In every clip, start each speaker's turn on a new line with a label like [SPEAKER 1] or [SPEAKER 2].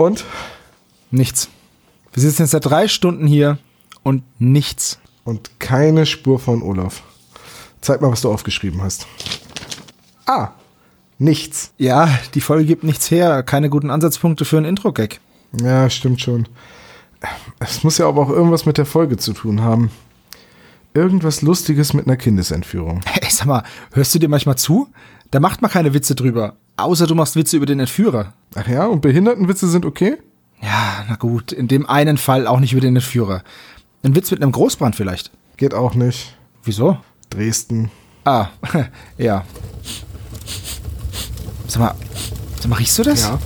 [SPEAKER 1] Und?
[SPEAKER 2] Nichts. Wir sitzen jetzt seit drei Stunden hier und nichts.
[SPEAKER 1] Und keine Spur von Olaf. Zeig mal, was du aufgeschrieben hast. Ah, nichts.
[SPEAKER 2] Ja, die Folge gibt nichts her. Keine guten Ansatzpunkte für einen Intro-Gag.
[SPEAKER 1] Ja, stimmt schon. Es muss ja aber auch irgendwas mit der Folge zu tun haben. Irgendwas Lustiges mit einer Kindesentführung.
[SPEAKER 2] Hey, sag mal, hörst du dir manchmal zu? Da macht man keine Witze drüber. Außer du machst Witze über den Entführer.
[SPEAKER 1] Ach ja, und Behindertenwitze sind okay?
[SPEAKER 2] Ja, na gut, in dem einen Fall auch nicht über den Entführer. Ein Witz mit einem Großbrand vielleicht.
[SPEAKER 1] Geht auch nicht.
[SPEAKER 2] Wieso?
[SPEAKER 1] Dresden.
[SPEAKER 2] Ah, ja. Sag mal, sag mal, riechst du das?
[SPEAKER 1] Ja.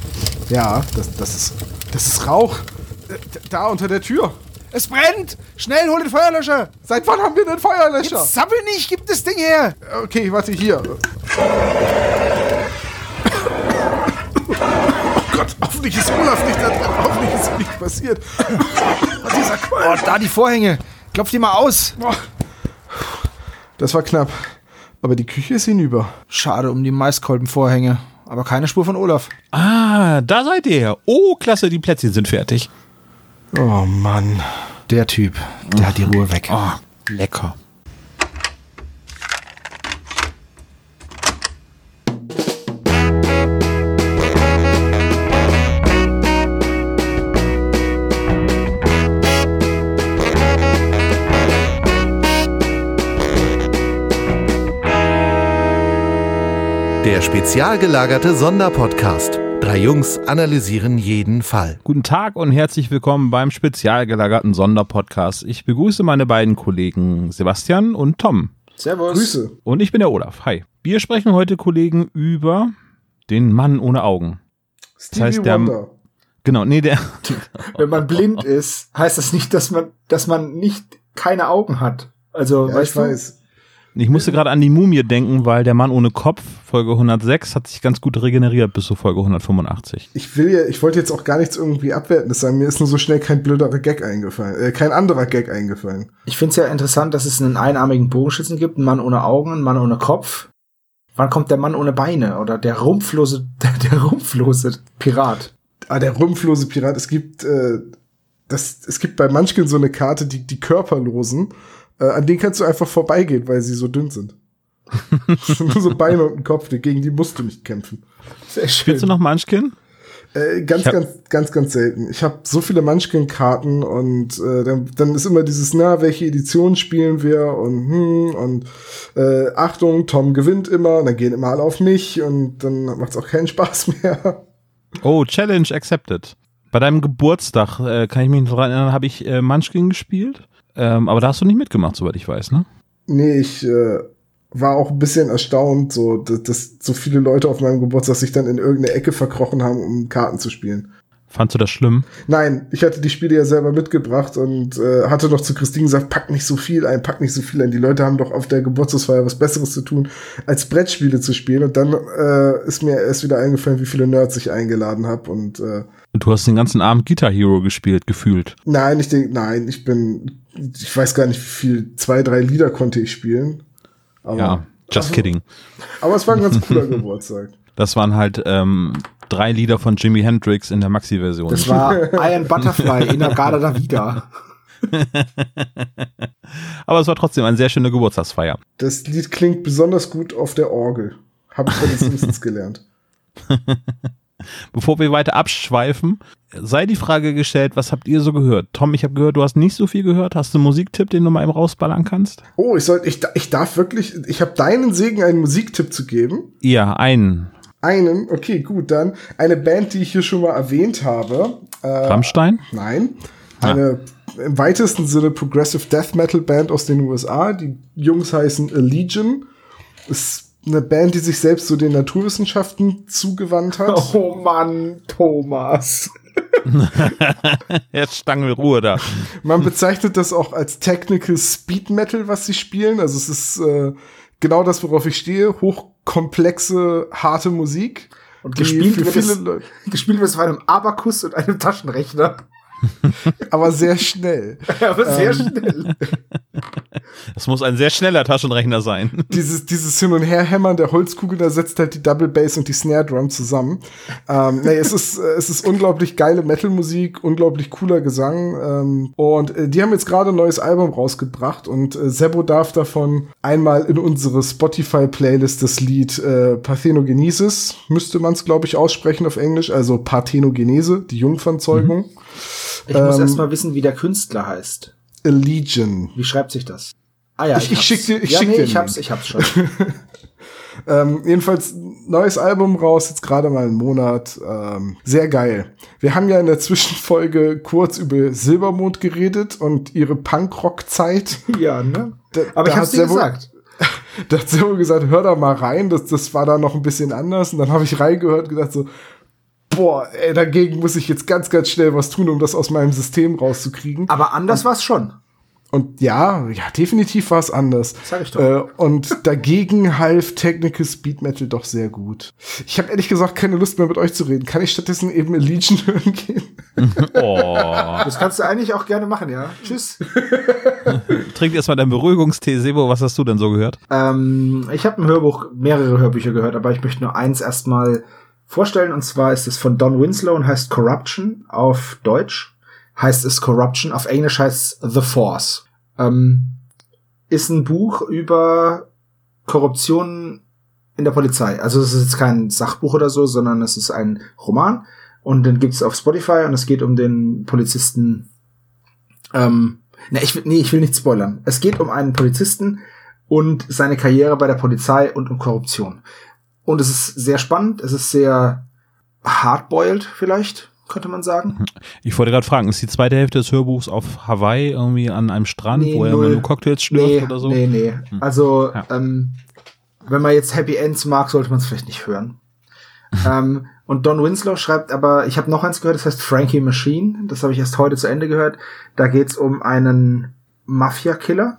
[SPEAKER 1] Ja, das, das, ist, das ist Rauch. Äh, Da unter der Tür.
[SPEAKER 2] Es brennt! Schnell, hol den Feuerlöscher!
[SPEAKER 1] Seit wann haben wir einen Feuerlöscher?
[SPEAKER 2] Jetzt sammel nicht, gib das Ding her!
[SPEAKER 1] Okay, warte, hier. Gott, hoffentlich ist Olaf nicht da drin. Hoffentlich ist ihm nicht passiert. Was dieser Qualm.
[SPEAKER 2] Oh, da die Vorhänge! Klopf die mal aus!
[SPEAKER 1] Das war knapp. Aber die Küche ist hinüber.
[SPEAKER 2] Schade um die Maiskolbenvorhänge. Aber keine Spur von Olaf.
[SPEAKER 3] Ah, da seid ihr. Oh, klasse, die Plätzchen sind fertig.
[SPEAKER 1] Oh Mann.
[SPEAKER 2] Der Typ, der hat die Ruhe weg.
[SPEAKER 3] Oh, lecker.
[SPEAKER 4] Der spezial gelagerte Sonderpodcast. Drei Jungs analysieren jeden Fall.
[SPEAKER 3] Guten Tag und herzlich willkommen beim spezial gelagerten Sonderpodcast. Ich begrüße meine beiden Kollegen Sebastian und Tom.
[SPEAKER 2] Servus.
[SPEAKER 1] Grüße.
[SPEAKER 3] Und ich bin der Olaf. Hi. Wir sprechen heute, Kollegen, über den Mann ohne Augen.
[SPEAKER 1] Stevie
[SPEAKER 3] heißt, der-
[SPEAKER 1] Wonder.
[SPEAKER 3] Genau, nee, der.
[SPEAKER 2] Wenn man blind ist, heißt das nicht, dass man, dass man nicht keine Augen hat. Also,
[SPEAKER 1] Ja,
[SPEAKER 2] weißt
[SPEAKER 1] ich
[SPEAKER 2] du?
[SPEAKER 1] weiß.
[SPEAKER 3] Ich musste gerade an die Mumie denken, weil der Mann ohne Kopf, Folge 106, hat sich ganz gut regeneriert bis zur Folge 185.
[SPEAKER 1] Ich will ja, ich wollte jetzt auch gar nichts irgendwie Abwertendes sagen. Mir ist nur so schnell kein blöderer Gag eingefallen. Äh, kein anderer Gag eingefallen.
[SPEAKER 5] Ich finde es ja interessant, dass es einen einarmigen Bogenschützen gibt, einen Mann ohne Augen, einen Mann ohne Kopf. Wann kommt der Mann ohne Beine oder der rumpflose, der, der rumpflose Pirat?
[SPEAKER 1] Ah, der rumpflose Pirat. Es gibt, äh, das, es gibt bei Munchkin so eine Karte, die, die Körperlosen. Äh, an denen kannst du einfach vorbeigehen, weil sie so dünn sind. Sind nur so Beine und ein Kopf, gegen die musst du nicht kämpfen.
[SPEAKER 5] Sehr schön.
[SPEAKER 3] Spielst du noch Munchkin?
[SPEAKER 1] Äh, ganz, ganz, ganz, ganz selten. Ich habe so viele Munchkin-Karten und äh, dann, dann ist immer dieses, na, welche Edition spielen wir und hm, und äh, Achtung, Tom gewinnt immer und dann gehen immer alle auf mich und dann macht's auch keinen Spaß mehr.
[SPEAKER 3] Oh, Challenge accepted. Bei deinem Geburtstag, äh, kann ich mich noch daran erinnern, habe ich äh, Munchkin gespielt. Ähm, aber da hast du nicht mitgemacht, soweit ich weiß, ne?
[SPEAKER 1] Nee, ich äh, war auch ein bisschen erstaunt, so, dass, dass so viele Leute auf meinem Geburtstag sich dann in irgendeine Ecke verkrochen haben, um Karten zu spielen.
[SPEAKER 3] Fandst du das schlimm?
[SPEAKER 1] Nein, ich hatte die Spiele ja selber mitgebracht und äh, hatte noch zu Christine gesagt, pack nicht so viel ein, pack nicht so viel ein. Die Leute haben doch auf der Geburtstagsfeier was Besseres zu tun, als Brettspiele zu spielen. Und dann äh, ist mir erst wieder eingefallen, wie viele Nerds ich eingeladen habe. Und äh,
[SPEAKER 3] Du hast den ganzen Abend Guitar Hero gespielt, gefühlt.
[SPEAKER 1] nein, ich denke, nein, ich bin, ich weiß gar nicht, wie viel, zwei, drei Lieder konnte ich spielen. Aber,
[SPEAKER 3] Ja, just
[SPEAKER 1] also,
[SPEAKER 3] kidding.
[SPEAKER 1] Aber es war ein ganz cooler Geburtstag.
[SPEAKER 3] Das waren halt ähm, drei Lieder von Jimi Hendrix in der Maxi-Version.
[SPEAKER 5] Das war Iron Butterfly in der Garda da wieder.
[SPEAKER 3] Aber es war trotzdem eine sehr schöne Geburtstagsfeier.
[SPEAKER 1] Das Lied klingt besonders gut auf der Orgel. Habe ich bei den Simpsons gelernt.
[SPEAKER 3] Bevor wir weiter abschweifen, sei die Frage gestellt, was habt ihr so gehört? Tom, ich habe gehört, du hast nicht so viel gehört. Hast du einen Musiktipp, den du mal eben rausballern kannst?
[SPEAKER 1] Oh, ich soll, ich, ich darf wirklich, ich habe deinen Segen, einen Musiktipp zu geben.
[SPEAKER 3] Ja, einen.
[SPEAKER 1] Einen, okay, gut, dann eine Band, die ich hier schon mal erwähnt habe. Äh,
[SPEAKER 3] Rammstein?
[SPEAKER 1] nein, eine im weitesten Sinne Progressive Death Metal Band aus den USA. Die Jungs heißen Allegion. Ist eine Band, die sich selbst so den Naturwissenschaften zugewandt hat.
[SPEAKER 5] Oh Mann, Thomas.
[SPEAKER 3] Jetzt Stangelruhe da.
[SPEAKER 1] Man bezeichnet das auch als Technical Speed Metal, was sie spielen. Also es ist äh, genau das, worauf ich stehe. Hochkomplexe, harte Musik.
[SPEAKER 5] Und
[SPEAKER 1] die
[SPEAKER 5] gespielt wird, es, gespielt wird es auf einem Abakus und einem Taschenrechner.
[SPEAKER 1] aber sehr schnell.
[SPEAKER 5] Aber sehr
[SPEAKER 1] Ähm.
[SPEAKER 5] schnell.
[SPEAKER 3] Das muss ein sehr schneller Taschenrechner sein.
[SPEAKER 1] dieses, dieses Hin- und Herhämmern der Holzkugel, da setzt halt die Double Bass und die Snare Drum zusammen. ähm, nee, es ist, äh, es ist unglaublich geile Metal-Musik, unglaublich cooler Gesang. Ähm, und äh, die haben jetzt gerade ein neues Album rausgebracht und äh, Sebo darf davon einmal in unsere Spotify-Playlist das Lied äh, Parthenogenesis, müsste man es, glaube ich, aussprechen auf Englisch, also Parthenogenese, die Jungfernzeugung.
[SPEAKER 3] Mhm.
[SPEAKER 5] Ich muss
[SPEAKER 1] Ähm,
[SPEAKER 5] erst mal wissen, wie der Künstler heißt.
[SPEAKER 1] Allegion.
[SPEAKER 5] Wie schreibt sich das? Ah ja,
[SPEAKER 1] Ich- ich
[SPEAKER 5] hab's.
[SPEAKER 1] schick dir- ich
[SPEAKER 5] ja,
[SPEAKER 1] schick
[SPEAKER 5] nee,
[SPEAKER 1] dir
[SPEAKER 5] ich hab's, ich hab's schon.
[SPEAKER 1] Ähm, jedenfalls neues Album raus, jetzt gerade mal einen Monat. Ähm, sehr geil. Wir haben ja in der Zwischenfolge kurz über Silbermond geredet und ihre Punkrock-Zeit.
[SPEAKER 5] ja, ne?
[SPEAKER 1] Da-
[SPEAKER 5] Aber ich hab's dir gesagt.
[SPEAKER 1] Da hat Servo gesagt, hör da mal rein. Das, das war da noch ein bisschen anders. Und dann habe ich reingehört und gedacht so, boah, ey, dagegen muss ich jetzt ganz, ganz schnell was tun, um das aus meinem System rauszukriegen.
[SPEAKER 5] Aber anders war's schon.
[SPEAKER 1] Und ja, ja, definitiv war es anders.
[SPEAKER 5] Sag ich doch.
[SPEAKER 1] Äh, und dagegen half Technical Speed Metal doch sehr gut. Ich habe ehrlich gesagt keine Lust mehr mit euch zu reden. Kann ich stattdessen eben Legion hören gehen?
[SPEAKER 3] Oh.
[SPEAKER 5] Das kannst du eigentlich auch gerne machen, ja. Tschüss.
[SPEAKER 3] Trink erstmal dein Beruhigungstee. Sebo, was hast du denn so gehört?
[SPEAKER 5] Ähm, ich habe ein Hörbuch, mehrere Hörbücher gehört, aber ich möchte nur eins erstmal vorstellen. Und zwar ist es von Don Winslow und heißt Corruption auf Deutsch. Heißt es Corruption, auf Englisch heißt es The Force. Ähm, ist ein Buch über Korruption in der Polizei. Also es ist jetzt kein Sachbuch oder so, sondern es ist ein Roman. Und den gibt's auf Spotify und es geht um den Polizisten. Ähm, ne, ich, nee, ich will nicht spoilern. Es geht um einen Polizisten und seine Karriere bei der Polizei und um Korruption. Und es ist sehr spannend, es ist sehr hardboiled vielleicht, könnte man sagen.
[SPEAKER 3] Ich wollte gerade fragen, ist die zweite Hälfte des Hörbuchs auf Hawaii irgendwie an einem Strand,
[SPEAKER 5] Nee,
[SPEAKER 3] wo er immer nur Cocktails schlürft
[SPEAKER 5] nee,
[SPEAKER 3] oder so?
[SPEAKER 5] nee, nee. Also,
[SPEAKER 3] Ja.
[SPEAKER 5] ähm, wenn man jetzt Happy Ends mag, sollte man es vielleicht nicht hören. ähm, und Don Winslow schreibt aber, ich habe noch eins gehört, das heißt Frankie Machine. Das habe ich erst heute zu Ende gehört. Da geht's um einen Mafia-Killer.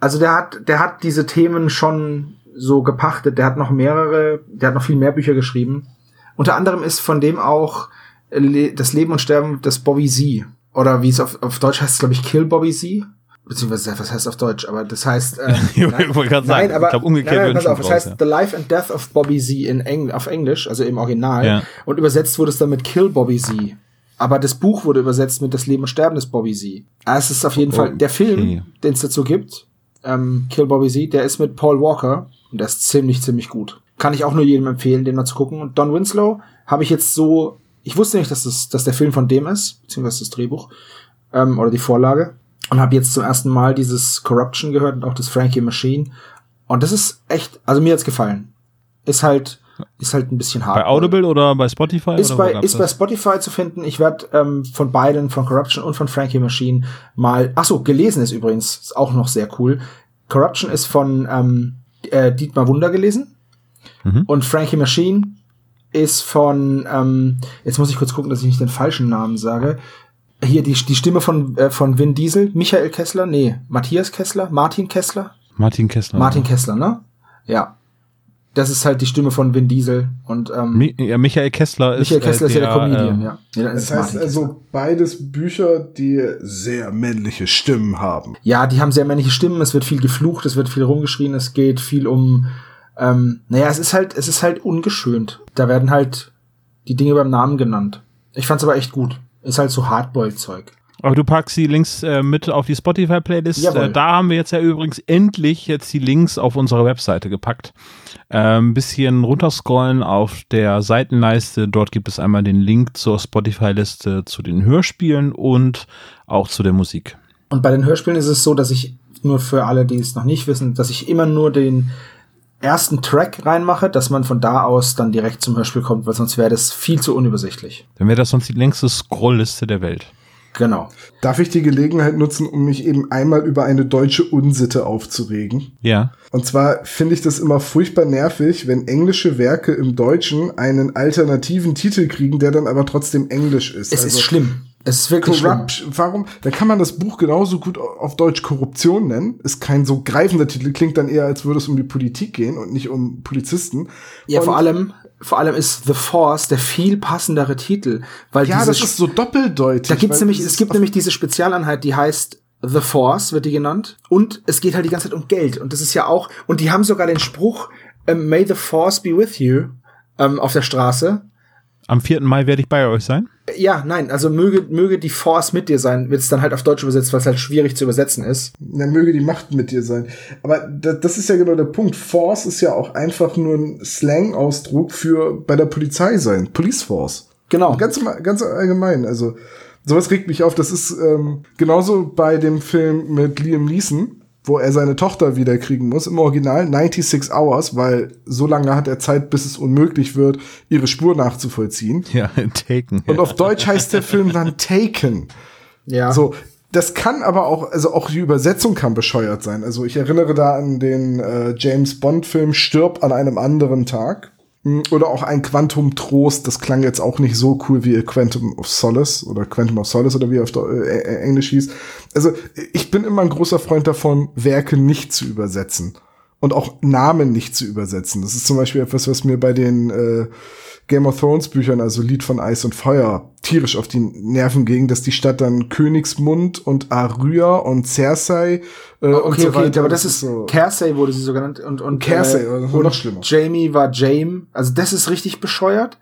[SPEAKER 5] Also der hat, der hat diese Themen schon so gepachtet. Der hat noch mehrere, der hat noch viel mehr Bücher geschrieben. Unter anderem ist von dem auch äh, Le das Leben und Sterben des Bobby Z. Oder wie es auf, auf Deutsch heißt, glaube ich, Kill Bobby Z. Beziehungsweise, was heißt auf Deutsch? Aber das heißt, äh,
[SPEAKER 3] Ich wollte gerade sagen,
[SPEAKER 5] nein, aber
[SPEAKER 3] ich glaube umgekehrt
[SPEAKER 5] nein, nein, pass auf, es
[SPEAKER 3] raus,
[SPEAKER 5] heißt
[SPEAKER 3] ja.
[SPEAKER 5] The Life and Death of Bobby Z in Engl auf Englisch, also im Original.
[SPEAKER 3] Ja.
[SPEAKER 5] Und übersetzt wurde es dann mit Kill Bobby Z. Aber das Buch wurde übersetzt mit Das Leben und Sterben des Bobby Z. Ah, Es ist auf jeden Fall der Film,
[SPEAKER 3] Okay.
[SPEAKER 5] den es dazu gibt, ähm, Kill Bobby Z, der ist mit Paul Walker und der ist ziemlich, ziemlich gut. Kann ich auch nur jedem empfehlen, den mal zu gucken. Und Don Winslow habe ich jetzt so, ich wusste nicht, dass das, dass der Film von dem ist, beziehungsweise das Drehbuch ähm, oder die Vorlage. Und habe jetzt zum ersten Mal dieses Corruption gehört und auch das Frankie Machine. Und das ist echt, also mir hat's gefallen. Ist halt, ist halt ein bisschen hart.
[SPEAKER 3] Bei Audible oder bei Spotify?
[SPEAKER 5] Ist
[SPEAKER 3] oder
[SPEAKER 5] bei, ist bei? Spotify zu finden. Ich werde ähm, von beiden, von Corruption und von Frankie Machine mal. Ach so, gelesen ist übrigens ist auch noch sehr cool. Corruption ist von ähm, äh, Dietmar Wunder gelesen
[SPEAKER 3] Mhm.
[SPEAKER 5] und Frankie Machine ist von. Ähm, jetzt muss ich kurz gucken, dass ich nicht den falschen Namen sage. Hier die die Stimme von äh, von Vin Diesel, Michael Kessler, nee, Matthias Kessler, Martin Kessler,
[SPEAKER 3] Martin Kessler.
[SPEAKER 5] Martin Kessler, ne? Ja. Das ist halt die Stimme von Vin Diesel und ähm,
[SPEAKER 3] Mi ja, Michael Kessler ist,
[SPEAKER 5] Michael Kessler
[SPEAKER 3] äh,
[SPEAKER 5] ist ja der Comedian,
[SPEAKER 3] äh,
[SPEAKER 5] ja. ja
[SPEAKER 1] Das
[SPEAKER 5] es
[SPEAKER 1] heißt
[SPEAKER 5] Martin Kessler.
[SPEAKER 1] also beides Bücher, die sehr männliche Stimmen haben.
[SPEAKER 5] Ja, die haben sehr männliche Stimmen, es wird viel geflucht, es wird viel rumgeschrien, es geht viel um, ähm, naja, es ist halt, es ist halt ungeschönt. Da werden halt die Dinge beim Namen genannt. Ich fand's aber echt gut. Ist halt so Hardboiled-Zeug.
[SPEAKER 3] Aber du packst die Links äh, mit auf die Spotify-Playlist. Äh, da haben wir jetzt ja übrigens endlich jetzt die Links auf unsere Webseite gepackt. Ein bisschen runterscrollen auf der Seitenleiste. Dort gibt es einmal den Link zur Spotify-Liste zu den Hörspielen und auch zu der Musik.
[SPEAKER 5] Und bei den Hörspielen ist es so, dass ich, nur für alle, die es noch nicht wissen, dass ich immer nur den ersten Track reinmache, dass man von da aus dann direkt zum Hörspiel kommt, weil sonst wäre das viel zu unübersichtlich.
[SPEAKER 3] Dann wäre das sonst die längste Scrollliste der Welt.
[SPEAKER 5] Genau.
[SPEAKER 1] Darf ich die Gelegenheit nutzen, um mich eben einmal über eine deutsche Unsitte aufzuregen?
[SPEAKER 3] Ja.
[SPEAKER 1] Und zwar finde ich das immer furchtbar nervig, wenn englische Werke im Deutschen einen alternativen Titel kriegen, der dann aber trotzdem englisch ist.
[SPEAKER 5] Es
[SPEAKER 1] Also
[SPEAKER 5] ist schlimm. Es ist wirklich schlimm.
[SPEAKER 1] Corrupt, warum? Da kann man das Buch genauso gut auf Deutsch Korruption nennen. Ist kein so greifender Titel, klingt dann eher, als würde es um die Politik gehen und nicht um Polizisten.
[SPEAKER 5] Ja,
[SPEAKER 1] und,
[SPEAKER 5] vor allem, vor allem ist The Force der viel passendere Titel, weil
[SPEAKER 1] Ja, das ist so doppeldeutig.
[SPEAKER 5] da gibt's nämlich, es gibt nämlich diese Spezialeinheit, die heißt The Force wird die genannt. Und es geht halt die ganze Zeit um Geld. Und das ist ja auch, und die haben sogar den Spruch, ähm, May the Force be with you, ähm, auf der Straße.
[SPEAKER 3] Am 4. Mai werde ich bei euch sein.
[SPEAKER 5] Ja, nein, also möge, möge die Force mit dir sein, wird es dann halt auf Deutsch übersetzt, weil es halt schwierig zu übersetzen ist.
[SPEAKER 1] Na, möge die Macht mit dir sein. Aber da, das ist ja genau der Punkt. Force ist ja auch einfach nur ein Slang-Ausdruck für bei der Polizei sein. Police Force.
[SPEAKER 5] Genau.
[SPEAKER 1] Ganz, ganz allgemein. Also, sowas regt mich auf. Das ist ähm, genauso bei dem Film mit Liam Neeson, wo er seine Tochter wiederkriegen muss. Im Original 96 Hours, weil so lange hat er Zeit, bis es unmöglich wird, ihre Spur nachzuvollziehen.
[SPEAKER 3] Ja, Taken.
[SPEAKER 1] Und auf Deutsch heißt der Film dann Taken.
[SPEAKER 5] Ja.
[SPEAKER 1] So, das kann aber auch, also auch die Übersetzung kann bescheuert sein. Also ich erinnere da an den äh, James Bond-Film Stirb an einem anderen Tag. Hm, Oder auch ein Quantum Trost, das klang jetzt auch nicht so cool wie Quantum of Solace oder Quantum of Solace oder wie er auf äh, äh, Englisch hieß. Also ich bin immer ein großer Freund davon, Werke nicht zu übersetzen und auch Namen nicht zu übersetzen. Das ist zum Beispiel etwas, was mir bei den äh, Game of Thrones Büchern, also Lied von Eis und Feuer, tierisch auf die Nerven ging, dass die Stadt dann Königsmund und Arya und Cersei äh, und
[SPEAKER 5] Ah, okay,
[SPEAKER 1] so
[SPEAKER 5] okay,
[SPEAKER 1] weiter.
[SPEAKER 5] aber das ist,
[SPEAKER 1] so.
[SPEAKER 5] Cersei wurde sie so genannt und und
[SPEAKER 1] Cersei,
[SPEAKER 5] äh,
[SPEAKER 1] also
[SPEAKER 5] und
[SPEAKER 1] noch schlimmer.
[SPEAKER 5] Jamie war Jame, also das ist richtig bescheuert.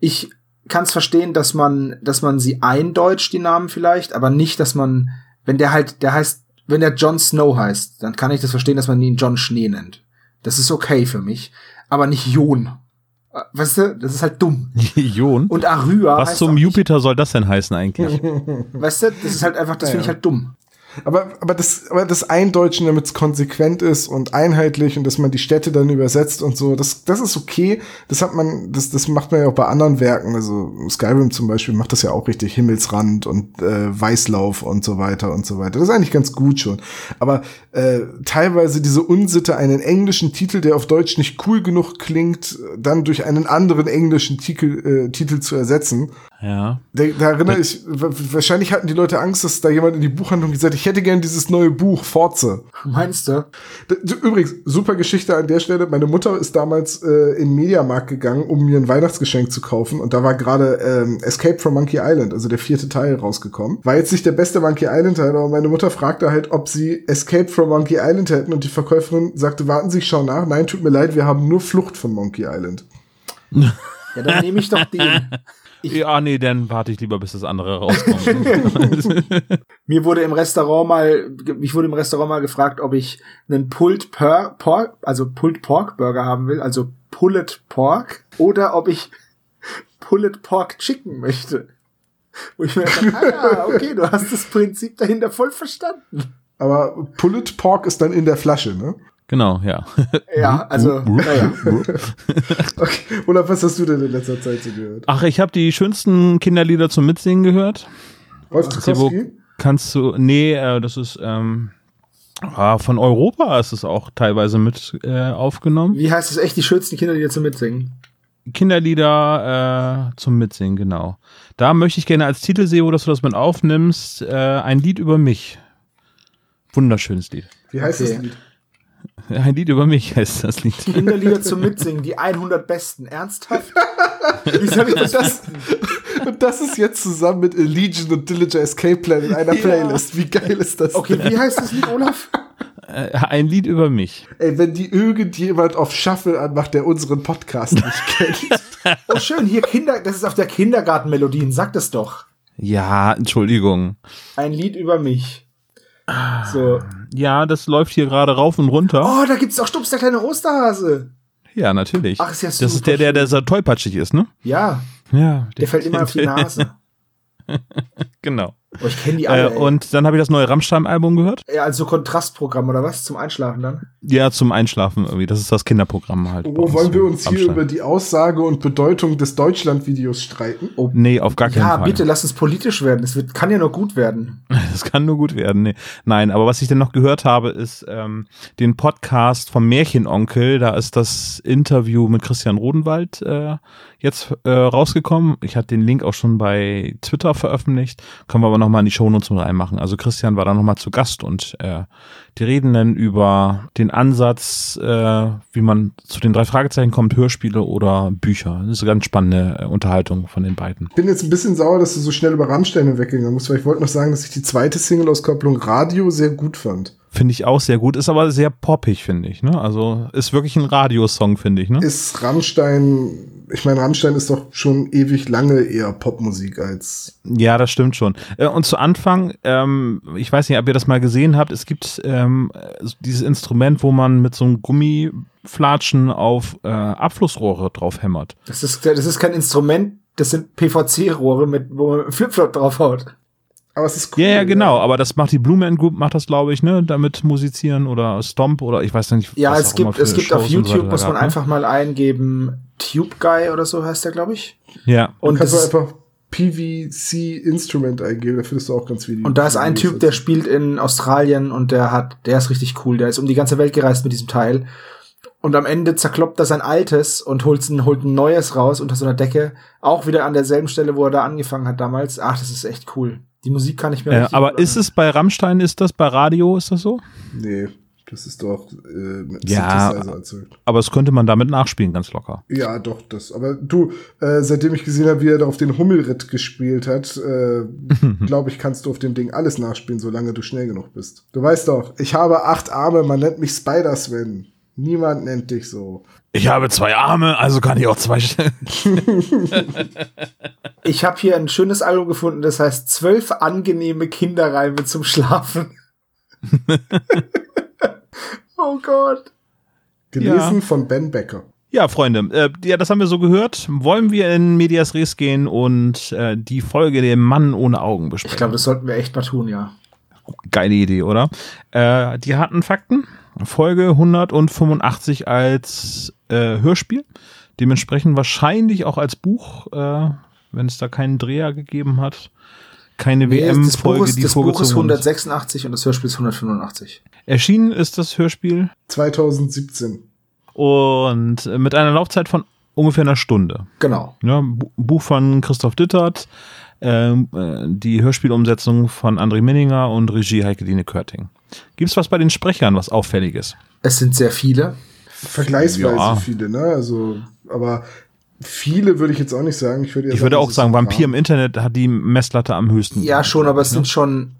[SPEAKER 5] Ich kann es verstehen, dass man dass man sie eindeutscht die Namen vielleicht, aber nicht, dass man wenn der halt der heißt, wenn der Jon Snow heißt, dann kann ich das verstehen, dass man ihn Jon Schnee nennt. Das ist okay für mich, aber nicht Jon. Äh, Weißt du, das ist halt dumm.
[SPEAKER 3] Jon.
[SPEAKER 5] Und Arya
[SPEAKER 3] Was
[SPEAKER 5] heißt
[SPEAKER 3] zum
[SPEAKER 5] auch nicht-
[SPEAKER 3] Jupiter soll das denn heißen eigentlich?
[SPEAKER 5] Weißt du, das ist halt einfach, das
[SPEAKER 1] Ja,
[SPEAKER 5] finde ich halt dumm.
[SPEAKER 1] Aber, aber das, aber das Eindeutschen, damit es konsequent ist und einheitlich und dass man die Städte dann übersetzt und so, das, das ist okay. Das hat man, das, das macht man ja auch bei anderen Werken. Also Skyrim zum Beispiel macht das ja auch richtig Himmelsrand und äh, Weißlauf und so weiter und so weiter. Das ist eigentlich ganz gut schon. Aber äh, teilweise diese Unsitte, einen englischen Titel, der auf Deutsch nicht cool genug klingt, dann durch einen anderen englischen Titel, äh, Titel zu ersetzen.
[SPEAKER 3] Ja.
[SPEAKER 1] Da, da erinnere ich, wa- wahrscheinlich hatten die Leute Angst, dass da jemand in die Buchhandlung gesagt hat, ich hätte gern dieses neue Buch, Forze.
[SPEAKER 5] Meinst du?
[SPEAKER 1] Übrigens, super Geschichte an der Stelle. Meine Mutter ist damals äh, in den Mediamarkt gegangen, um mir ein Weihnachtsgeschenk zu kaufen. Und da war gerade ähm, Escape from Monkey Island, also der vierte Teil, rausgekommen. War jetzt nicht der beste Monkey Island-Teil, aber meine Mutter fragte halt, ob sie Escape from Monkey Island hätten. Und die Verkäuferin sagte, warten Sie, ich schau nach. Nein, tut mir leid, wir haben nur Flucht von Monkey Island.
[SPEAKER 5] Ja, dann nehme ich doch den.
[SPEAKER 3] Ja, nee, dann warte ich lieber, bis das andere rauskommt.
[SPEAKER 5] Mir wurde im Restaurant mal, ich wurde im Restaurant mal gefragt, ob ich einen Pulled per Pork, also Pulled Pork Burger haben will, also Pulled Pork, oder ob ich Pulled Pork Chicken möchte. Wo ich mir dachte, ah ja, okay, du hast das Prinzip dahinter voll verstanden.
[SPEAKER 1] Aber Pulled Pork ist dann in der Flasche, ne?
[SPEAKER 3] Genau, ja.
[SPEAKER 5] Ja, also, naja.
[SPEAKER 1] Okay. Oder was hast du denn in letzter Zeit so gehört?
[SPEAKER 3] Ach, ich habe die schönsten Kinderlieder zum Mitsingen gehört. Sebo,
[SPEAKER 1] Zukowski?
[SPEAKER 3] kannst du, nee, äh, das ist ähm, ah, von Europa ist es auch teilweise mit äh, aufgenommen.
[SPEAKER 5] Wie heißt es echt die schönsten Kinder, die jetzt so mitsingen?
[SPEAKER 3] Kinderlieder äh, zum Mitsingen, genau. Da möchte ich gerne als Titel sehen, dass du das mit aufnimmst, äh, ein Lied über mich. Wunderschönes Lied.
[SPEAKER 1] Wie heißt
[SPEAKER 5] Okay.
[SPEAKER 1] das Lied?
[SPEAKER 3] Ein Lied über mich heißt das Lied.
[SPEAKER 5] Kinderlieder zum Mitsingen, die 100 besten. Ernsthaft? Wie soll ich das?
[SPEAKER 1] Das, und das ist jetzt zusammen mit Allegiant und Dillinger Escape Plan in einer Playlist. Wie geil ist das?
[SPEAKER 5] Okay, wie heißt das Lied, Olaf?
[SPEAKER 3] Äh, ein Lied über mich.
[SPEAKER 1] Ey, wenn die irgendjemand auf Shuffle anmacht, der unseren Podcast nicht kennt.
[SPEAKER 5] Oh, schön, hier Kinder, das ist auf der Kindergartenmelodien, sag das doch.
[SPEAKER 3] Ja, Entschuldigung.
[SPEAKER 5] Ein Lied über mich. So.
[SPEAKER 3] Ja, das läuft hier gerade rauf und runter.
[SPEAKER 5] Oh, da gibt's auch Stups, der kleine Osterhase.
[SPEAKER 3] Ja, natürlich.
[SPEAKER 5] Ach, ist ja
[SPEAKER 3] das
[SPEAKER 5] super
[SPEAKER 3] ist der, der, der so tollpatschig ist, ne?
[SPEAKER 5] Ja,
[SPEAKER 3] Ja.
[SPEAKER 5] der fällt immer auf die Nase.
[SPEAKER 3] Genau.
[SPEAKER 5] Oh, ich kenne die
[SPEAKER 3] Äh,
[SPEAKER 5] alle. ey.
[SPEAKER 3] und dann habe ich das neue Rammstein-Album gehört.
[SPEAKER 5] ja, also Kontrastprogramm oder was? Zum Einschlafen dann?
[SPEAKER 3] Ja, zum Einschlafen irgendwie. Das ist das Kinderprogramm halt.
[SPEAKER 1] Wo wollen wir uns hier
[SPEAKER 3] Rammstein.
[SPEAKER 1] über die Aussage und Bedeutung des Deutschland-Videos streiten?
[SPEAKER 3] Nee, auf gar keinen
[SPEAKER 5] Ja,
[SPEAKER 3] Fall.
[SPEAKER 5] bitte, lass uns politisch werden. Das wird, kann ja nur gut werden.
[SPEAKER 3] Das kann nur gut werden. Nee. Nein, aber was ich denn noch gehört habe, ist ähm, den Podcast vom Märchenonkel. Da ist das Interview mit Christian Rodenwald äh, jetzt äh, rausgekommen. Ich hatte den Link auch schon bei Twitter veröffentlicht. Können wir aber aber nochmal in die Shownotes mit reinmachen. Also Christian war da nochmal zu Gast und äh, die reden dann über den Ansatz, äh, wie man zu den drei Fragezeichen kommt, Hörspiele oder Bücher. Das ist eine ganz spannende äh, Unterhaltung von den beiden.
[SPEAKER 1] Ich bin jetzt ein bisschen sauer, dass du so schnell über Rammstein weggegangen bist, weil ich wollte noch sagen, dass ich die zweite Single-Auskopplung Radio sehr gut fand.
[SPEAKER 3] Finde ich auch sehr gut, ist aber sehr poppig, finde ich. Ne? Also ist wirklich ein Radiosong, finde ich. Ne?
[SPEAKER 1] Ist Rammstein, ich meine, Rammstein ist doch schon ewig lange eher Popmusik als.
[SPEAKER 3] Ja, das stimmt schon. Äh, und zu Anfang, ähm, ich weiß nicht, ob ihr das mal gesehen habt, es gibt ähm, dieses Instrument, wo man mit so einem Gummiflatschen auf äh, Abflussrohre drauf hämmert.
[SPEAKER 5] Das ist, das ist kein Instrument, das sind PVC-Rohre, mit wo man Flipflop draufhaut.
[SPEAKER 1] Aber es ist cool.
[SPEAKER 3] Ja, ja, genau. Aber das macht die Blue Man Group, macht das, glaube ich, ne? Damit musizieren oder Stomp oder ich weiß nicht.
[SPEAKER 5] Ja, es gibt, es gibt auf
[SPEAKER 3] Shows so
[SPEAKER 5] YouTube,
[SPEAKER 3] weiter
[SPEAKER 5] muss man
[SPEAKER 3] ne?
[SPEAKER 5] einfach mal eingeben, Tube Guy oder so heißt der, glaube ich.
[SPEAKER 3] Ja.
[SPEAKER 1] Und
[SPEAKER 5] Und,
[SPEAKER 1] kannst
[SPEAKER 5] das,
[SPEAKER 1] du einfach PVC Instrument eingeben, da findest du auch ganz viele.
[SPEAKER 5] und da ist ein
[SPEAKER 1] Videos
[SPEAKER 5] Typ, der spielt in Australien und der hat, der ist richtig cool. Der ist um die ganze Welt gereist mit diesem Teil. Und am Ende zerkloppt er sein altes und holt ein, holt ein neues raus unter so einer Decke. Auch wieder an derselben Stelle, wo er da angefangen hat damals. Ach, das ist echt cool. Die Musik kann ich mir
[SPEAKER 3] Äh, aber ist es bei Rammstein, ist das bei Radio, ist das so?
[SPEAKER 1] Nee, das ist doch äh, mit
[SPEAKER 3] Ja.
[SPEAKER 1] Synthesizer erzeugt.
[SPEAKER 3] Aber das könnte man damit nachspielen, ganz locker.
[SPEAKER 1] Ja, doch, das. Aber du, äh, seitdem ich gesehen habe, wie er da auf den Hummelritt gespielt hat, äh, glaube ich, kannst du auf dem Ding alles nachspielen, solange du schnell genug bist. Du weißt doch, ich habe acht Arme, man nennt mich Spider-Sven. Niemand nennt dich so.
[SPEAKER 3] Ich habe zwei Arme, also kann ich auch zwei stellen.
[SPEAKER 5] Ich habe hier ein schönes Album gefunden, das heißt zwölf angenehme Kinderreime zum Schlafen. oh Gott.
[SPEAKER 1] Gelesen
[SPEAKER 3] Ja.
[SPEAKER 1] von Ben Becker.
[SPEAKER 3] Ja, Freunde, äh, ja, das haben wir so gehört. Wollen wir in Medias Res gehen und äh, die Folge der Mann ohne Augen besprechen?
[SPEAKER 5] Ich glaube, das sollten wir echt mal tun, ja.
[SPEAKER 3] Geile Idee, oder? Äh, die hatten Fakten. Folge 185 als äh, Hörspiel. Dementsprechend wahrscheinlich auch als Buch, äh, wenn es da keinen Dreher gegeben hat. Keine
[SPEAKER 5] Buch
[SPEAKER 3] WM-Folge,
[SPEAKER 5] ist,
[SPEAKER 3] die
[SPEAKER 5] das Buch ist
[SPEAKER 3] vorgezogen ist.
[SPEAKER 5] 186 und das Hörspiel ist 185.
[SPEAKER 3] Erschienen ist das Hörspiel
[SPEAKER 1] 2017.
[SPEAKER 3] und mit einer Laufzeit von ungefähr einer Stunde.
[SPEAKER 5] Genau.
[SPEAKER 3] Ja, Bu- Buch von Christoph Dittert, ähm, äh, die Hörspielumsetzung von André Minninger und Regie Heike-Dine Körting. Gibt's was bei den Sprechern, was auffälliges?
[SPEAKER 5] Es sind sehr viele.
[SPEAKER 1] Vergleichsweise
[SPEAKER 3] Ja.
[SPEAKER 1] viele, ne? Also, aber viele würde ich jetzt auch nicht sagen. Ich würde,
[SPEAKER 3] Ich würde auch sagen, Vampir im. Internet hat die Messlatte am höchsten.
[SPEAKER 5] Ja, schon, aber es sind schon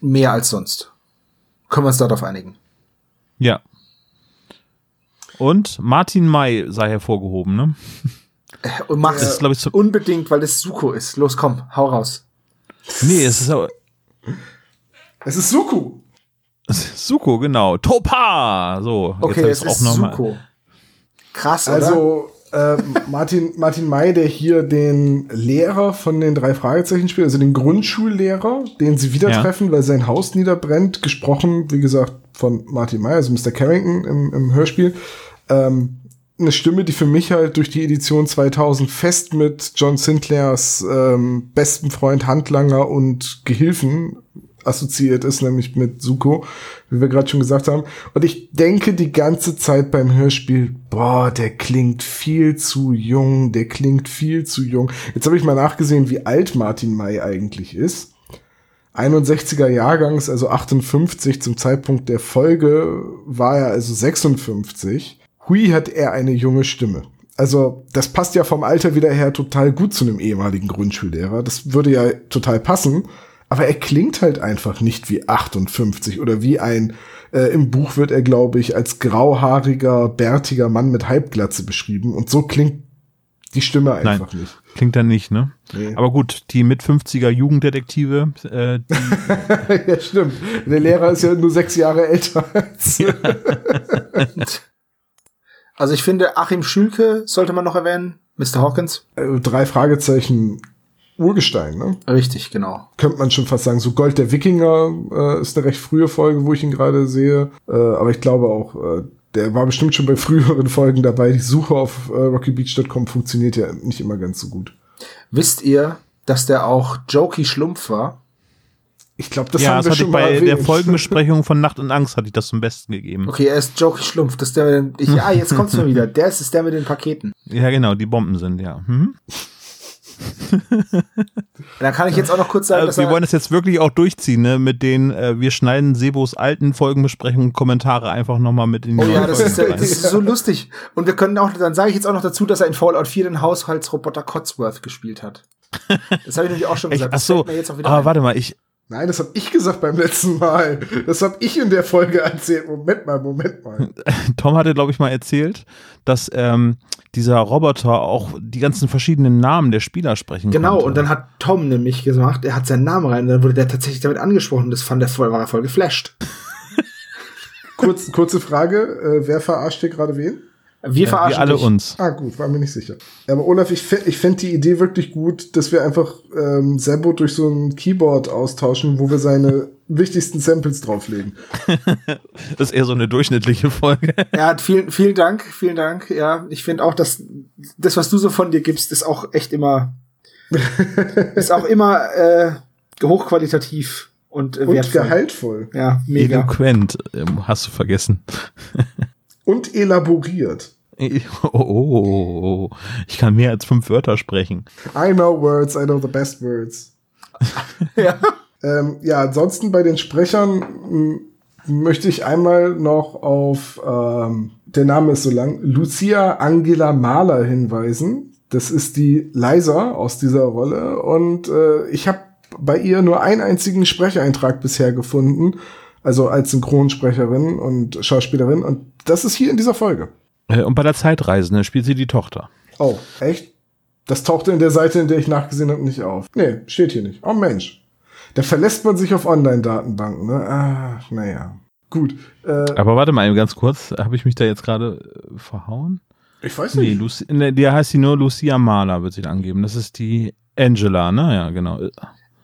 [SPEAKER 5] mehr als sonst. Können wir uns darauf einigen?
[SPEAKER 3] Ja. Und Martin May sei hervorgehoben, ne?
[SPEAKER 5] Und mach
[SPEAKER 3] Das ist,
[SPEAKER 5] es
[SPEAKER 3] glaube ich, so.
[SPEAKER 5] unbedingt, weil es Suko ist. Los, komm, hau raus.
[SPEAKER 3] Nee, es ist aber.
[SPEAKER 1] Es ist Suku.
[SPEAKER 3] Suko, genau. Topa! So,
[SPEAKER 5] Okay,
[SPEAKER 3] hab
[SPEAKER 5] es
[SPEAKER 3] ich's
[SPEAKER 5] ist Suko. Krass, oder?
[SPEAKER 1] Also, äh, Martin, Martin May, der hier den Lehrer von den drei Fragezeichen spielt, also den Grundschullehrer, den sie wieder
[SPEAKER 3] Ja.
[SPEAKER 1] treffen, weil sein Haus niederbrennt, gesprochen, wie gesagt, von Martin May, also Mr. Carrington im, im Hörspiel. Ähm, eine Stimme, die für mich halt durch die Edition 2000 fest mit John Sinclairs ähm, besten Freund, Handlanger und Gehilfen assoziiert ist, nämlich mit Suko, wie wir gerade schon gesagt haben. Und ich denke die ganze Zeit beim Hörspiel, boah, der klingt viel zu jung, der klingt viel zu jung. Jetzt habe ich mal nachgesehen, wie alt Martin May eigentlich ist. 61er Jahrgangs, also 58 zum Zeitpunkt der Folge war er also 56. Hui hat er eine junge Stimme. Also, das passt ja vom Alter wieder her total gut zu einem ehemaligen Grundschullehrer. Das würde ja total passen. Aber er klingt halt einfach nicht wie 58 oder wie ein, äh, im Buch wird er, glaube ich, als grauhaariger, bärtiger Mann mit Halbglatze beschrieben. Und so klingt die Stimme einfach nicht.
[SPEAKER 3] Klingt dann nicht, ne?
[SPEAKER 1] Nee.
[SPEAKER 3] Aber gut, die mit 50er Jugenddetektive, äh, die,
[SPEAKER 1] ja, stimmt. Der Lehrer ist ja nur sechs Jahre älter als.
[SPEAKER 5] Also ich finde, Achim Schülke sollte man noch erwähnen. Mr. Hawkins.
[SPEAKER 1] Äh, Drei Fragezeichen Urgestein, ne?
[SPEAKER 5] Richtig, genau.
[SPEAKER 1] Könnte man schon fast sagen. So Gold der Wikinger äh, ist eine recht frühe Folge, wo ich ihn gerade sehe. Äh, aber ich glaube auch, äh, der war bestimmt schon bei früheren Folgen dabei. Die Suche auf äh, rockybeach.com funktioniert ja nicht immer ganz so gut.
[SPEAKER 5] Wisst ihr, dass der auch Jokey Schlumpf war?
[SPEAKER 1] Ich glaube, das
[SPEAKER 3] ja,
[SPEAKER 1] haben
[SPEAKER 3] das
[SPEAKER 1] wir
[SPEAKER 3] hatte
[SPEAKER 1] schon
[SPEAKER 3] ich bei der Folgenbesprechung von Nacht und Angst hatte ich das zum Besten gegeben.
[SPEAKER 5] Okay, er ist Jokey Schlumpf. Das ist der mit den, ich, ah, jetzt kommt's mir wieder. Der ist, ist der mit den Paketen.
[SPEAKER 3] Ja, genau, die Bomben sind, ja. Mhm.
[SPEAKER 5] Dann kann ich jetzt auch noch kurz sagen,
[SPEAKER 3] Also, wir wollen das jetzt wirklich auch durchziehen, ne? Mit den, äh, wir schneiden Sebos alten Folgenbesprechungen, Kommentare einfach nochmal mit in die
[SPEAKER 5] Oh ja, das ist, das ist so lustig. Und wir können auch, dann sage ich jetzt auch noch dazu, dass er in Fallout 4 den Haushaltsroboter Cotsworth gespielt hat. Das habe ich nämlich auch schon gesagt.
[SPEAKER 3] Ach so,
[SPEAKER 5] fällt mir jetzt auch wieder
[SPEAKER 3] aber
[SPEAKER 5] ein.
[SPEAKER 3] warte mal, ich,
[SPEAKER 1] Nein, das habe ich gesagt beim letzten Mal. Das habe ich in der Folge erzählt. Moment mal, Moment mal.
[SPEAKER 3] Tom hatte, glaube ich, mal erzählt, dass ähm, dieser Roboter auch die ganzen verschiedenen Namen der Spieler sprechen
[SPEAKER 5] Genau,
[SPEAKER 3] konnte.
[SPEAKER 5] und dann hat Tom nämlich gemacht, er hat seinen Namen rein, und dann wurde der tatsächlich damit angesprochen. Das fand er voll, war er voll geflasht.
[SPEAKER 1] Kurz, kurze Frage, äh, wer verarscht hier gerade wen?
[SPEAKER 5] Wir verarschen
[SPEAKER 3] wir alle
[SPEAKER 5] dich.
[SPEAKER 3] uns.
[SPEAKER 1] Ah, gut, war mir nicht sicher. Aber Olaf, ich, ich fände die Idee wirklich gut, dass wir einfach ähm, Sebo durch so ein Keyboard austauschen, wo wir seine wichtigsten Samples drauflegen.
[SPEAKER 3] Das ist eher so eine durchschnittliche Folge.
[SPEAKER 5] Ja, vielen, vielen Dank, vielen Dank. Ja, ich finde auch, dass das, was du so von dir gibst, ist auch echt immer, ist auch immer äh, hochqualitativ und, äh,
[SPEAKER 1] Und
[SPEAKER 5] wertvoll.
[SPEAKER 1] gehaltvoll.
[SPEAKER 5] Ja, mega.
[SPEAKER 3] Eloquent, ähm, hast du vergessen.
[SPEAKER 1] Und elaboriert.
[SPEAKER 3] Oh, oh, oh, oh. ich kann mehr als fünf Wörter sprechen.
[SPEAKER 1] I know words, I know the best words.
[SPEAKER 5] Ja.
[SPEAKER 1] Ähm, ja, ansonsten bei den Sprechern m, möchte ich einmal noch auf, ähm, der Name ist so lang, Lucia Angela Mahler hinweisen. Das ist die Liza aus dieser Rolle und äh, ich habe bei ihr nur einen einzigen Sprecheintrag bisher gefunden, also als Synchronsprecherin und Schauspielerin und das ist hier in dieser Folge.
[SPEAKER 3] Äh, Und bei der Zeitreisende spielt sie die Tochter.
[SPEAKER 1] Oh, echt? Das tauchte in der Seite, in der ich nachgesehen habe, nicht auf. Nee, steht hier nicht. Oh Mensch. Da verlässt man sich auf Online-Datenbanken, ne? Ah, naja. Gut. Äh,
[SPEAKER 3] Aber warte mal eben ganz kurz, habe ich mich da jetzt gerade äh, verhauen?
[SPEAKER 1] ich weiß
[SPEAKER 3] Nee,
[SPEAKER 1] nicht.
[SPEAKER 3] Luci ne, der heißt sie nur Lucia Mahler, wird sie angeben. Das ist die Angela, ne? Ja, genau.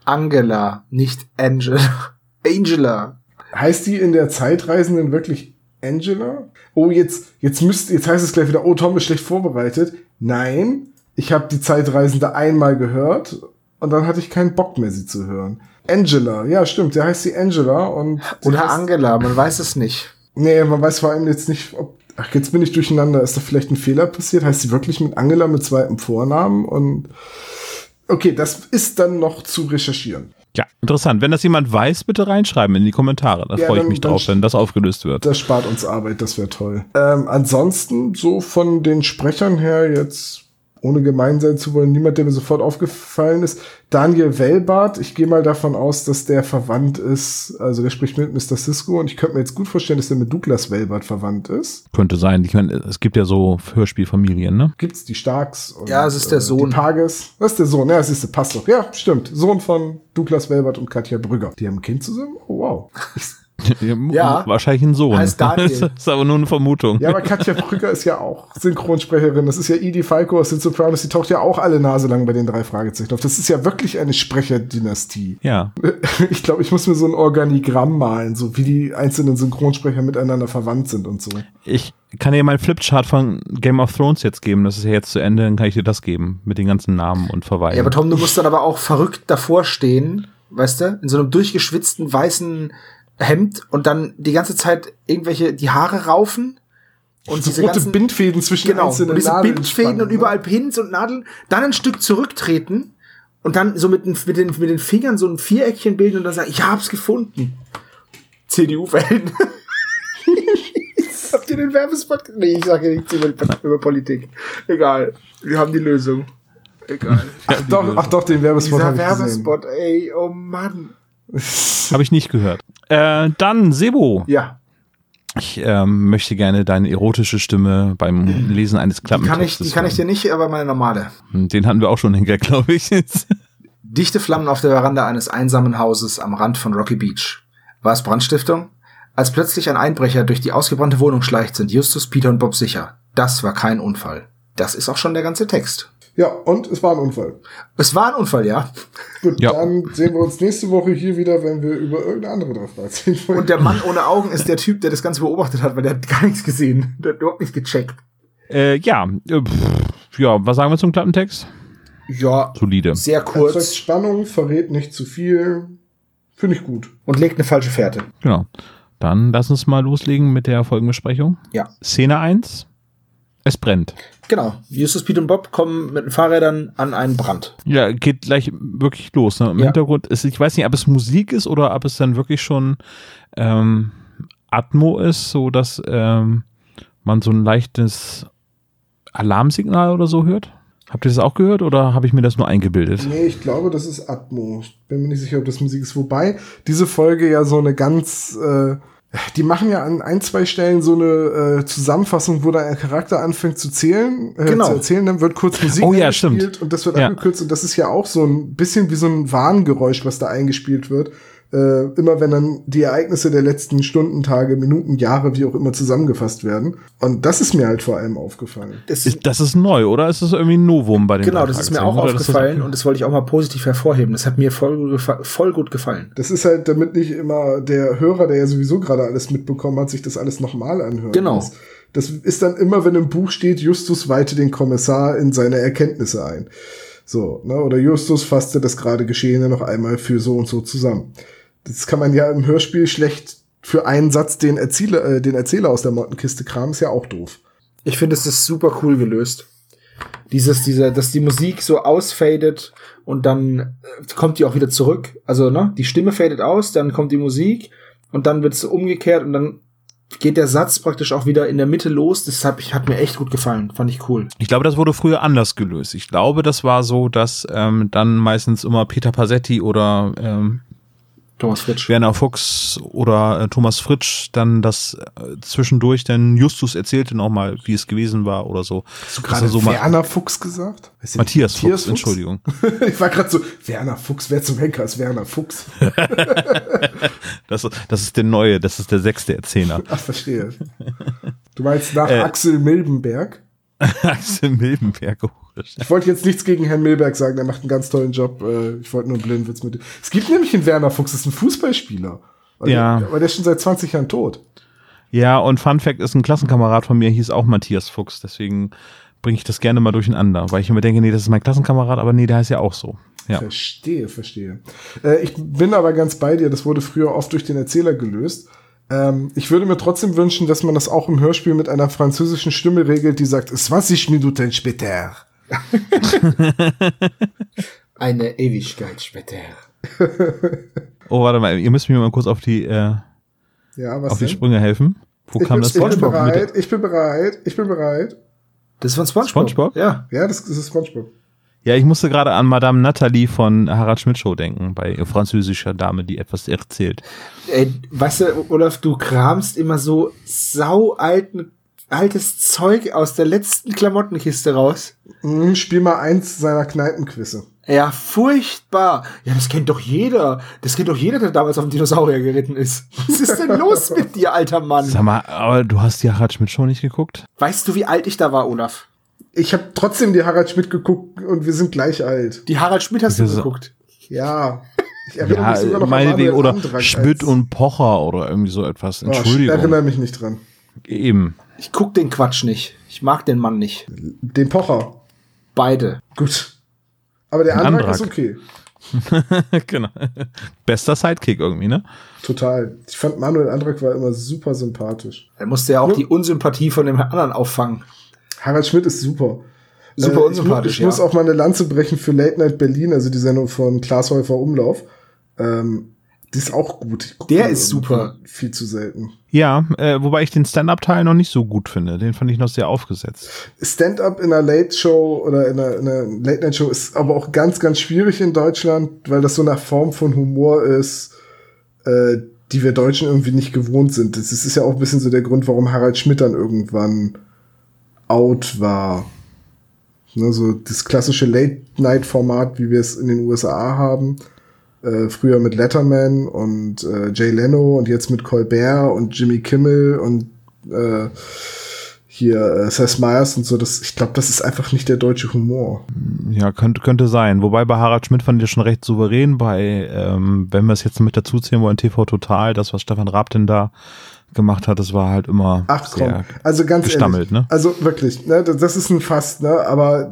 [SPEAKER 5] Angela, nicht Angela. Angela.
[SPEAKER 1] Heißt die in der Zeitreisenden wirklich Angela? Oh, jetzt, jetzt müsst, jetzt heißt es gleich wieder, oh, Tom ist schlecht vorbereitet. Nein, ich habe die Zeitreisende einmal gehört und dann hatte ich keinen Bock mehr, sie zu hören. Angela, ja, stimmt, der heißt sie Angela und.
[SPEAKER 5] Oder Angela, man weiß es nicht.
[SPEAKER 1] Nee, man weiß vor allem jetzt nicht, ob. Ach, jetzt bin ich durcheinander. Ist da vielleicht ein Fehler passiert? Heißt sie wirklich mit Angela mit zweitem Vornamen? Und okay, das ist dann noch zu recherchieren.
[SPEAKER 3] Ja, interessant. Wenn das jemand weiß, bitte reinschreiben in die Kommentare. Da
[SPEAKER 1] Ja,
[SPEAKER 3] freue ich
[SPEAKER 1] dann-
[SPEAKER 3] mich drauf, wenn das aufgelöst wird.
[SPEAKER 1] Das spart uns Arbeit, das wäre toll. Ähm, ansonsten, so von den Sprechern her, jetzt ohne gemein sein zu wollen, niemand, der mir sofort aufgefallen ist. Daniel Wellbart, ich gehe mal davon aus, dass der verwandt ist, also der spricht mit Mr. Cisco und ich könnte mir jetzt gut vorstellen, dass der mit Douglas Wellbart verwandt ist.
[SPEAKER 3] Könnte sein. Ich meine, es gibt ja so Hörspielfamilien, ne?
[SPEAKER 1] Gibt's die Starks? Und,
[SPEAKER 5] Ja, es ist der
[SPEAKER 1] äh,
[SPEAKER 5] Sohn.
[SPEAKER 1] Die Pages. Das ist der Sohn. Ja, siehst du, passt doch. Ja, stimmt. Sohn von Douglas Welbert und Katja Brügger. Die haben ein Kind zusammen? Oh, wow.
[SPEAKER 5] Ja.
[SPEAKER 3] Wahrscheinlich ein Sohn.
[SPEAKER 5] Heißt Daniel.
[SPEAKER 3] Das ist aber nur eine Vermutung.
[SPEAKER 1] Ja, aber Katja Brügger ist ja auch Synchronsprecherin. Das ist ja Edie Falco aus den Sopranos. Die taucht ja auch alle Nase lang bei den drei Fragezeichen auf. Das ist ja wirklich eine Sprecherdynastie.
[SPEAKER 3] Ja.
[SPEAKER 1] Ich glaube, ich muss mir so ein Organigramm malen, so wie die einzelnen Synchronsprecher miteinander verwandt sind und so.
[SPEAKER 3] Ich kann dir mal einen Flipchart von Game of Thrones jetzt geben. Das ist ja jetzt zu Ende. Dann kann ich dir das geben. Mit den ganzen Namen und Verweisen.
[SPEAKER 5] Ja, aber Tom, du musst dann aber auch verrückt davor stehen, weißt du, in so einem durchgeschwitzten weißen Hemd und dann die ganze Zeit irgendwelche, die Haare raufen und
[SPEAKER 1] so
[SPEAKER 5] diese
[SPEAKER 1] rote
[SPEAKER 5] ganzen,
[SPEAKER 1] Bindfäden zwischen
[SPEAKER 5] genau,
[SPEAKER 1] einzelnen
[SPEAKER 5] und diese
[SPEAKER 1] Nadeln
[SPEAKER 5] Bindfäden
[SPEAKER 1] spannen,
[SPEAKER 5] und
[SPEAKER 1] ne?
[SPEAKER 5] überall Pins und Nadeln, dann ein Stück zurücktreten und dann so mit den, mit den, mit den Fingern so ein Viereckchen bilden und dann sagen, ich hab's gefunden. CDU-Wählen. Habt ihr den Werbespot? Nee, ich sage nichts über, über Politik. Egal. Wir haben die Lösung. Egal.
[SPEAKER 1] Ach doch, ach doch, den Werbespot
[SPEAKER 5] Dieser
[SPEAKER 1] ich gesehen.
[SPEAKER 5] Werbespot, ey, oh Mann.
[SPEAKER 3] Habe ich nicht gehört. Äh, dann, Sebo.
[SPEAKER 5] Ja,
[SPEAKER 3] Ich ähm, möchte gerne deine erotische Stimme beim Lesen eines
[SPEAKER 5] die kann ich,
[SPEAKER 3] Klappentextes
[SPEAKER 5] die kann ich dir nicht, aber meine normale.
[SPEAKER 3] hören. Den hatten wir auch schon in Gag, glaube ich.
[SPEAKER 5] Dichte Flammen auf der Veranda eines einsamen Hauses am Rand von Rocky Beach. War es Brandstiftung? Als plötzlich ein Einbrecher durch die ausgebrannte Wohnung schleicht, sind Justus, Peter und Bob sicher. Das war kein Unfall. Das ist auch schon der ganze Text.
[SPEAKER 1] Ja, und es war ein Unfall.
[SPEAKER 5] Es war ein Unfall, ja.
[SPEAKER 1] Gut,
[SPEAKER 3] Ja.
[SPEAKER 1] dann sehen wir uns nächste Woche hier wieder, wenn wir über irgendeine andere drauf erzählen wollen.
[SPEAKER 5] Und der Mann ohne Augen ist der Typ, der das Ganze beobachtet hat, weil der hat gar nichts gesehen. Der hat überhaupt nicht gecheckt.
[SPEAKER 3] äh, ja, äh, pff, ja, was sagen wir zum Klappentext?
[SPEAKER 5] Ja,
[SPEAKER 3] Solide.
[SPEAKER 5] sehr
[SPEAKER 1] Erzeugt
[SPEAKER 5] kurz
[SPEAKER 1] Spannung, verrät nicht zu viel. Finde ich gut.
[SPEAKER 5] und legt eine falsche Fährte.
[SPEAKER 3] Genau. Dann lass uns mal loslegen mit der Folgenbesprechung.
[SPEAKER 5] Ja.
[SPEAKER 3] Szene 1. Es brennt.
[SPEAKER 5] Genau. Justus, Pete und Bob kommen mit den Fahrrädern an einen Brand.
[SPEAKER 3] Ja, geht gleich wirklich los. Ne? Im
[SPEAKER 5] Ja.
[SPEAKER 3] Hintergrund ist, ich weiß nicht, ob es Musik ist oder ob es dann wirklich schon ähm, Atmo ist, so dass ähm, man so ein leichtes Alarmsignal oder so hört. Habt ihr das auch gehört oder habe ich mir das nur eingebildet?
[SPEAKER 1] Nee, ich glaube, das ist Atmo. Ich bin mir nicht sicher, ob das Musik ist. Wobei diese Folge ja so eine ganz, äh, die machen ja an ein, zwei Stellen so eine äh, Zusammenfassung, wo da ein Charakter anfängt zu zählen, äh,
[SPEAKER 5] Genau.
[SPEAKER 1] zu erzählen, dann wird kurz Musik
[SPEAKER 3] Oh ja, stimmt.
[SPEAKER 1] und das wird
[SPEAKER 3] Ja.
[SPEAKER 1] abgekürzt und das ist ja auch so ein bisschen wie so ein Warngeräusch, was da eingespielt wird. Äh, immer wenn dann die Ereignisse der letzten Stunden, Tage, Minuten, Jahre, wie auch immer zusammengefasst werden. Und das ist mir halt vor allem aufgefallen.
[SPEAKER 5] Das
[SPEAKER 3] Ist, das ist neu, oder ist das irgendwie ein Novum bei den
[SPEAKER 5] genau, das ist mir auch
[SPEAKER 3] oder? Das
[SPEAKER 5] aufgefallen und das wollte ich auch mal positiv hervorheben. Das hat mir voll, voll gut gefallen.
[SPEAKER 1] Das ist halt, damit nicht immer der Hörer, der ja sowieso gerade alles mitbekommen hat, sich das alles nochmal anhören
[SPEAKER 5] Genau.
[SPEAKER 1] muss. Das ist dann immer, wenn im Buch steht, Justus weite den Kommissar in seine Erkenntnisse ein. So, ne? Oder Justus fasste das gerade Geschehene noch einmal für so und so zusammen. Das kann man ja im Hörspiel schlecht für einen Satz den Erzähler, äh, den Erzähler aus der Mottenkiste kramen, ist ja auch doof.
[SPEAKER 5] Ich finde, es ist super cool gelöst. Dieses, dieser, dass die Musik so ausfadet und dann äh, kommt die auch wieder zurück. Also, ne, die Stimme fadet aus, dann kommt die Musik und dann wird es umgekehrt und dann geht der Satz praktisch auch wieder in der Mitte los. Das hat, ich- hat mir echt gut gefallen. Fand ich cool.
[SPEAKER 3] Ich glaube, das wurde früher anders gelöst. Ich glaube, das war so, dass ähm, dann meistens immer Peter Passetti oder ähm,
[SPEAKER 5] Thomas Fritsch.
[SPEAKER 3] Werner Fuchs oder äh, Thomas Fritsch dann das äh, zwischendurch dann Justus erzählte nochmal, wie es gewesen war oder so.
[SPEAKER 1] Hast du gerade
[SPEAKER 3] er so ma-
[SPEAKER 1] Werner Fuchs gesagt? Weißt du,
[SPEAKER 3] Matthias Fuchs, Entschuldigung.
[SPEAKER 1] ich war gerade so, Werner Fuchs, wer zum Henker ist Werner Fuchs?
[SPEAKER 3] Das, das ist der neue, das ist der sechste Erzähler.
[SPEAKER 1] Ach, verstehe. Du meinst nach
[SPEAKER 3] Äh.
[SPEAKER 1] Axel Milbenberg?
[SPEAKER 3] Axel Milbenberg.
[SPEAKER 1] Ich wollte jetzt nichts gegen Herrn Milberg sagen, der macht einen ganz tollen Job. Äh, Ich wollte nur einen blöden Witz mit dem. Es gibt nämlich einen Werner Fuchs, das ist ein Fußballspieler. Aber
[SPEAKER 3] Ja.
[SPEAKER 1] Der, aber der ist schon seit 20 Jahren tot.
[SPEAKER 3] Ja, und Fun Fact ist, ein Klassenkamerad von mir hieß auch Matthias Fuchs, deswegen bringe ich das gerne mal durcheinander, weil ich immer denke, nee, das ist mein Klassenkamerad, aber nee, der heißt ja auch so. Ja.
[SPEAKER 1] Verstehe, verstehe. Äh, ich bin aber ganz bei dir, das wurde früher oft durch den Erzähler gelöst. Ähm, ich würde mir trotzdem wünschen, dass man das auch im Hörspiel mit einer französischen Stimme regelt, die sagt, 20 Minuten später.
[SPEAKER 5] Eine Ewigkeit später.
[SPEAKER 3] Oh, warte mal, ihr müsst mir mal kurz auf die, äh,
[SPEAKER 1] Ja, was
[SPEAKER 3] auf die? Sprünge helfen. Wo
[SPEAKER 1] Ich
[SPEAKER 3] kam
[SPEAKER 1] bin,
[SPEAKER 3] das
[SPEAKER 1] ich bin
[SPEAKER 3] SpongeBob mit der-
[SPEAKER 1] bereit, ich bin bereit, ich bin bereit.
[SPEAKER 5] Das ist von SpongeBob.
[SPEAKER 3] SpongeBob?
[SPEAKER 5] Ja.
[SPEAKER 1] Ja, das, das ist SpongeBob.
[SPEAKER 3] Ja, ich musste gerade an Madame Nathalie von Harald Schmidt Show denken, bei französischer Dame, die etwas erzählt.
[SPEAKER 5] Ey, weißt du, Olaf, du kramst immer so sau alten, altes Zeug aus der letzten Klamottenkiste raus.
[SPEAKER 1] Hm, spiel mal eins seiner Kneipenquizze.
[SPEAKER 5] Ja, furchtbar. Ja, das kennt doch jeder. Das kennt doch jeder, der damals auf dem Dinosaurier geritten ist. Was ist denn los mit dir, alter Mann?
[SPEAKER 3] Sag mal, aber du hast die Harald Schmidt Show nicht geguckt?
[SPEAKER 5] Weißt du, wie alt ich da war, Olaf?
[SPEAKER 1] Ich habe trotzdem die Harald Schmidt geguckt und wir sind gleich alt.
[SPEAKER 5] Die Harald Schmidt hast du
[SPEAKER 3] Das
[SPEAKER 5] geguckt.
[SPEAKER 1] Ja. Ich erinnere mich sogar
[SPEAKER 3] Ja,
[SPEAKER 1] noch
[SPEAKER 3] meinetwegen, oder Schmidt und Pocher oder irgendwie so etwas.
[SPEAKER 1] Oh, ich
[SPEAKER 3] Entschuldigung.
[SPEAKER 1] erinnere mich nicht dran.
[SPEAKER 3] Eben.
[SPEAKER 5] Ich guck den Quatsch nicht. Ich mag den Mann nicht.
[SPEAKER 1] Den Pocher.
[SPEAKER 5] Beide.
[SPEAKER 1] Gut. Aber der Antrag
[SPEAKER 3] Andrak.
[SPEAKER 1] ist okay.
[SPEAKER 3] genau. Bester Sidekick irgendwie, ne?
[SPEAKER 1] Total. Ich fand Manuel Andrak war immer super sympathisch.
[SPEAKER 5] Er musste ja auch
[SPEAKER 1] Ja.
[SPEAKER 5] die Unsympathie von dem anderen auffangen.
[SPEAKER 1] Harald Schmidt ist super.
[SPEAKER 5] Super
[SPEAKER 1] Äh, ich mu-
[SPEAKER 5] unsympathisch,
[SPEAKER 1] Ich, muss
[SPEAKER 5] ja.
[SPEAKER 1] auch mal eine Lanze brechen für Late Night Berlin, also die Sendung von Klaas Häufer Umlauf. Ähm, die ist auch gut. Ich
[SPEAKER 5] Der ist
[SPEAKER 1] irgendwie
[SPEAKER 5] super.
[SPEAKER 1] Viel zu selten.
[SPEAKER 3] Ja, äh, wobei ich den Stand-Up-Teil noch nicht so gut finde. Den fand ich noch sehr aufgesetzt.
[SPEAKER 1] Stand-up in einer Late Show oder in einer, in einer Late Night Show ist aber auch ganz, ganz schwierig in Deutschland, weil das so eine Form von Humor ist, äh, die wir Deutschen irgendwie nicht gewohnt sind. Das ist ja auch ein bisschen so der Grund, warum Harald Schmidt dann irgendwann out war. Ne, so das klassische Late-Night-Format, wie wir es in den USA haben. Äh, früher mit Letterman und äh, Jay Leno und jetzt mit Colbert und Jimmy Kimmel und äh, hier äh, Seth Meyers und so. Das, ich glaube, das ist einfach nicht der deutsche Humor.
[SPEAKER 3] Ja, könnte, könnte sein. Wobei bei Harald Schmidt fand ich schon recht souverän. Bei, ähm, wenn wir es jetzt mit dazu zählen wollen, TV Total, das, was Stefan Raab denn da gemacht hat, das war halt immer
[SPEAKER 1] Ach komm, also ganz
[SPEAKER 3] gestammelt,
[SPEAKER 1] ehrlich,
[SPEAKER 3] ne?
[SPEAKER 1] Also wirklich, ne, das ist ein Fass, ne, aber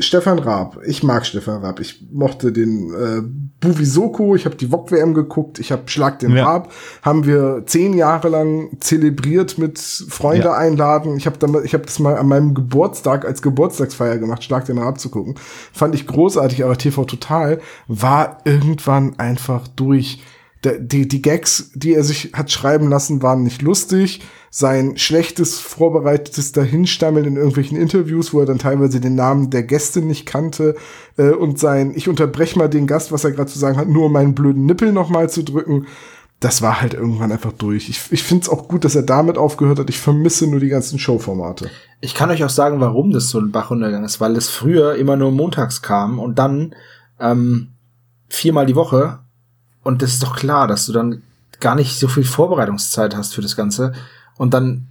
[SPEAKER 1] Stefan Raab, ich mag Stefan Raab, ich mochte den äh, Buvisoko, ich habe die VOG WM geguckt, ich habe Schlag den
[SPEAKER 3] Ja.
[SPEAKER 1] Raab, haben wir zehn Jahre lang zelebriert mit Freunde
[SPEAKER 3] Ja.
[SPEAKER 1] einladen. Ich habe ich hab das mal an meinem Geburtstag als Geburtstagsfeier gemacht, Schlag den Raab zu gucken. Fand ich großartig, aber TV Total war irgendwann einfach durch. Die, die Gags, die er sich hat schreiben lassen, waren nicht lustig. Sein schlechtes, vorbereitetes Dahinstammeln in irgendwelchen Interviews, wo er dann teilweise den Namen der Gäste nicht kannte, äh, und sein, ich unterbreche mal den Gast, was er gerade zu sagen hat, nur um meinen blöden Nippel nochmal zu drücken. Das war halt irgendwann einfach durch. Ich, ich finde es auch gut, dass er damit aufgehört hat. Ich vermisse nur die ganzen Showformate.
[SPEAKER 5] Ich kann euch auch sagen, warum das so ein Bach runtergegangen ist, weil es früher immer nur montags kam und dann ähm, viermal die Woche. Und das ist doch klar, dass du dann gar nicht so viel Vorbereitungszeit hast für das Ganze. Und dann,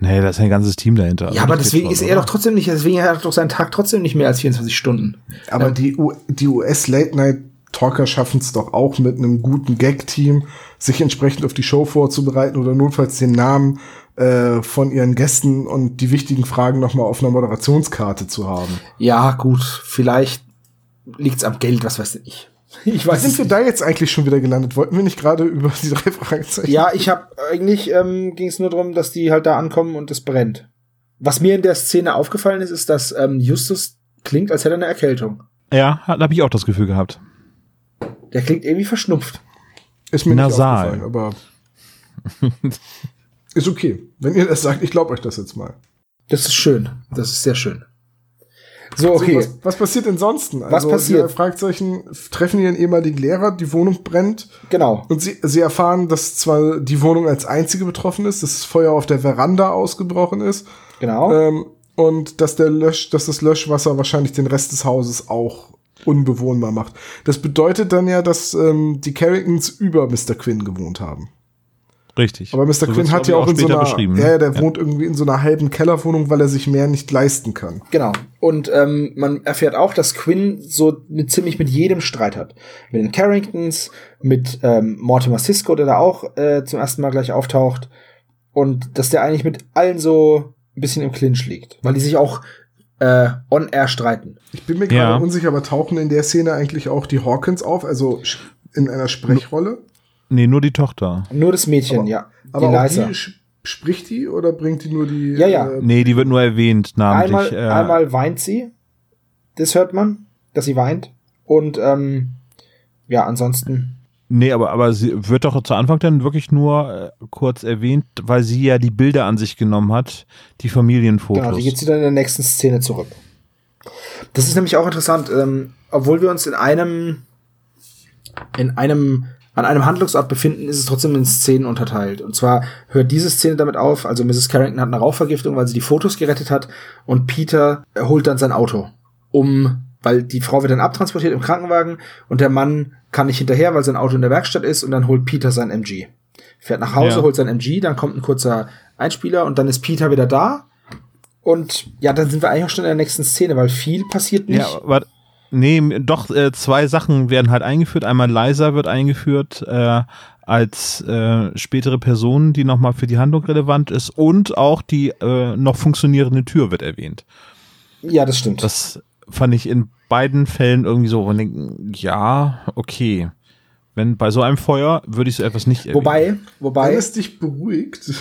[SPEAKER 3] Nee, da ist ein ganzes Team dahinter.
[SPEAKER 5] ja, aber deswegen ist er
[SPEAKER 3] oder?
[SPEAKER 5] doch trotzdem nicht, deswegen hat er doch seinen Tag trotzdem nicht mehr als 24 Stunden.
[SPEAKER 1] Aber die, U die US-Late-Night-Talker schaffen es doch auch mit einem guten Gag-Team, sich entsprechend auf die Show vorzubereiten oder notfalls den Namen äh, von ihren Gästen und die wichtigen Fragen nochmal auf einer Moderationskarte zu haben.
[SPEAKER 5] Ja, gut, vielleicht liegt's am Geld, was weiß ich. Ich
[SPEAKER 1] Wie
[SPEAKER 5] weiß
[SPEAKER 1] sind
[SPEAKER 5] es
[SPEAKER 1] wir
[SPEAKER 5] nicht.
[SPEAKER 1] da jetzt eigentlich schon wieder gelandet? Wollten wir nicht gerade über die drei Fragezeichen?
[SPEAKER 5] Ja, ich habe eigentlich ähm, ging es nur darum, dass die halt da ankommen und es brennt. Was mir in der Szene aufgefallen ist, ist, dass ähm, Justus klingt, als hätte er eine Erkältung.
[SPEAKER 3] Ja, da habe ich auch das Gefühl gehabt.
[SPEAKER 5] Der klingt irgendwie verschnupft.
[SPEAKER 1] Ist mir
[SPEAKER 3] Nasal.
[SPEAKER 1] nicht aufgefallen, aber ist okay. Wenn ihr das sagt, ich glaube euch das jetzt mal.
[SPEAKER 5] Das ist schön. Das ist sehr schön. So, okay.
[SPEAKER 1] So, was, was passiert denn sonst? Also,
[SPEAKER 5] passiert?
[SPEAKER 1] Die drei Fragezeichen treffen ihren ehemaligen Lehrer, die Wohnung brennt.
[SPEAKER 5] genau.
[SPEAKER 1] Und sie, sie erfahren, dass zwar die Wohnung als einzige betroffen ist, dass das Feuer auf der Veranda ausgebrochen ist
[SPEAKER 5] Genau.
[SPEAKER 1] ähm, und dass, der Lösch, dass das Löschwasser wahrscheinlich den Rest des Hauses auch unbewohnbar macht. Das bedeutet dann ja, dass ähm, die Carringtons über Mr. Quinn gewohnt haben.
[SPEAKER 3] Richtig.
[SPEAKER 1] Aber Mr.
[SPEAKER 3] So
[SPEAKER 1] Quinn hat ja auch
[SPEAKER 3] ich,
[SPEAKER 1] in so einer,
[SPEAKER 3] beschrieben.
[SPEAKER 1] ja, ja, der wohnt irgendwie in so einer halben Kellerwohnung, weil er sich mehr nicht leisten kann.
[SPEAKER 5] Genau. Und ähm, man erfährt auch, dass Quinn so mit, ziemlich mit jedem Streit hat. Mit den Carringtons, mit ähm, Mortimer Cisco, der da auch äh, zum ersten Mal gleich auftaucht. Und dass der eigentlich mit allen so ein bisschen im Clinch liegt. Weil die sich auch äh, on-air streiten.
[SPEAKER 1] Ich bin mir gerade
[SPEAKER 3] Ja.
[SPEAKER 1] unsicher, aber tauchen in der Szene eigentlich auch die Hawkins auf, also in einer Sprechrolle?
[SPEAKER 3] Nee, nur die Tochter.
[SPEAKER 5] Nur das Mädchen,
[SPEAKER 1] Aber-
[SPEAKER 5] ja.
[SPEAKER 1] Aber
[SPEAKER 5] die
[SPEAKER 1] auch
[SPEAKER 5] Liza.
[SPEAKER 1] die sch- spricht die oder bringt die nur die?
[SPEAKER 5] Ja, ja.
[SPEAKER 1] Äh,
[SPEAKER 3] Nee, die wird nur erwähnt, namentlich.
[SPEAKER 5] Einmal,
[SPEAKER 3] äh,
[SPEAKER 5] einmal weint sie. Das hört man, dass sie weint. Und ähm, ja, ansonsten.
[SPEAKER 3] Nee, aber, aber sie wird doch zu Anfang dann wirklich nur äh, kurz erwähnt, weil sie ja die Bilder an sich genommen hat, die Familienfotos.
[SPEAKER 5] Genau, die geht sie dann in der nächsten Szene zurück. Das ist nämlich auch interessant, ähm, obwohl wir uns in einem, in einem, an einem Handlungsort befinden, ist es trotzdem in Szenen unterteilt. Und zwar hört diese Szene damit auf, also Mrs. Carrington hat eine Rauchvergiftung, weil sie die Fotos gerettet hat und Peter holt dann sein Auto, um, weil die Frau wird dann abtransportiert im Krankenwagen und der Mann kann nicht hinterher, weil sein Auto in der Werkstatt ist und dann holt Peter sein MG. Fährt nach Hause,
[SPEAKER 3] Ja.
[SPEAKER 5] holt sein MG, dann kommt ein kurzer Einspieler und dann ist Peter wieder da und ja, dann sind wir eigentlich auch schon in der nächsten Szene, weil viel passiert nicht.
[SPEAKER 3] Ja, aber nee, doch äh, zwei Sachen werden halt eingeführt. Einmal Liza wird eingeführt äh, als äh, spätere Person, die nochmal für die Handlung relevant ist und auch die äh, noch funktionierende Tür wird erwähnt.
[SPEAKER 5] Ja, das stimmt.
[SPEAKER 3] Das fand ich in beiden Fällen irgendwie so, ja, okay. Wenn bei so einem Feuer würde ich so etwas nicht erwähnen.
[SPEAKER 5] wobei, wobei,
[SPEAKER 1] Wenn es dich beruhigt,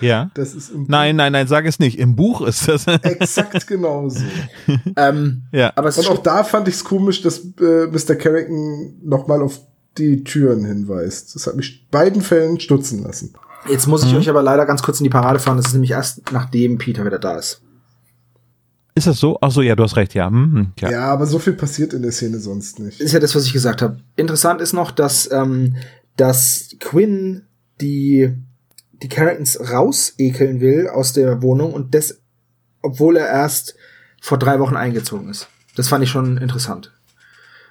[SPEAKER 3] Ja.
[SPEAKER 1] das ist im
[SPEAKER 3] Nein, nein, nein, sag es nicht. Im Buch ist das.
[SPEAKER 1] exakt genauso.
[SPEAKER 5] ähm,
[SPEAKER 3] ja.
[SPEAKER 5] aber es
[SPEAKER 1] Und auch da fand ich es komisch, dass äh, Mr. Carrington nochmal auf die Türen hinweist. Das hat mich beiden Fällen stutzen lassen.
[SPEAKER 5] jetzt muss ich
[SPEAKER 3] Mhm.
[SPEAKER 5] euch aber leider ganz kurz in die Parade fahren. Das ist nämlich erst nachdem Peter wieder da ist.
[SPEAKER 3] Ist das so? Ach so, ja, du hast recht, ja. Hm, hm, ja.
[SPEAKER 1] Ja. aber so viel passiert in der Szene sonst nicht.
[SPEAKER 5] ist ja das, was ich gesagt habe. Interessant ist noch, dass, ähm, dass Quinn die, die Carringtons rausekeln will aus der Wohnung und das, obwohl er erst vor drei Wochen eingezogen ist. Das fand ich schon interessant.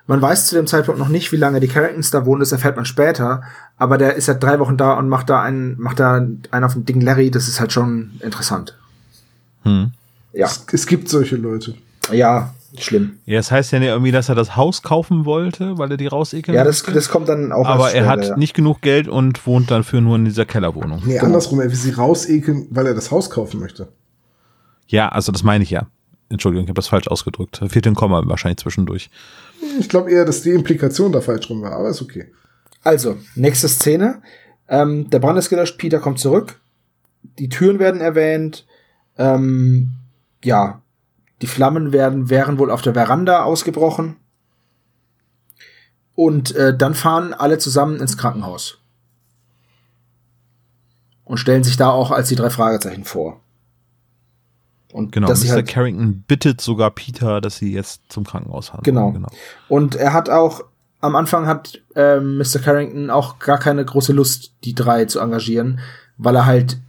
[SPEAKER 5] Man weiß zu dem Zeitpunkt noch nicht, wie lange die Carringtons da wohnen, das erfährt man später, aber der ist seit drei Wochen da und macht da einen, macht da einen auf den Ding Larry, das ist halt schon interessant.
[SPEAKER 3] Hm.
[SPEAKER 5] Ja.
[SPEAKER 1] Es, es gibt solche Leute.
[SPEAKER 5] Ja, schlimm.
[SPEAKER 3] Ja, das heißt ja nicht irgendwie, dass er das Haus kaufen wollte, weil er die rausekeln
[SPEAKER 5] Ja, das, das kommt dann auch
[SPEAKER 3] Aber er hat
[SPEAKER 5] ja.
[SPEAKER 3] nicht genug Geld und wohnt dafür nur in dieser Kellerwohnung.
[SPEAKER 1] Nee,
[SPEAKER 5] Genau.
[SPEAKER 1] andersrum, er will sie rausekeln, weil er das Haus kaufen möchte.
[SPEAKER 3] Ja, also das meine ich ja. Entschuldigung, ich habe das falsch ausgedrückt. Da fehlt ein Komma wahrscheinlich zwischendurch.
[SPEAKER 1] Ich glaube eher, dass die Implikation da falsch rum war, aber ist okay.
[SPEAKER 5] Also, nächste Szene. Ähm, der Brand ist gelöscht, Peter kommt zurück. Die Türen werden erwähnt. Ähm, ja, die Flammen werden, wären wohl auf der Veranda ausgebrochen. Und äh, dann fahren alle zusammen ins Krankenhaus. Und stellen sich da auch als die drei Fragezeichen vor.
[SPEAKER 3] Und genau, Mr. Halt Carrington bittet sogar Peter, dass sie jetzt zum Krankenhaus fahren.
[SPEAKER 5] Genau. genau. Und er hat auch, am Anfang hat äh, Mr. Carrington auch gar keine große Lust, die drei zu engagieren, weil er halt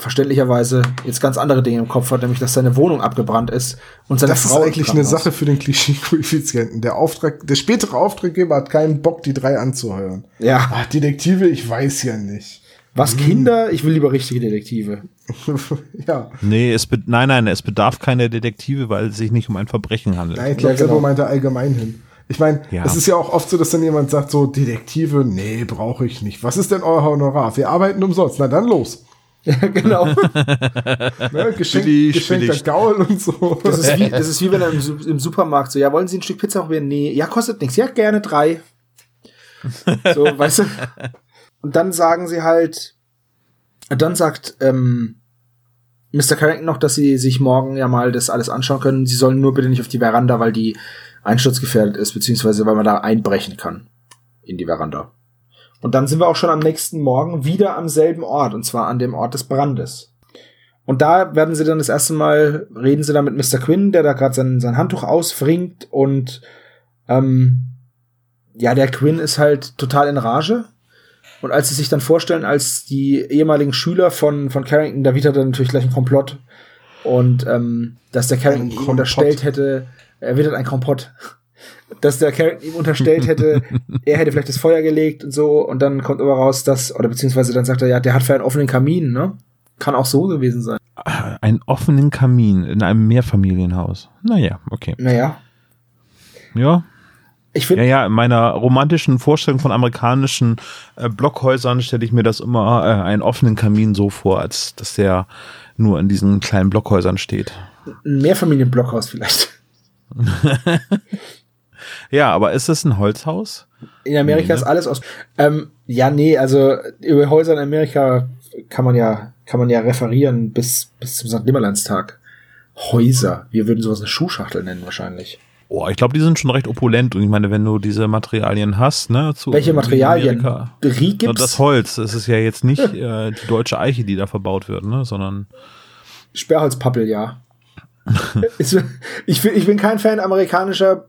[SPEAKER 5] verständlicherweise jetzt ganz andere Dinge im Kopf hat, nämlich dass seine Wohnung abgebrannt ist und seine
[SPEAKER 1] das
[SPEAKER 5] Frau.
[SPEAKER 1] Das ist eigentlich eine Sache für den Klischee-Koeffizienten. Der Auftrag, der spätere Auftraggeber hat keinen Bock, die drei anzuheuern.
[SPEAKER 5] Ja.
[SPEAKER 1] Ach, Detektive, ich weiß ja nicht.
[SPEAKER 5] Was Kinder? Ich will lieber richtige Detektive.
[SPEAKER 3] ja. Nee, es nein, nein, es bedarf keiner Detektive, weil es sich nicht um ein Verbrechen handelt.
[SPEAKER 1] Nein, ich glaube, ja, genau. meinte allgemein hin. Ich meine, ja. es ist ja auch oft so, dass dann jemand sagt, so, Detektive, nee, brauche ich nicht. Was ist denn euer Honorar? Wir arbeiten umsonst. Na dann los.
[SPEAKER 5] Ja, genau.
[SPEAKER 1] ne, Geschenk, billig, geschenkter billig. Gaul und so.
[SPEAKER 5] Das ist wie, das ist wie wenn er im, im Supermarkt so, ja, wollen Sie ein Stück Pizza probieren? Nee, ja, kostet nichts. Ja, gerne drei. So, weißt du? Und dann sagen sie halt, dann sagt ähm, Mr. Carrington noch, dass sie sich morgen ja mal das alles anschauen können. Sie sollen nur bitte nicht auf die Veranda, weil die einsturzgefährdet ist, beziehungsweise weil man da einbrechen kann in die Veranda. Und dann sind wir auch schon am nächsten Morgen wieder am selben Ort, und zwar an dem Ort des Brandes. Und da werden sie dann das erste Mal, reden sie dann mit Mr. Quinn, der da gerade sein, sein Handtuch ausfringt und ähm, ja, der Quinn ist halt total in Rage und als sie sich dann vorstellen, als die ehemaligen Schüler von, von Carrington, da wittert er natürlich gleich ein Komplott. Und ähm, dass der Carrington unterstellt hätte, er wittert ein Kompott. Dass der Carrington ihm unterstellt hätte, er hätte vielleicht das Feuer gelegt und so. Und dann kommt aber raus, dass, oder beziehungsweise dann sagt er, ja, der hat für einen offenen Kamin, ne? Kann auch so gewesen sein.
[SPEAKER 3] Einen offenen Kamin in einem Mehrfamilienhaus. Naja, okay.
[SPEAKER 5] Naja.
[SPEAKER 3] Ja,
[SPEAKER 5] ich finde.
[SPEAKER 3] Ja, ja, in meiner romantischen Vorstellung von amerikanischen äh, Blockhäusern stelle ich mir das immer äh, einen offenen Kamin so vor, als dass der nur in diesen kleinen Blockhäusern steht.
[SPEAKER 5] Ein Mehrfamilienblockhaus vielleicht.
[SPEAKER 3] ja, aber ist das ein Holzhaus?
[SPEAKER 5] In Amerika nee, ne? ist alles aus. Ähm, ja, nee, also über Häuser in Amerika kann man ja, kann man ja referieren bis, bis zum St. Nimmerlandstag. Häuser. Wir würden sowas eine Schuhschachtel nennen wahrscheinlich.
[SPEAKER 3] Oh, ich glaube, die sind schon recht opulent. Und ich meine, wenn du diese Materialien hast, ne?
[SPEAKER 5] Zu Welche Materialien? Riehgips?
[SPEAKER 3] Das Holz. Es ist ja jetzt nicht äh, die deutsche Eiche, die da verbaut wird, ne? Sondern.
[SPEAKER 5] Sperrholzpappel, ja. ich, bin, ich bin kein Fan amerikanischer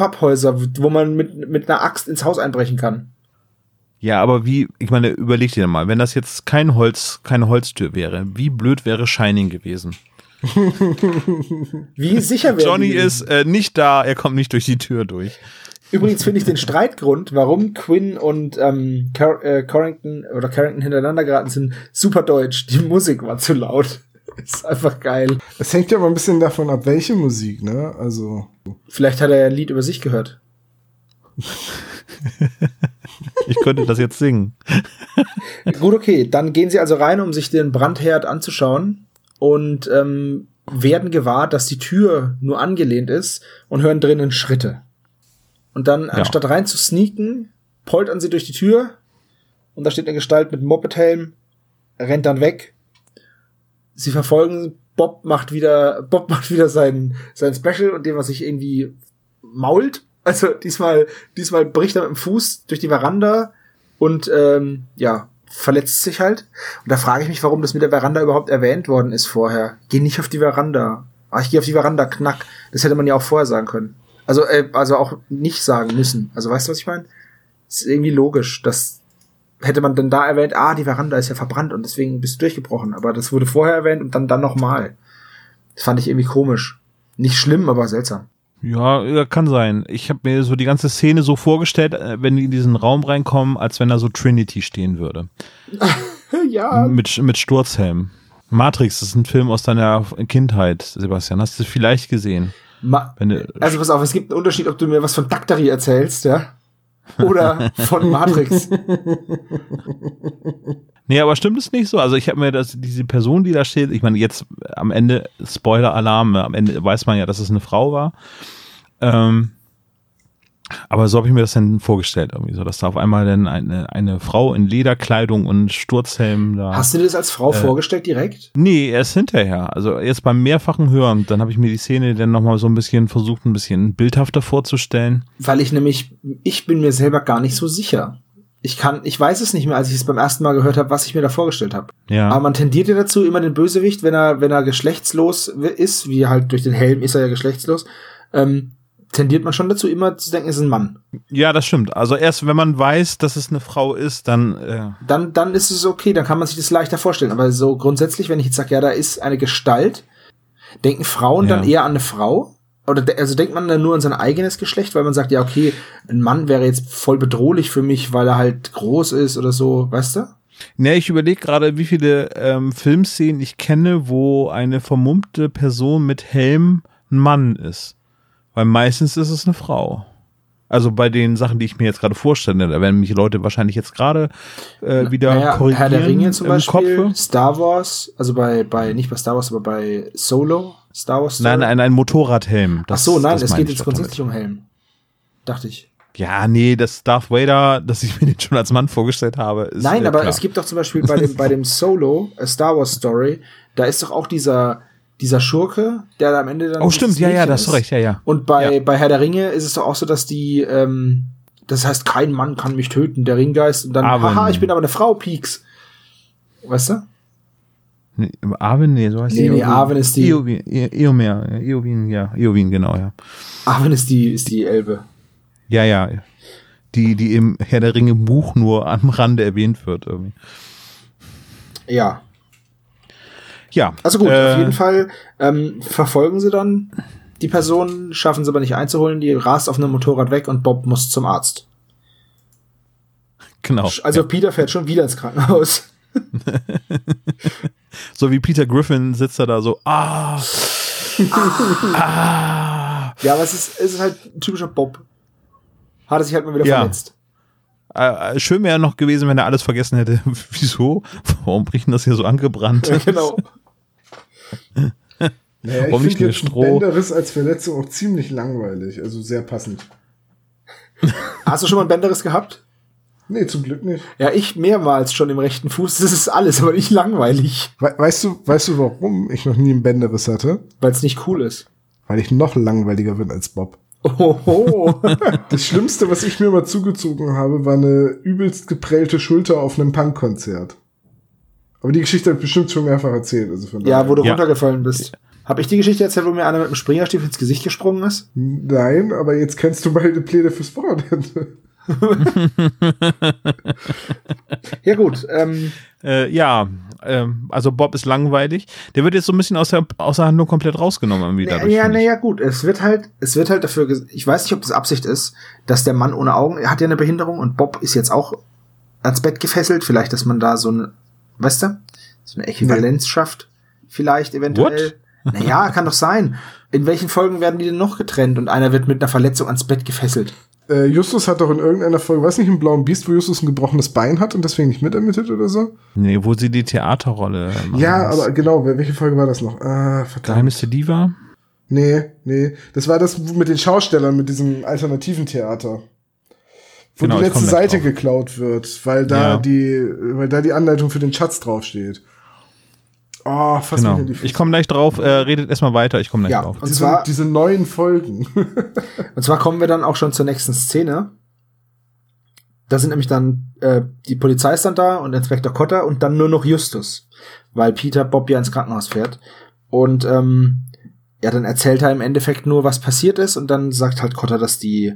[SPEAKER 5] Papphäuser, wo man mit, mit einer Axt ins Haus einbrechen kann.
[SPEAKER 3] Ja, aber wie, ich meine, überleg dir mal, wenn das jetzt kein Holz, keine Holztür wäre, wie blöd wäre Shining gewesen?
[SPEAKER 5] Wie sicher wäre
[SPEAKER 3] Johnny ist äh, nicht da, er kommt nicht durch die Tür durch.
[SPEAKER 5] Übrigens finde ich den Streitgrund, warum Quinn und ähm, Car äh, Carrington oder Carrington hintereinander geraten sind, super deutsch. Die Musik war zu laut. ist einfach geil.
[SPEAKER 1] Es hängt ja aber ein bisschen davon ab, welche Musik, ne? Also.
[SPEAKER 5] Vielleicht hat er ein Lied über sich gehört.
[SPEAKER 3] ich könnte das jetzt singen.
[SPEAKER 5] Gut, okay. Dann gehen sie also rein, um sich den Brandherd anzuschauen und ähm, werden gewahr, dass die Tür nur angelehnt ist und hören drinnen Schritte. Und dann, ja. anstatt rein zu sneaken, poltern sie durch die Tür und da steht eine Gestalt mit Mopedhelm, rennt dann weg. Sie verfolgen, Bob macht wieder, Bob macht wieder sein, sein Special und dem, was sich irgendwie mault. Also diesmal, diesmal bricht er mit dem Fuß durch die Veranda und ähm, ja, verletzt sich halt. Und da frage ich mich, warum das mit der Veranda überhaupt erwähnt worden ist vorher. Geh nicht auf die Veranda. Ah, ich gehe auf die Veranda, knack. Das hätte man ja auch vorher sagen können. Also, äh, also auch nicht sagen müssen. Also weißt du, was ich meine? Ist irgendwie logisch, dass hätte man dann da erwähnt, ah, die Veranda ist ja verbrannt und deswegen bist du durchgebrochen. Aber das wurde vorher erwähnt und dann dann nochmal. Das fand ich irgendwie komisch. Nicht schlimm, aber seltsam.
[SPEAKER 3] Ja, kann sein. Ich habe mir so die ganze Szene so vorgestellt, äh, wenn die in diesen Raum reinkommen, als wenn da so Trinity stehen würde.
[SPEAKER 5] ja.
[SPEAKER 3] Mit, mit Sturzhelm. Matrix, das ist ein Film aus deiner Kindheit, Sebastian. Hast du vielleicht gesehen?
[SPEAKER 5] Ma du, also pass auf, es gibt einen Unterschied, ob du mir was von Daktari erzählst, ja? Oder von Matrix.
[SPEAKER 3] Nee, aber stimmt es nicht so? Also ich habe mir das, diese Person, die da steht, ich meine, jetzt am Ende, Spoiler-Alarm, am Ende weiß man ja, dass es eine Frau war. Ähm, aber so habe ich mir das dann vorgestellt, irgendwie so, dass da auf einmal dann eine, eine Frau in Lederkleidung und Sturzhelm da.
[SPEAKER 5] Hast du dir das als Frau
[SPEAKER 3] Äh.
[SPEAKER 5] vorgestellt direkt?
[SPEAKER 3] Nee, erst hinterher. Also jetzt beim mehrfachen Hören, dann habe ich mir die Szene dann nochmal so ein bisschen versucht, ein bisschen bildhafter vorzustellen.
[SPEAKER 5] Weil ich nämlich, ich bin mir selber gar nicht so sicher. Ich kann, ich weiß es nicht mehr, als ich es beim ersten Mal gehört habe, was ich mir da vorgestellt habe.
[SPEAKER 3] Ja.
[SPEAKER 5] Aber man tendiert ja dazu, immer den Bösewicht, wenn er, wenn er geschlechtslos ist, wie halt durch den Helm ist er ja geschlechtslos, ähm, tendiert man schon dazu, immer zu denken, es ist ein Mann.
[SPEAKER 3] ja, das stimmt. Also erst wenn man weiß, dass es eine Frau ist, dann äh,
[SPEAKER 5] Dann, dann ist es okay, dann kann man sich das leichter vorstellen. Aber so grundsätzlich, wenn ich jetzt sage, ja, da ist eine Gestalt, denken Frauen
[SPEAKER 3] Ja.
[SPEAKER 5] dann eher an eine Frau? Oder de also denkt man dann nur an sein eigenes Geschlecht, weil man sagt, ja, okay, ein Mann wäre jetzt voll bedrohlich für mich, weil er halt groß ist oder so, weißt du?
[SPEAKER 3] Ne, ich überlege gerade, wie viele ähm, Filmszenen ich kenne, wo eine vermummte Person mit Helm ein Mann ist. Weil meistens ist es eine Frau. Also bei den Sachen, die ich mir jetzt gerade vorstelle, da werden mich Leute wahrscheinlich jetzt gerade äh, wieder
[SPEAKER 5] Naja,
[SPEAKER 3] korrigieren
[SPEAKER 5] Herr der Ringe zum Beispiel,
[SPEAKER 3] Kopfe.
[SPEAKER 5] Star Wars, also bei, bei, nicht bei Star Wars, aber bei Solo, Star Wars. Story.
[SPEAKER 3] Nein, ein, ein Motorradhelm.
[SPEAKER 5] Ach
[SPEAKER 3] Das,
[SPEAKER 5] so, nein, es geht jetzt grundsätzlich um Helm. Dachte ich.
[SPEAKER 3] Ja, nee, das Darth Vader, das ich mir den schon als Mann vorgestellt habe, ist
[SPEAKER 5] Nein,
[SPEAKER 3] äh,
[SPEAKER 5] aber es gibt doch zum Beispiel bei dem, bei dem Solo, A Star Wars Story, da ist doch auch dieser, dieser Schurke, der da am Ende dann.
[SPEAKER 3] Oh, stimmt, ja, ja,
[SPEAKER 5] Mädchen
[SPEAKER 3] da hast du
[SPEAKER 5] ist.
[SPEAKER 3] recht, ja, ja.
[SPEAKER 5] Und bei,
[SPEAKER 3] Ja.
[SPEAKER 5] bei Herr der Ringe ist es doch auch so, dass die, ähm, das heißt, kein Mann kann mich töten, der Ringgeist, und dann,
[SPEAKER 3] Arwen.
[SPEAKER 5] haha, ich bin aber eine Frau, Pieks. Weißt du?
[SPEAKER 3] Nee, Arwen, nee, so heißt
[SPEAKER 5] Nee,
[SPEAKER 3] die.
[SPEAKER 5] nee, Arwen ist die-
[SPEAKER 3] Eowyn, E- Eomer, ja, Eowyn, ja, Eowyn, genau, ja.
[SPEAKER 5] Arwen ist die, ist die Elbe.
[SPEAKER 3] Ja, ja. Die, die im Herr der Ringe Buch nur am Rande erwähnt wird. Irgendwie.
[SPEAKER 5] Ja.
[SPEAKER 3] Ja.
[SPEAKER 5] Also gut,
[SPEAKER 3] äh,
[SPEAKER 5] auf jeden Fall ähm, verfolgen sie dann die Person, schaffen sie aber nicht einzuholen, die rast auf einem Motorrad weg und Bob muss zum Arzt.
[SPEAKER 3] Genau.
[SPEAKER 5] Also
[SPEAKER 3] ja.
[SPEAKER 5] Peter fährt schon wieder ins Krankenhaus.
[SPEAKER 3] So wie Peter Griffin sitzt er da so, ah, ah,
[SPEAKER 5] Ja, aber es ist, es ist halt ein typischer Bob. Hat er sich halt mal wieder
[SPEAKER 3] Ja.
[SPEAKER 5] verletzt.
[SPEAKER 3] Äh, schön wäre noch gewesen, wenn er alles vergessen hätte. Wieso? Warum bricht denn das hier so angebrannt?
[SPEAKER 5] Ja, genau.
[SPEAKER 1] Naja, ich
[SPEAKER 3] Warum nicht
[SPEAKER 1] finde ein
[SPEAKER 3] Stroh?
[SPEAKER 1] Bänderriss als Verletzung auch ziemlich langweilig, also sehr passend.
[SPEAKER 5] Hast du schon mal einen Bänderriss gehabt?
[SPEAKER 1] Nee, zum Glück nicht.
[SPEAKER 5] Ja, ich mehrmals schon im rechten Fuß. Das ist alles, aber nicht langweilig.
[SPEAKER 1] We weißt du, weißt du, warum ich noch nie einen Bänderriss hatte?
[SPEAKER 5] Weil es nicht cool ist.
[SPEAKER 1] Weil ich noch langweiliger bin als Bob.
[SPEAKER 5] Oho.
[SPEAKER 1] Das Schlimmste, was ich mir mal zugezogen habe, war eine übelst geprellte Schulter auf einem Punkkonzert. Aber die Geschichte habe ich bestimmt schon mehrfach erzählt. Also von
[SPEAKER 5] ja, wo du
[SPEAKER 3] Ja.
[SPEAKER 5] runtergefallen bist. Habe ich die Geschichte erzählt, wo mir einer mit dem Springerstiefel ins Gesicht gesprungen ist?
[SPEAKER 1] Nein, aber jetzt kennst du beide Pläne fürs Wochenende.
[SPEAKER 5] Ja gut, ähm,
[SPEAKER 3] Äh, ja, ähm, also Bob ist langweilig. Der wird jetzt so ein bisschen aus der, aus der Handlung komplett rausgenommen. Irgendwie
[SPEAKER 5] ja,
[SPEAKER 3] dadurch,
[SPEAKER 5] ja, naja, gut. Es wird halt, es wird halt dafür, ich weiß nicht, ob das Absicht ist, dass der Mann ohne Augen, er hat ja eine Behinderung und Bob ist jetzt auch ans Bett gefesselt. Vielleicht, dass man da so ein, weißt du, so eine Äquivalenz schafft. Vielleicht eventuell. Naja, kann doch sein. In welchen Folgen werden die denn noch getrennt und einer wird mit einer Verletzung ans Bett gefesselt?
[SPEAKER 1] Äh, Justus hat doch in irgendeiner Folge, weiß nicht, im Blauen Biest, wo Justus ein gebrochenes Bein hat und deswegen nicht mitermittelt oder so?
[SPEAKER 3] Nee, wo sie die Theaterrolle machen.
[SPEAKER 1] Ja, aber genau, welche Folge war das noch? Ah, verdammt.
[SPEAKER 3] Geheimnis der Diva?
[SPEAKER 1] Nee, nee. Das war das mit den Schaustellern, mit diesem alternativen Theater. Wo
[SPEAKER 3] Genau,
[SPEAKER 1] die letzte Seite
[SPEAKER 3] drauf.
[SPEAKER 1] geklaut wird, weil da
[SPEAKER 3] Ja.
[SPEAKER 1] die, weil da die Anleitung für den Schatz draufsteht. Oh, fast
[SPEAKER 3] Genau. Ich komme gleich drauf. Äh, redet erstmal weiter. Ich komme gleich
[SPEAKER 5] Ja.
[SPEAKER 3] drauf.
[SPEAKER 5] Und
[SPEAKER 1] diese,
[SPEAKER 5] zwar-
[SPEAKER 1] diese neuen Folgen.
[SPEAKER 5] Und zwar kommen wir dann auch schon zur nächsten Szene. Da sind nämlich dann, äh, die Polizei ist dann da und Inspektor Cotter und dann nur noch Justus. Weil Peter Bob ja ins Krankenhaus fährt. Und ähm, ja, dann erzählt er im Endeffekt nur, was passiert ist und dann sagt halt Cotter, dass die,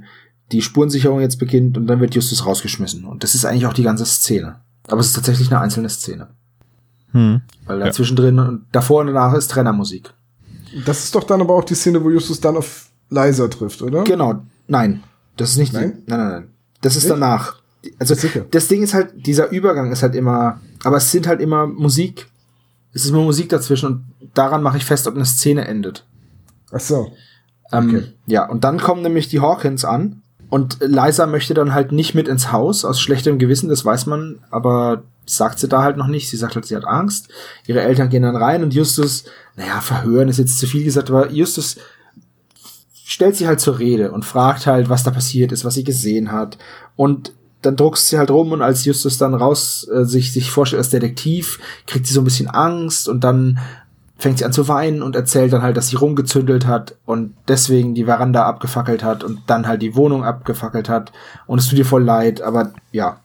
[SPEAKER 5] die Spurensicherung jetzt beginnt und dann wird Justus rausgeschmissen. Und das ist eigentlich auch die ganze Szene. Aber es ist tatsächlich eine einzelne Szene.
[SPEAKER 3] Hm.
[SPEAKER 5] Weil da
[SPEAKER 3] Ja.
[SPEAKER 5] zwischendrin und davor und danach ist Trennermusik.
[SPEAKER 1] Das ist doch dann aber auch die Szene, wo Justus dann auf Liza trifft, oder?
[SPEAKER 5] Genau. Nein. Das ist nicht
[SPEAKER 1] Nein?
[SPEAKER 5] die. Nein, nein, nein. Das ist
[SPEAKER 1] Nicht?
[SPEAKER 5] danach. Also
[SPEAKER 1] Sicher.
[SPEAKER 5] das Ding ist halt, dieser Übergang ist halt immer, aber es sind halt immer Musik. Es ist immer Musik dazwischen und daran mache ich fest, ob eine Szene endet.
[SPEAKER 1] Ach so.
[SPEAKER 5] Ähm,
[SPEAKER 1] Okay.
[SPEAKER 5] Ja, und dann kommen nämlich die Hawkins an Und Liza möchte dann halt nicht mit ins Haus, aus schlechtem Gewissen, das weiß man, aber sagt sie da halt noch nicht. Sie sagt halt, sie hat Angst. Ihre Eltern gehen dann rein und Justus, naja, verhören ist jetzt zu viel gesagt, aber Justus stellt sie halt zur Rede und fragt halt, was da passiert ist, was sie gesehen hat. Und dann druckst sie halt rum und als Justus dann raus äh, sich sich vorstellt als Detektiv, kriegt sie so ein bisschen Angst und dann fängt sie an zu weinen und erzählt dann halt, dass sie rumgezündelt hat und deswegen die Veranda abgefackelt hat und dann halt die Wohnung abgefackelt hat und es tut ihr voll leid, aber ja.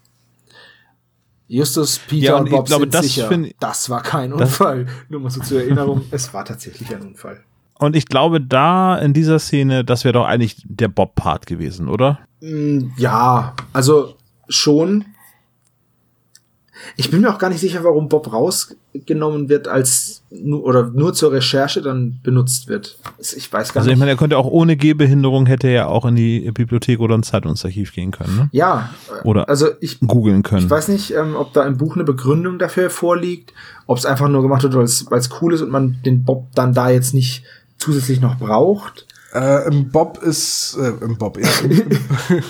[SPEAKER 5] Justus, Peter
[SPEAKER 3] Ja,
[SPEAKER 5] und,
[SPEAKER 3] und ich
[SPEAKER 5] Bob
[SPEAKER 3] glaube,
[SPEAKER 5] sind
[SPEAKER 3] das
[SPEAKER 5] sicher, das war kein
[SPEAKER 3] das-
[SPEAKER 5] Unfall. Nur mal so zur Erinnerung, es war tatsächlich ein Unfall.
[SPEAKER 3] Und ich glaube, da in dieser Szene, das wäre doch eigentlich der Bob-Part gewesen, oder?
[SPEAKER 5] Mm, Ja, also schon. Ich bin mir auch gar nicht sicher, warum Bob rausgenommen wird, als nur oder nur zur Recherche dann benutzt wird. Ich weiß gar
[SPEAKER 3] Also ich
[SPEAKER 5] nicht.
[SPEAKER 3] meine, er könnte auch ohne Gehbehinderung hätte er ja auch in die Bibliothek oder ins Zeitungsarchiv gehen können, ne?
[SPEAKER 5] ja,
[SPEAKER 3] Oder
[SPEAKER 5] also ich,
[SPEAKER 3] googeln können.
[SPEAKER 5] ich weiß nicht, ähm, ob da im Buch eine Begründung dafür vorliegt, ob es einfach nur gemacht wird, weil es cool ist und man den Bob dann da jetzt nicht zusätzlich noch braucht.
[SPEAKER 1] Äh, Im Bob ist, äh, im Bob, ja, im,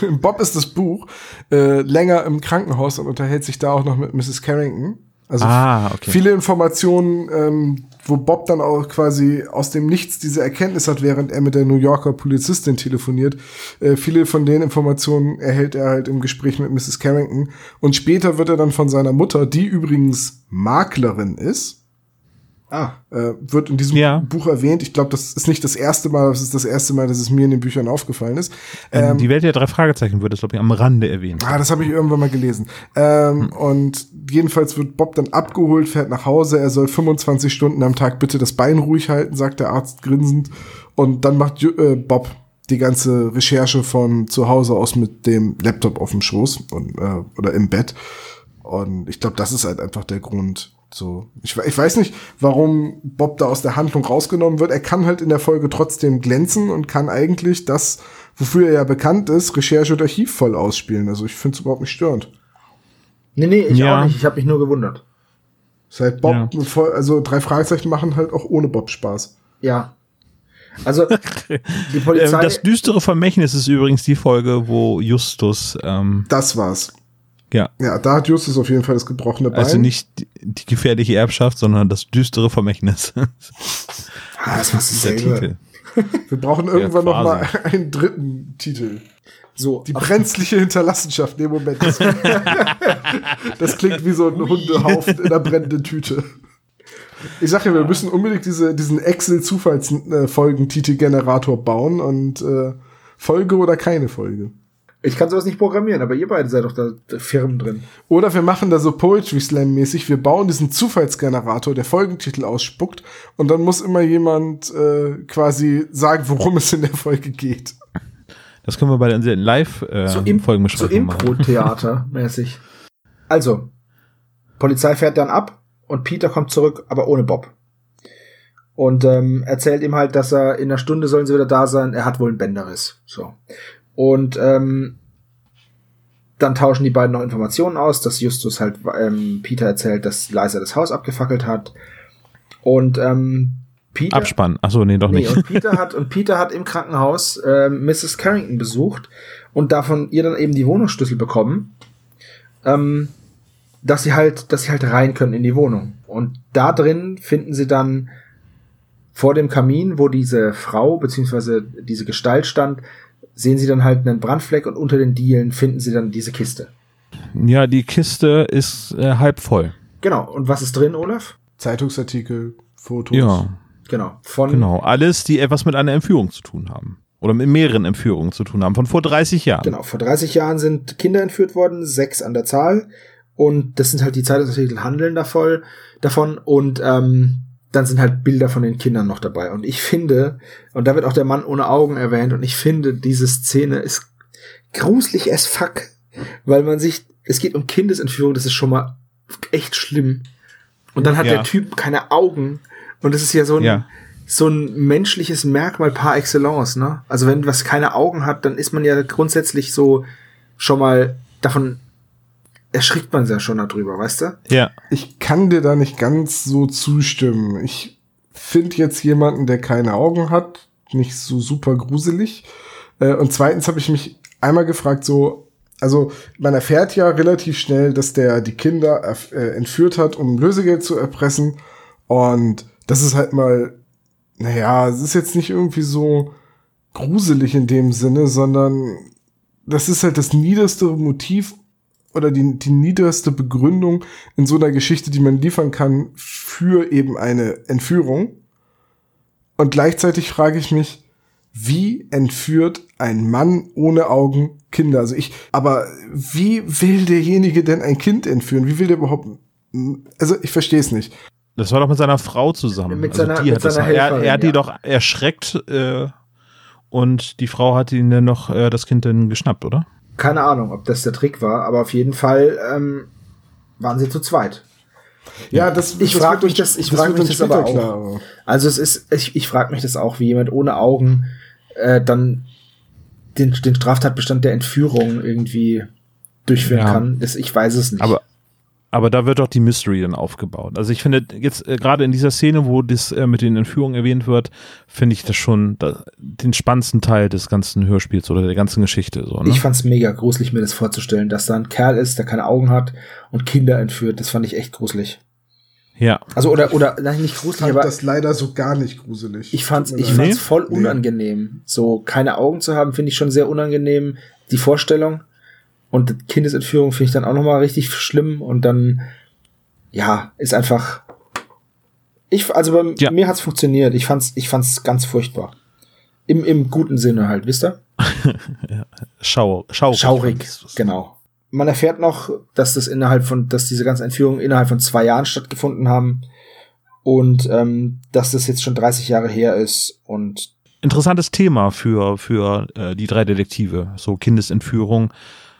[SPEAKER 1] im Bob ist das Buch äh, länger im Krankenhaus und unterhält sich da auch noch mit Mrs. Carrington. Also
[SPEAKER 3] Ah, okay.
[SPEAKER 1] viele Informationen, ähm, wo Bob dann auch quasi aus dem Nichts diese Erkenntnis hat, während er mit der New Yorker Polizistin telefoniert. Äh, viele von den Informationen erhält er halt im Gespräch mit Mrs. Carrington. Und später wird er dann von seiner Mutter, die übrigens Maklerin ist,
[SPEAKER 5] Ah,
[SPEAKER 1] äh, wird in diesem
[SPEAKER 3] Ja.
[SPEAKER 1] Buch erwähnt. Ich glaube, das ist nicht das erste Mal, das ist das erste Mal, dass es mir in den Büchern aufgefallen ist.
[SPEAKER 3] Ähm,
[SPEAKER 1] Ähm,
[SPEAKER 3] die Welt der drei Fragezeichen wird es, glaube ich, am Rande erwähnt.
[SPEAKER 1] ah, das habe ich irgendwann mal gelesen. Ähm, Und jedenfalls wird Bob dann abgeholt, fährt nach Hause. Er soll 25 Stunden am Tag bitte das Bein ruhig halten, sagt der Arzt grinsend. Und dann macht äh, Bob die ganze Recherche von zu Hause aus mit dem Laptop auf dem Schoß und, äh, oder im Bett. Und ich glaube, das ist halt einfach der Grund. So, ich, we- ich weiß nicht, warum Bob da aus der Handlung rausgenommen wird. Er kann halt in der Folge trotzdem glänzen und kann eigentlich das, wofür er ja bekannt ist, Recherche und Archiv voll ausspielen. Also ich finde es überhaupt nicht störend.
[SPEAKER 5] nee, nee, ich
[SPEAKER 3] Ja.
[SPEAKER 5] auch nicht. Ich habe mich nur gewundert.
[SPEAKER 1] Seit Bob,
[SPEAKER 3] Ja.
[SPEAKER 1] voll, also drei Fragezeichen machen halt auch ohne Bob Spaß.
[SPEAKER 5] Ja. Also, die
[SPEAKER 3] Ähm,
[SPEAKER 5] Polizei.
[SPEAKER 3] das düstere Vermächtnis ist übrigens die Folge, wo Justus, ähm,
[SPEAKER 1] Das war's.
[SPEAKER 3] Ja,
[SPEAKER 1] Ja, da hat Justus auf jeden Fall das gebrochene Bein.
[SPEAKER 3] also nicht die, gefährliche Erbschaft, sondern das düstere Vermächtnis.
[SPEAKER 5] ah, das
[SPEAKER 3] der
[SPEAKER 5] dasselbe.
[SPEAKER 3] Titel.
[SPEAKER 1] Wir brauchen irgendwann noch mal einen dritten Titel.
[SPEAKER 5] So,
[SPEAKER 1] Die brenzliche Hinterlassenschaft. Nee, Moment. Das, das klingt wie so ein Hundehaufen in einer brennenden Tüte. Ich sag ja, wir müssen unbedingt diese, diesen Excel-Zufallsfolgentitelgenerator bauen und äh, Folge oder keine Folge.
[SPEAKER 5] Ich kann sowas nicht programmieren, aber ihr beide seid doch da Firmen drin.
[SPEAKER 1] Oder wir machen da so Poetry Slam mäßig. Wir bauen diesen Zufallsgenerator, der Folgentitel ausspuckt und dann muss immer jemand äh, quasi sagen, worum es in der Folge geht.
[SPEAKER 3] Das können wir bei den live äh,
[SPEAKER 5] So, im, so
[SPEAKER 3] Folgenbesprechungen machen.
[SPEAKER 5] Impro-Theater mäßig. Also, Polizei fährt dann ab und Peter kommt zurück, aber ohne Bob. Und ähm, erzählt ihm halt, dass er in einer Stunde sollen sie wieder da sein. Er hat wohl einen Bänderriss. So. Und ähm, dann tauschen die beiden noch Informationen aus, dass Justus halt ähm, Peter erzählt, dass Liza das Haus abgefackelt hat. Und ähm, Peter.
[SPEAKER 3] Abspann. Achso, nee, doch
[SPEAKER 5] Nee,
[SPEAKER 3] nicht.
[SPEAKER 5] und Peter hat und Peter hat im Krankenhaus ähm, Mrs. Carrington besucht und davon ihr dann eben die Wohnungsschlüssel bekommen, ähm, dass sie halt, dass sie halt rein können in die Wohnung. Und da drin finden sie dann vor dem Kamin, wo diese Frau beziehungsweise diese Gestalt stand, sehen sie dann halt einen Brandfleck und unter den Dielen finden sie dann diese Kiste.
[SPEAKER 3] Ja, die Kiste ist äh, halb voll.
[SPEAKER 5] Genau. Und was ist drin, Olaf?
[SPEAKER 1] Zeitungsartikel, Fotos.
[SPEAKER 3] Ja,
[SPEAKER 5] Genau. Von
[SPEAKER 3] genau. Alles, die etwas mit einer Entführung zu tun haben. Oder mit mehreren Entführungen zu tun haben, von vor 30 Jahren.
[SPEAKER 5] Genau, vor 30 Jahren sind Kinder entführt worden, sechs an der Zahl. Und das sind halt die Zeitungsartikel handeln davon, davon. Und ähm, dann sind halt Bilder von den Kindern noch dabei. Und ich finde, und da wird auch der Mann ohne Augen erwähnt, und ich finde, diese Szene ist gruselig as fuck, weil man sich, es geht um Kindesentführung, das ist schon mal echt schlimm. Und dann hat
[SPEAKER 3] Ja.
[SPEAKER 5] der Typ keine Augen. Und das ist ja so ein,
[SPEAKER 3] Ja.
[SPEAKER 5] so ein menschliches Merkmal par excellence, ne? Also wenn was keine Augen hat, dann ist man ja grundsätzlich so schon mal davon erschrickt man ja schon darüber, weißt du?
[SPEAKER 3] Ja.
[SPEAKER 1] Ich kann dir da nicht ganz so zustimmen. Ich finde jetzt jemanden, der keine Augen hat, nicht so super gruselig. Äh, und zweitens habe ich mich einmal gefragt, so, also man erfährt ja relativ schnell, dass der die Kinder äh, entführt hat, um Lösegeld zu erpressen. Und das ist halt mal, naja, es ist jetzt nicht irgendwie so gruselig in dem Sinne, sondern das ist halt das niederste Motiv oder die, die niederste Begründung in so einer Geschichte, die man liefern kann für eben eine Entführung. Und gleichzeitig frage ich mich, wie entführt ein Mann ohne Augen Kinder? Also ich, aber wie will derjenige denn ein Kind entführen? Wie will der überhaupt, also ich verstehe es nicht.
[SPEAKER 3] Das war doch mit seiner Frau zusammen.
[SPEAKER 5] Mit also seiner,
[SPEAKER 3] die
[SPEAKER 5] mit
[SPEAKER 3] hat
[SPEAKER 5] seiner
[SPEAKER 3] das, er,
[SPEAKER 5] Helferin,
[SPEAKER 3] er hat die
[SPEAKER 5] ja.
[SPEAKER 3] doch erschreckt äh, und die Frau hat ihn dann noch äh, das Kind dann geschnappt, oder?
[SPEAKER 5] Keine Ahnung, ob das der Trick war, aber auf jeden Fall ähm, waren sie zu zweit.
[SPEAKER 1] Ja, das,
[SPEAKER 5] Ich
[SPEAKER 1] das
[SPEAKER 5] frag
[SPEAKER 1] wird
[SPEAKER 5] mich das- ich
[SPEAKER 1] das
[SPEAKER 5] frag
[SPEAKER 1] wird
[SPEAKER 5] mich das aber auch.
[SPEAKER 1] klar,
[SPEAKER 5] Also es ist, ich, ich frage mich das auch, wie jemand ohne Augen äh, dann den, den Straftatbestand der Entführung irgendwie durchführen
[SPEAKER 3] Ja.
[SPEAKER 5] kann. Das, ich weiß es nicht.
[SPEAKER 3] Aber, aber da wird doch die Mystery dann aufgebaut. Also ich finde jetzt äh, gerade in dieser Szene, wo das äh, mit den Entführungen erwähnt wird, finde ich das schon da, den spannendsten Teil des ganzen Hörspiels oder der ganzen Geschichte. So, ne?
[SPEAKER 5] Ich fand's mega gruselig, mir das vorzustellen, dass da ein Kerl ist, der keine Augen hat und Kinder entführt. Das fand ich echt gruselig.
[SPEAKER 3] ja.
[SPEAKER 5] Also oder oder nein, nicht
[SPEAKER 1] Ich
[SPEAKER 5] gruselig,
[SPEAKER 1] fand
[SPEAKER 5] aber
[SPEAKER 1] das leider so gar nicht gruselig.
[SPEAKER 5] ich fand's
[SPEAKER 1] mir
[SPEAKER 5] ich fand's
[SPEAKER 3] Nee?
[SPEAKER 5] voll
[SPEAKER 1] Nee.
[SPEAKER 5] unangenehm. So keine Augen zu haben, finde ich schon sehr unangenehm. Die Vorstellung und Kindesentführung finde ich dann auch noch mal richtig schlimm und dann ja ist einfach ich also bei
[SPEAKER 3] Ja.
[SPEAKER 5] mir hat's funktioniert. Ich fand's ich fand's ganz furchtbar. Im, im guten Sinne halt, wisst ihr?
[SPEAKER 3] Schau, schaurig.
[SPEAKER 5] Schaurig, genau. Man erfährt noch, dass das innerhalb von, dass diese ganzen Entführungen innerhalb von zwei Jahren stattgefunden haben und ähm, dass das jetzt schon 30 Jahre her ist und
[SPEAKER 3] Interessantes Thema für, für äh, die drei Detektive. So Kindesentführung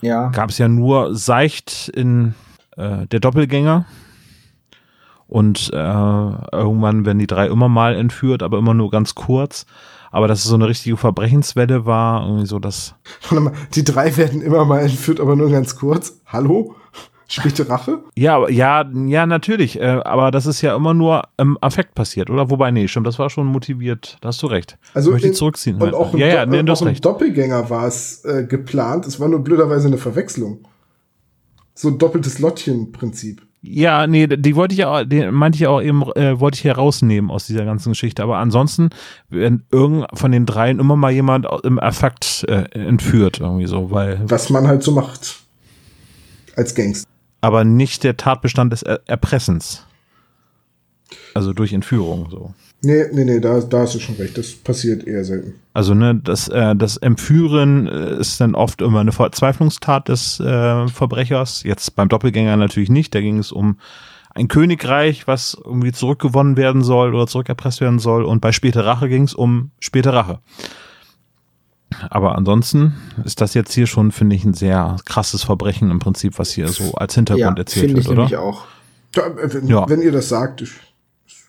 [SPEAKER 5] ja,
[SPEAKER 3] gab es ja nur seicht in äh, der Doppelgänger. Und äh, irgendwann werden die drei immer mal entführt, aber immer nur ganz kurz. Aber dass es so eine richtige Verbrechenswelle war, irgendwie so das.
[SPEAKER 1] Warte mal, die drei werden immer mal entführt, aber nur ganz kurz. Hallo? Späte Rache?
[SPEAKER 3] Ja, ja, ja, natürlich. Äh, aber das ist ja immer nur im Affekt passiert, oder? Wobei, nee, stimmt, das war schon motiviert. Da hast du recht.
[SPEAKER 1] Also
[SPEAKER 3] Möchte ich
[SPEAKER 1] in-
[SPEAKER 3] zurückziehen.
[SPEAKER 1] Und auch im,
[SPEAKER 3] ja, ja,
[SPEAKER 1] Do-
[SPEAKER 3] nee,
[SPEAKER 1] auch im
[SPEAKER 3] recht.
[SPEAKER 1] Doppelgänger war es äh, geplant. Es war nur blöderweise eine Verwechslung. So ein doppeltes Lottchen-Prinzip.
[SPEAKER 3] Ja, nee, die wollte ich ja, auch- den meinte ich auch eben, äh, wollte ich herausnehmen aus dieser ganzen Geschichte. Aber ansonsten werden irgend von den dreien immer mal jemand im Affekt äh, entführt, irgendwie so, weil,
[SPEAKER 1] Was man halt so macht. Als Gangster.
[SPEAKER 3] Aber nicht der Tatbestand des er Erpressens. Also durch Entführung, so.
[SPEAKER 1] Nee, nee, nee, da, da hast du schon recht. Das passiert eher selten.
[SPEAKER 3] Also, ne, das, äh, das Entführen äh, ist dann oft immer eine Verzweiflungstat des äh, Verbrechers. Jetzt beim Doppelgänger natürlich nicht. Da ging es um ein Königreich, was irgendwie zurückgewonnen werden soll oder zurückerpresst werden soll. Und bei Späte Rache ging es um späte Rache. Aber ansonsten ist das jetzt hier schon, finde ich, ein sehr krasses Verbrechen im Prinzip, was hier so als Hintergrund
[SPEAKER 5] ja,
[SPEAKER 3] erzählt
[SPEAKER 5] finde ich
[SPEAKER 3] wird, oder?
[SPEAKER 5] nämlich auch.
[SPEAKER 1] Da, äh, wenn,
[SPEAKER 3] Ja.
[SPEAKER 1] wenn ihr das sagt, ist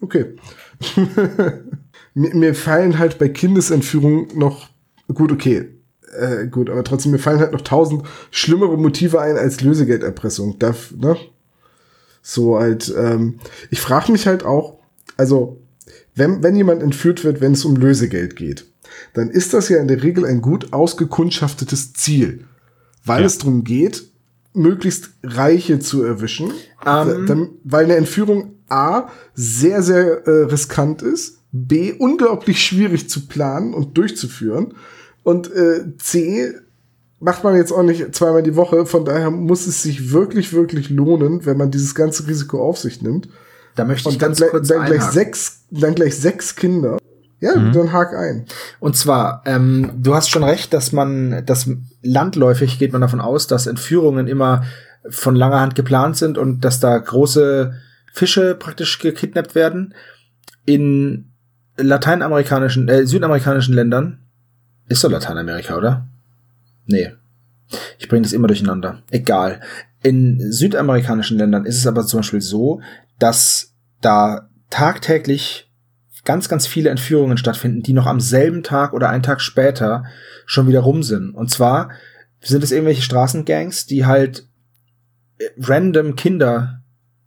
[SPEAKER 1] okay. mir, mir fallen halt bei Kindesentführung noch, gut, okay, äh, gut, aber trotzdem, mir fallen halt noch tausend schlimmere Motive ein als Lösegelderpressung. Darf, ne? So halt, ähm, ich frage mich halt auch, also, wenn, wenn jemand entführt wird, wenn es um Lösegeld geht, dann ist das ja in der Regel ein gut ausgekundschaftetes Ziel, weil
[SPEAKER 3] Ja.
[SPEAKER 1] es darum geht, möglichst Reiche zu erwischen,
[SPEAKER 5] Ähm.
[SPEAKER 1] dann, weil eine Entführung A sehr, sehr äh, riskant ist, B unglaublich schwierig zu planen und durchzuführen und äh, C macht man jetzt auch nicht zweimal die Woche, von daher muss es sich wirklich, wirklich lohnen, wenn man dieses ganze Risiko auf sich nimmt.
[SPEAKER 5] Da möchte ich
[SPEAKER 1] Und dann,
[SPEAKER 5] ganz
[SPEAKER 1] gleich-
[SPEAKER 5] kurz
[SPEAKER 1] dann gleich
[SPEAKER 5] einhaken.
[SPEAKER 1] sechs, dann gleich sechs Kinder. Ja,
[SPEAKER 3] Mhm.
[SPEAKER 1] dann hak ein.
[SPEAKER 5] Und zwar, ähm, du hast schon recht, dass man, dass landläufig geht man davon aus, dass Entführungen immer von langer Hand geplant sind und dass da große Fische praktisch gekidnappt werden. In lateinamerikanischen, äh, südamerikanischen Ländern ist doch Lateinamerika, oder? Nee. Ich bringe das immer durcheinander. Egal. In südamerikanischen Ländern ist es aber zum Beispiel so, dass da tagtäglich ganz, ganz viele Entführungen stattfinden, die noch am selben Tag oder einen Tag später schon wieder rum sind. Und zwar sind es irgendwelche Straßengangs, die halt äh, random Kinder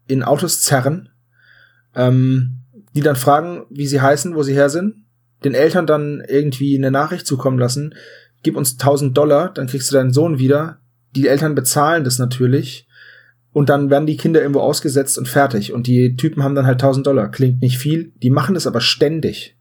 [SPEAKER 5] in Autos zerren, ähm, die dann fragen, wie sie heißen, wo sie her sind, den Eltern dann irgendwie eine Nachricht zukommen lassen, gib uns 1000 Dollar, dann kriegst du deinen Sohn wieder. Die Eltern bezahlen das natürlich. Und dann werden die Kinder irgendwo ausgesetzt und fertig. Und die Typen haben dann halt 1000 Dollar. Klingt nicht viel. Die machen es aber ständig.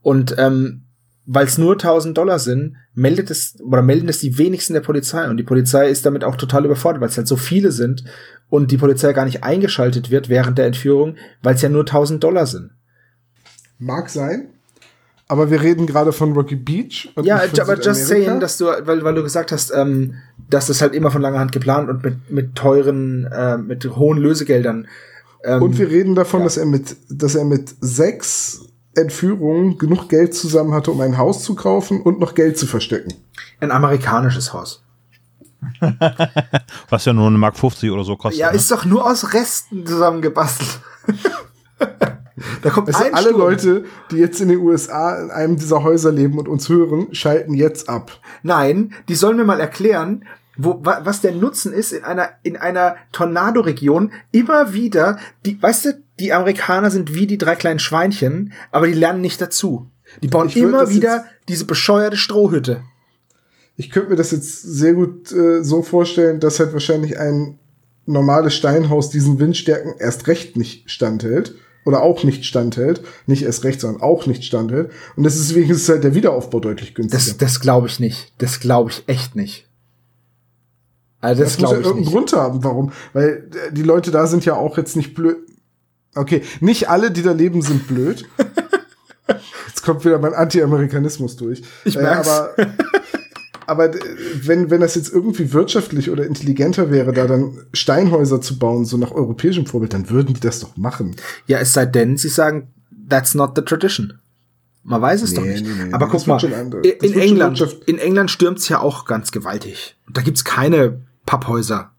[SPEAKER 5] Und ähm, weil es nur 1000 Dollar sind, meldet es oder melden es die wenigsten der Polizei. Und die Polizei ist damit auch total überfordert, weil es halt so viele sind und die Polizei gar nicht eingeschaltet wird während der Entführung, weil es ja nur 1000 Dollar sind.
[SPEAKER 1] Mag sein. Aber wir reden gerade von Rocky Beach.
[SPEAKER 5] ja, aber just saying, dass du, weil, weil du gesagt hast, ähm, dass das halt immer von langer Hand geplant und mit, mit teuren, äh, mit hohen Lösegeldern.
[SPEAKER 1] Ähm, und wir reden davon, ja. dass er mit, dass er mit sechs Entführungen genug Geld zusammen hatte, um ein Haus zu kaufen und noch Geld zu verstecken.
[SPEAKER 5] Ein amerikanisches Haus.
[SPEAKER 3] Was ja nur eine Mark 50 oder so kostet.
[SPEAKER 5] Ja, ne? ist doch nur aus Resten zusammengebastelt.
[SPEAKER 1] Da kommt also alle Sturm. Leute, die jetzt in den USA in einem dieser Häuser leben und uns hören, schalten jetzt ab.
[SPEAKER 5] Nein, die sollen mir mal erklären, wo, wa, was der Nutzen ist in einer, in einer Tornado-Region immer wieder, die, weißt du, die Amerikaner sind wie die drei kleinen Schweinchen, aber die lernen nicht dazu. Die bauen immer wieder diese bescheuerte Strohhütte.
[SPEAKER 1] Ich könnte mir das jetzt sehr gut äh, so vorstellen, dass halt wahrscheinlich ein normales Steinhaus diesen Windstärken erst recht nicht standhält oder auch nicht standhält, nicht erst recht, sondern auch nicht standhält. Und das ist halt der Wiederaufbau deutlich günstiger.
[SPEAKER 5] Das, das glaube ich nicht. Das glaube ich echt nicht.
[SPEAKER 1] Also das, das muss ja irgendeinen Grund haben, warum. Weil äh, die Leute da sind ja auch jetzt nicht blöd. Okay, nicht alle, die da leben, sind blöd. jetzt kommt wieder mein Anti-Amerikanismus durch.
[SPEAKER 5] Ich merk's. Äh, aber
[SPEAKER 1] aber wenn, wenn das jetzt irgendwie wirtschaftlich oder intelligenter wäre, da dann Steinhäuser zu bauen, so nach europäischem Vorbild, dann würden die das doch machen.
[SPEAKER 5] Ja, es sei denn, sie sagen, that's not the tradition. Man weiß es nee, doch nicht. Nee, nee, Aber guck mal, in England, in England stürmt's ja auch ganz gewaltig. Da gibt's keine Papphäuser.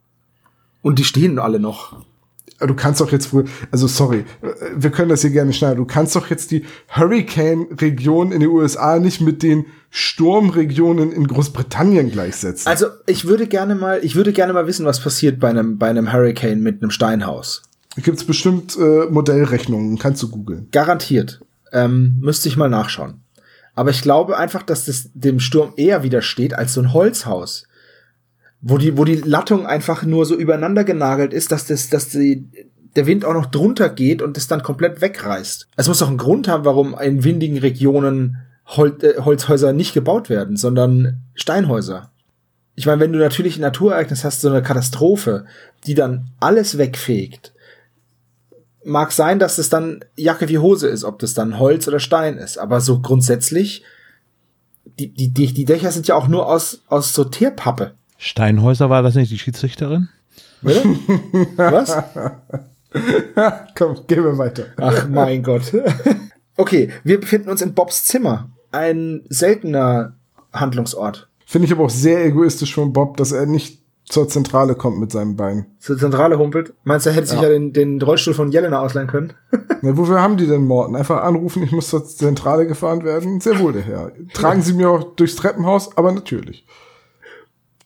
[SPEAKER 5] Und die stehen alle noch
[SPEAKER 1] du kannst doch jetzt wohl, also sorry, wir können das hier gerne schneiden, du kannst doch jetzt die Hurricane-Region in den USA nicht mit den Sturmregionen in Großbritannien gleichsetzen.
[SPEAKER 5] Also ich würde gerne mal, ich würde gerne mal wissen, was passiert bei einem, bei einem Hurricane mit einem Steinhaus.
[SPEAKER 1] Gibt's bestimmt äh, Modellrechnungen, kannst du googeln.
[SPEAKER 5] Garantiert. Ähm, müsste ich mal nachschauen. Aber ich glaube einfach, dass das dem Sturm eher widersteht als so ein Holzhaus. Wo die, wo die Lattung einfach nur so übereinander genagelt ist, dass das, dass die, der Wind auch noch drunter geht und es dann komplett wegreißt. Es muss doch einen Grund haben, warum in windigen Regionen Hol äh, Holzhäuser nicht gebaut werden, sondern Steinhäuser. Ich meine, wenn du natürlich ein Naturereignis hast, so eine Katastrophe, die dann alles wegfegt, mag sein, dass es dann Jacke wie Hose ist, ob das dann Holz oder Stein ist. Aber so grundsätzlich, die, die, die Dächer sind ja auch nur aus, aus so Teerpappe.
[SPEAKER 3] Steinhäuser war das nicht die Schiedsrichterin?
[SPEAKER 5] Bitte? Was?
[SPEAKER 1] Komm, gehen wir weiter.
[SPEAKER 5] Ach mein Gott. Okay, wir befinden uns in Bobs Zimmer ein seltener Handlungsort.
[SPEAKER 1] Finde ich aber auch sehr egoistisch von Bob, dass er nicht zur Zentrale kommt mit seinem Bein.
[SPEAKER 5] Zur Zentrale humpelt? Meinst du, er hätte ja. sich ja den, den Rollstuhl von Jelena ausleihen können?
[SPEAKER 1] Na, wofür haben die denn Morten? Einfach anrufen, ich muss zur Zentrale gefahren werden? Sehr wohl der Herr. Tragen Sie mir auch durchs Treppenhaus, aber natürlich.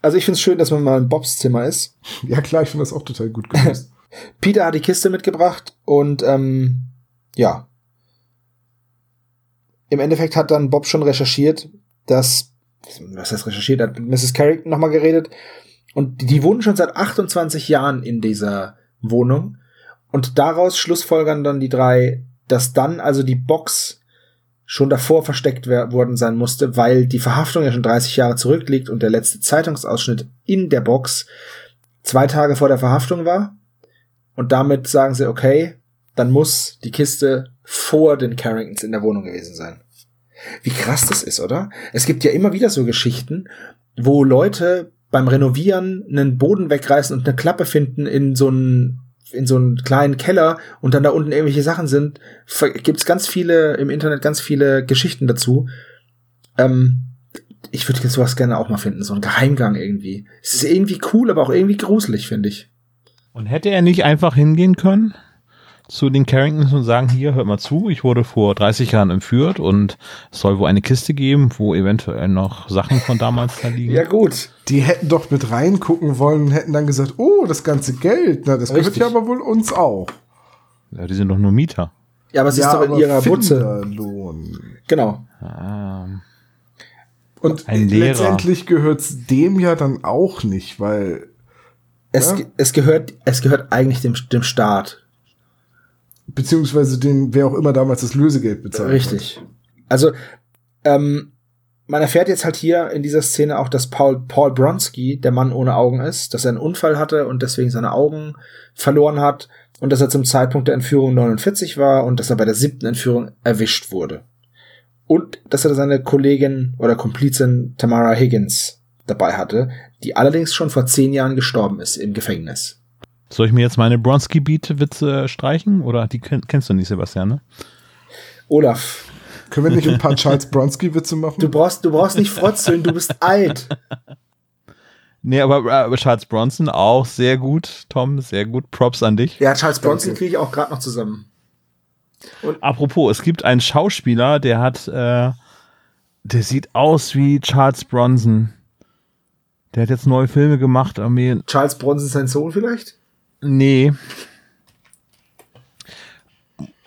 [SPEAKER 5] Also ich finde es schön, dass man mal in Bobs Zimmer ist.
[SPEAKER 1] Ja klar, ich finde das auch total gut gelöst.
[SPEAKER 5] Peter hat die Kiste mitgebracht und ähm, ja, im Endeffekt hat dann Bob schon recherchiert, dass, was heißt recherchiert, hat Mrs. Carrington nochmal geredet. Und die wohnen schon seit 28 Jahren in dieser Wohnung. Und daraus schlussfolgern dann die drei, dass dann also die Box schon davor versteckt worden sein musste, weil die Verhaftung ja schon 30 Jahre zurückliegt und der letzte Zeitungsausschnitt in der Box zwei Tage vor der Verhaftung war. Und damit sagen sie, okay, dann muss die Kiste vor den Carringtons in der Wohnung gewesen sein. Wie krass das ist, oder? Es gibt ja immer wieder so Geschichten, wo Leute beim Renovieren einen Boden wegreißen und eine Klappe finden in so einen in so einen kleinen Keller und dann da unten irgendwelche Sachen sind, gibt's ganz viele im Internet ganz viele Geschichten dazu. Ähm, ich würde sowas gerne auch mal finden, so ein Geheimgang irgendwie. Es ist irgendwie cool, aber auch irgendwie gruselig, finde ich.
[SPEAKER 3] Und hätte er nicht einfach hingehen können? Zu den Carringtons und sagen, hier, hört mal zu, ich wurde vor 30 Jahren entführt und es soll wohl eine Kiste geben, wo eventuell noch Sachen von damals da liegen.
[SPEAKER 5] Ja gut.
[SPEAKER 1] Die hätten doch mit reingucken wollen und hätten dann gesagt, oh, das ganze Geld, na, das Richtig. gehört ja aber wohl uns auch.
[SPEAKER 3] Ja, die sind doch nur Mieter.
[SPEAKER 5] Ja, aber es ja, ist doch in ihrer Butze. Genau.
[SPEAKER 3] Ah.
[SPEAKER 1] Und letztendlich gehört's dem ja dann auch nicht, weil
[SPEAKER 5] Es,
[SPEAKER 1] Ja.
[SPEAKER 5] ge- es gehört, es gehört eigentlich dem, dem Staat.
[SPEAKER 1] Beziehungsweise den, wer auch immer damals das Lösegeld bezahlt.
[SPEAKER 5] Richtig. Also, ähm, man erfährt jetzt halt hier in dieser Szene auch, dass Paul, Paul Bronski der Mann ohne Augen ist, dass er einen Unfall hatte und deswegen seine Augen verloren hat und dass er zum Zeitpunkt der Entführung 49 war und dass er bei der siebten Entführung erwischt wurde. Und dass er seine Kollegin oder Komplizin Tamara Higgins dabei hatte, die allerdings schon vor zehn Jahren gestorben ist im Gefängnis.
[SPEAKER 3] Soll ich mir jetzt meine Bronski-Beat-Witze streichen? Oder die kenn kennst du nicht, Sebastian, ne?
[SPEAKER 5] Olaf,
[SPEAKER 1] Können wir nicht ein paar Charles Bronski-Witze machen?
[SPEAKER 5] du brauchst, du brauchst nicht frotzeln, du bist alt.
[SPEAKER 3] Nee, aber, aber Charles Bronson auch sehr gut, Tom, sehr gut. Props an dich.
[SPEAKER 5] Ja, Charles Bronson kriege ich auch gerade noch zusammen.
[SPEAKER 3] Apropos, es gibt einen Schauspieler, der hat, äh, der sieht aus wie Charles Bronson. Der hat jetzt neue Filme gemacht,
[SPEAKER 5] Charles Bronson sein Sohn vielleicht?
[SPEAKER 3] Nee.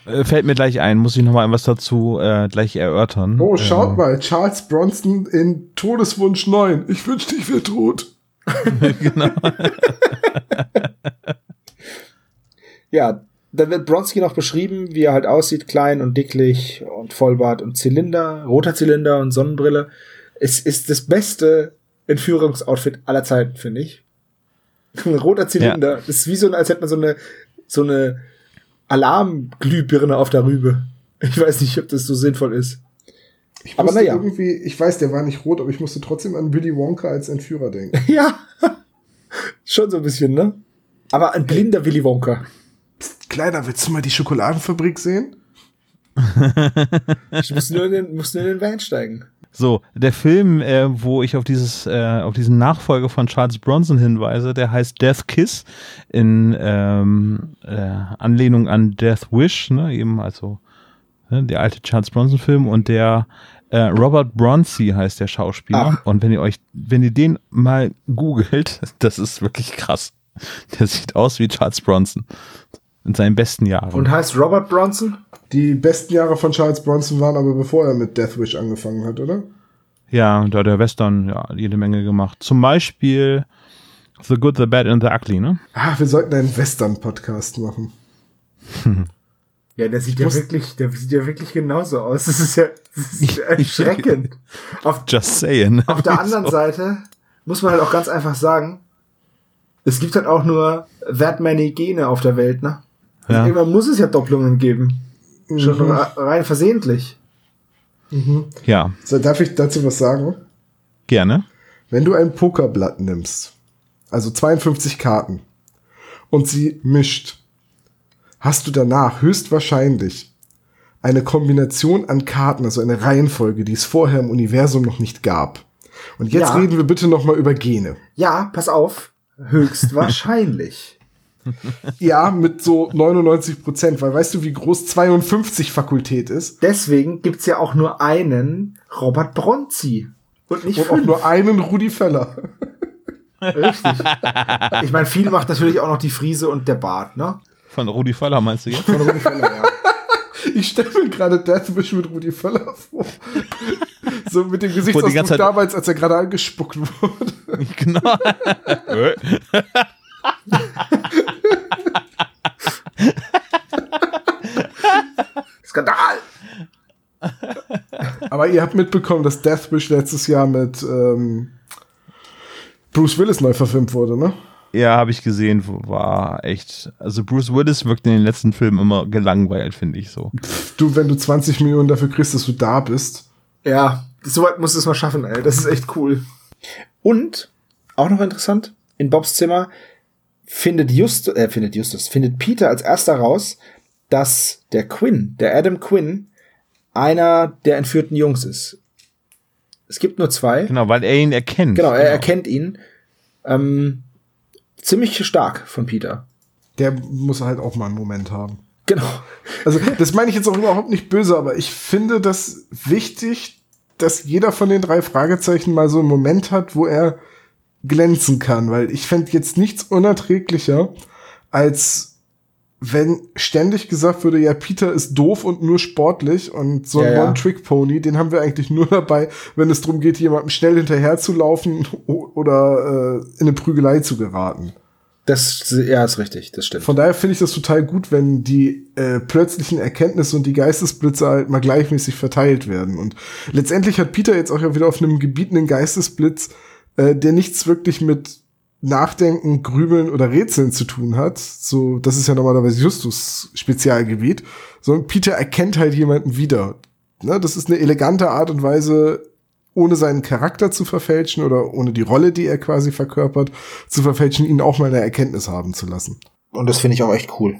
[SPEAKER 3] Äh, Fällt mir gleich ein, muss ich noch mal was dazu äh, gleich erörtern.
[SPEAKER 1] Oh, schaut
[SPEAKER 3] Ähm,
[SPEAKER 1] mal, Charles Bronson in Todeswunsch 9. Ich wünschte, ich wäre tot.
[SPEAKER 3] genau.
[SPEAKER 5] Ja, dann wird Bronski noch beschrieben, wie er halt aussieht, klein und dicklich und Vollbart und Zylinder, roter Zylinder und Sonnenbrille. Es ist das beste Entführungsoutfit aller Zeiten, finde ich. Ein roter Zylinder. Das ist wie so, als hätte man so eine, so eine Alarmglühbirne auf der Rübe. Ich weiß nicht, ob das so sinnvoll ist.
[SPEAKER 1] Ich
[SPEAKER 5] Aber
[SPEAKER 1] musste
[SPEAKER 5] naja.
[SPEAKER 1] irgendwie, ich weiß, der war nicht rot, aber ich musste trotzdem an Willy Wonka als Entführer denken.
[SPEAKER 5] Ja, schon so ein bisschen, ne? Aber ein blinder Willy Wonka.
[SPEAKER 1] Kleiner, willst du mal die Schokoladenfabrik sehen?
[SPEAKER 5] Ich muss nur in den, muss nur in den Van steigen.
[SPEAKER 3] So, der Film, äh, wo ich auf dieses, äh, auf diesen Nachfolger von Charles Bronson hinweise, der heißt Death Kiss in ähm, äh, Anlehnung an Death Wish, ne, eben also ne, der alte Charles Bronson Film und der äh, Robert Bronzy heißt der Schauspieler
[SPEAKER 5] Ach.
[SPEAKER 3] und wenn ihr euch, wenn ihr den mal googelt, das ist wirklich krass. Der sieht aus wie Charles Bronson in seinen besten Jahren.
[SPEAKER 5] Und heißt Robert Bronson?
[SPEAKER 1] Die besten Jahre von Charles Bronson waren aber bevor er mit Death Wish angefangen hat, oder?
[SPEAKER 3] Ja, da hat der Western ja jede Menge gemacht. Zum Beispiel The Good, The Bad and The Ugly, ne?
[SPEAKER 1] Ah, wir sollten einen Western-Podcast machen.
[SPEAKER 5] Ja, der sieht ja wirklich, der sieht ja wirklich genauso aus. Das ist ja, das ist ja erschreckend. auf,
[SPEAKER 3] Just saying.
[SPEAKER 5] auf der anderen Seite muss man halt auch ganz einfach sagen, es gibt halt auch nur that many Gene auf der Welt, ne? Also
[SPEAKER 3] Ja.
[SPEAKER 5] Irgendwann muss es ja Doppelungen geben. Schon
[SPEAKER 1] Mhm.
[SPEAKER 5] re- rein versehentlich.
[SPEAKER 3] Ja,
[SPEAKER 1] So, darf ich dazu was sagen?
[SPEAKER 3] gerne.
[SPEAKER 1] Wenn du ein Pokerblatt nimmst, also 52 Karten, und sie mischt, hast du danach höchstwahrscheinlich eine Kombination an Karten, also eine Reihenfolge, die es vorher im Universum noch nicht gab. Und jetzt
[SPEAKER 5] Ja.
[SPEAKER 1] reden wir bitte noch mal über Gene.
[SPEAKER 5] Ja, pass auf. Höchstwahrscheinlich.
[SPEAKER 1] Ja, mit so 99 Prozent, weil weißt du, wie groß 52 Fakultät ist?
[SPEAKER 5] Deswegen gibt's ja auch nur einen Robert Bronzi. Und nicht
[SPEAKER 1] Und auch
[SPEAKER 5] fünf.
[SPEAKER 1] nur einen Rudi Feller.
[SPEAKER 5] Richtig. Ich meine, viel macht natürlich auch noch die Friese und der Bart, ne?
[SPEAKER 3] Von Rudi Völler meinst du jetzt?
[SPEAKER 5] Von Rudi Völler, ja.
[SPEAKER 1] Ich stelle mir gerade Deathwish mit Rudi Völler vor. So mit dem
[SPEAKER 3] die
[SPEAKER 1] Gesichtsausdruck
[SPEAKER 3] ganze Zeit-
[SPEAKER 1] damals, als er gerade angespuckt wurde.
[SPEAKER 3] genau.
[SPEAKER 5] Skandal!
[SPEAKER 1] Aber ihr habt mitbekommen, dass Deathwish letztes Jahr mit ähm, Bruce Willis neu verfilmt wurde, ne?
[SPEAKER 3] ja, habe ich gesehen, war echt. Also Bruce Willis wirkt in den letzten Filmen immer gelangweilt, finde ich so.
[SPEAKER 1] Du, wenn du 20 Millionen dafür kriegst, dass du da bist.
[SPEAKER 5] Ja, soweit musst du es mal schaffen, ey. Das ist echt cool. Und, auch noch interessant, in Bobs Zimmer findet Justus, äh, findet Justus, findet Peter als erster raus, dass der Quinn, der Adam Quinn, einer der entführten Jungs ist. Es gibt nur zwei.
[SPEAKER 3] Genau, weil er ihn erkennt.
[SPEAKER 5] Genau, er erkennt ihn. Ähm, ziemlich stark von Peter.
[SPEAKER 1] Der muss halt auch mal einen Moment haben.
[SPEAKER 5] Genau.
[SPEAKER 1] Also, das meine ich jetzt auch überhaupt nicht böse, aber ich finde das wichtig, dass jeder von den drei Fragezeichen mal so einen Moment hat, wo er glänzen kann, weil ich fände jetzt nichts unerträglicher, als wenn ständig gesagt würde, ja, Peter ist doof und nur sportlich und so ein
[SPEAKER 5] Ja, ja.
[SPEAKER 1] One-Trick-Pony, den haben wir eigentlich nur dabei, wenn es darum geht, jemandem schnell hinterher zu laufen oder äh, in eine Prügelei zu geraten.
[SPEAKER 5] Das, ja, ist richtig, das stimmt.
[SPEAKER 1] Von daher finde ich das total gut, wenn die äh, plötzlichen Erkenntnisse und die Geistesblitze halt mal gleichmäßig verteilt werden. Und letztendlich hat Peter jetzt auch ja wieder auf einem Gebiet einen Geistesblitz, äh, der nichts wirklich mit Nachdenken, Grübeln oder Rätseln zu tun hat. So, das ist ja normalerweise Justus Spezialgebiet. Sondern Peter erkennt halt jemanden wieder. Ne, das ist eine elegante Art und Weise, ohne seinen Charakter zu verfälschen oder ohne die Rolle, die er quasi verkörpert, zu verfälschen, ihn auch mal eine Erkenntnis haben zu lassen.
[SPEAKER 5] Und das finde ich auch echt cool.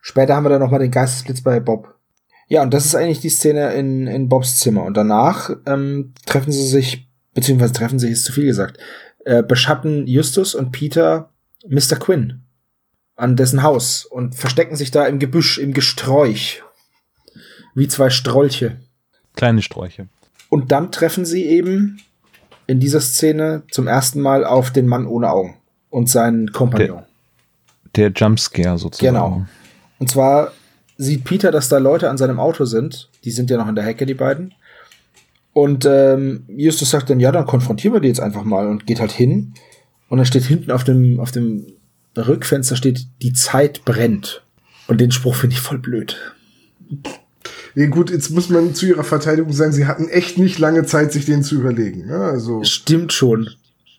[SPEAKER 5] Später haben wir dann noch mal den Geistesblitz bei Bob. Ja, und das ist eigentlich die Szene in, in Bobs Zimmer. Und danach ähm, treffen sie sich, beziehungsweise treffen sich, ist zu viel gesagt, äh, beschatten Justus und Peter Mr. Quinn an dessen Haus und verstecken sich da im Gebüsch, im Gesträuch. Wie zwei Strolche.
[SPEAKER 3] Kleine Sträuche.
[SPEAKER 5] Und dann treffen sie eben in dieser Szene zum ersten Mal auf den Mann ohne Augen und seinen Kompagnon.
[SPEAKER 3] Der Jumpscare sozusagen.
[SPEAKER 5] Genau. Und zwar sieht Peter, dass da Leute an seinem Auto sind. Die sind ja noch in der Hecke, die beiden. Und ähm, Justus sagt dann, ja, dann konfrontieren wir die jetzt einfach mal und geht halt hin. Und dann steht hinten auf dem, auf dem Rückfenster steht, die Zeit brennt. Und den Spruch finde ich voll blöd.
[SPEAKER 1] Ja gut, jetzt muss man zu ihrer Verteidigung sagen, sie hatten echt nicht lange Zeit, sich den zu überlegen. Ne? Also
[SPEAKER 5] Stimmt schon.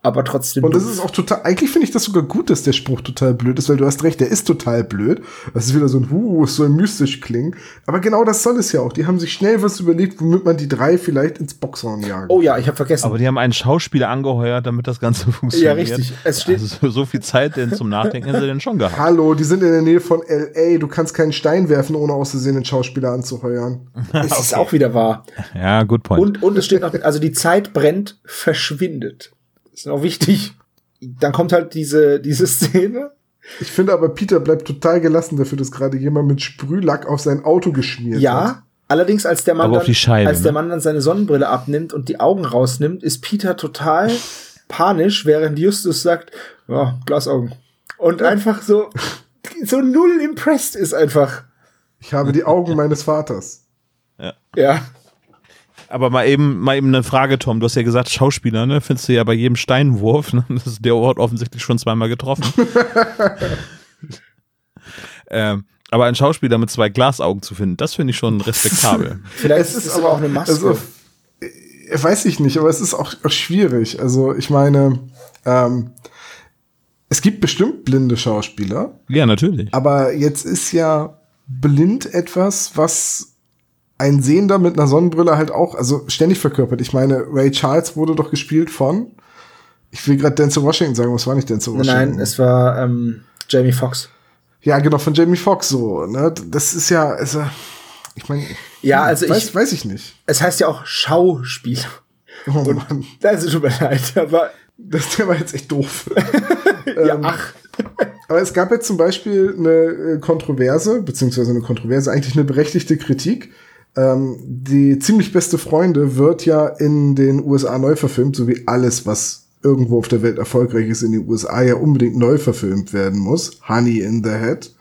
[SPEAKER 5] Aber trotzdem.
[SPEAKER 1] und das
[SPEAKER 5] doof.
[SPEAKER 1] ist auch total. Eigentlich finde ich das sogar gut, dass der Spruch total blöd ist, weil du hast recht, der ist total blöd. Das ist wieder so ein Huh, es soll mystisch klingen. Aber genau das soll es ja auch. Die haben sich schnell was überlegt, womit man die drei vielleicht ins Boxhorn jagen.
[SPEAKER 5] Oh ja, ich habe vergessen.
[SPEAKER 3] Aber die haben einen Schauspieler angeheuert, damit das Ganze funktioniert.
[SPEAKER 5] Ja, richtig. Es steht-
[SPEAKER 3] also so- viel Zeit denn zum Nachdenken haben sie denn schon gehabt.
[SPEAKER 1] Hallo, die sind in der Nähe von L.A. Du kannst keinen Stein werfen, ohne aus Versehen einen Schauspieler anzuheuern.
[SPEAKER 5] es ist auch wieder wahr.
[SPEAKER 3] Ja, good point.
[SPEAKER 5] Und, und es steht noch, also die Zeit brennt, verschwindet. Ist noch wichtig. Dann kommt halt diese, diese Szene.
[SPEAKER 1] Ich finde aber, Peter bleibt total gelassen dafür, dass gerade jemand mit Sprühlack auf sein Auto geschmiert hat.
[SPEAKER 5] Ja, allerdings als der Mann dann,
[SPEAKER 3] die Scheibe,
[SPEAKER 5] als der
[SPEAKER 3] ne?
[SPEAKER 5] Mann dann seine Sonnenbrille abnimmt und die Augen rausnimmt, ist Peter total panisch, während Justus sagt, ja, Glasaugen. Und einfach so, so null impressed ist einfach.
[SPEAKER 1] Ich habe die Augen meines Vaters.
[SPEAKER 5] Ja.
[SPEAKER 3] Aber mal eben, mal eben eine Frage, Tom. Du hast ja gesagt, Schauspieler, ne? Findest du ja bei jedem Steinwurf, ne? Das ist der Ort offensichtlich schon zweimal getroffen. ähm, aber einen Schauspieler mit zwei Glasaugen zu finden, das finde ich schon respektabel.
[SPEAKER 5] Vielleicht
[SPEAKER 1] Es
[SPEAKER 5] ist es aber auch eine Maske.
[SPEAKER 1] Also, weiß ich nicht, aber es ist auch, auch schwierig. Also, ich meine, ähm, es gibt bestimmt blinde Schauspieler,
[SPEAKER 3] ja, natürlich.
[SPEAKER 1] aber jetzt ist ja blind etwas, was ein Sehender mit einer Sonnenbrille halt auch, also ständig verkörpert. Ich meine, Ray Charles wurde doch gespielt von, ich will gerade Denzel Washington sagen, was war nicht Denzel Washington?
[SPEAKER 5] Nein, es war ähm, Jamie Foxx.
[SPEAKER 1] ja, genau, von Jamie Foxx so, ne? Das ist ja, also, ich meine,
[SPEAKER 5] Ja, also
[SPEAKER 1] weiß,
[SPEAKER 5] ich,
[SPEAKER 1] weiß ich nicht.
[SPEAKER 5] es heißt ja auch Schauspieler.
[SPEAKER 1] Oh Mann,
[SPEAKER 5] Also tut mir leid, aber
[SPEAKER 1] das der war jetzt echt doof.
[SPEAKER 5] ja,
[SPEAKER 1] Ähm,
[SPEAKER 5] ach,
[SPEAKER 1] Aber es gab jetzt zum Beispiel eine äh, Kontroverse, beziehungsweise eine Kontroverse, eigentlich eine berechtigte Kritik. Ähm, die ziemlich beste Freunde wird ja in den USA neu verfilmt, so wie alles, was irgendwo auf der Welt erfolgreich ist in den USA, ja unbedingt neu verfilmt werden muss. Honey in the Head.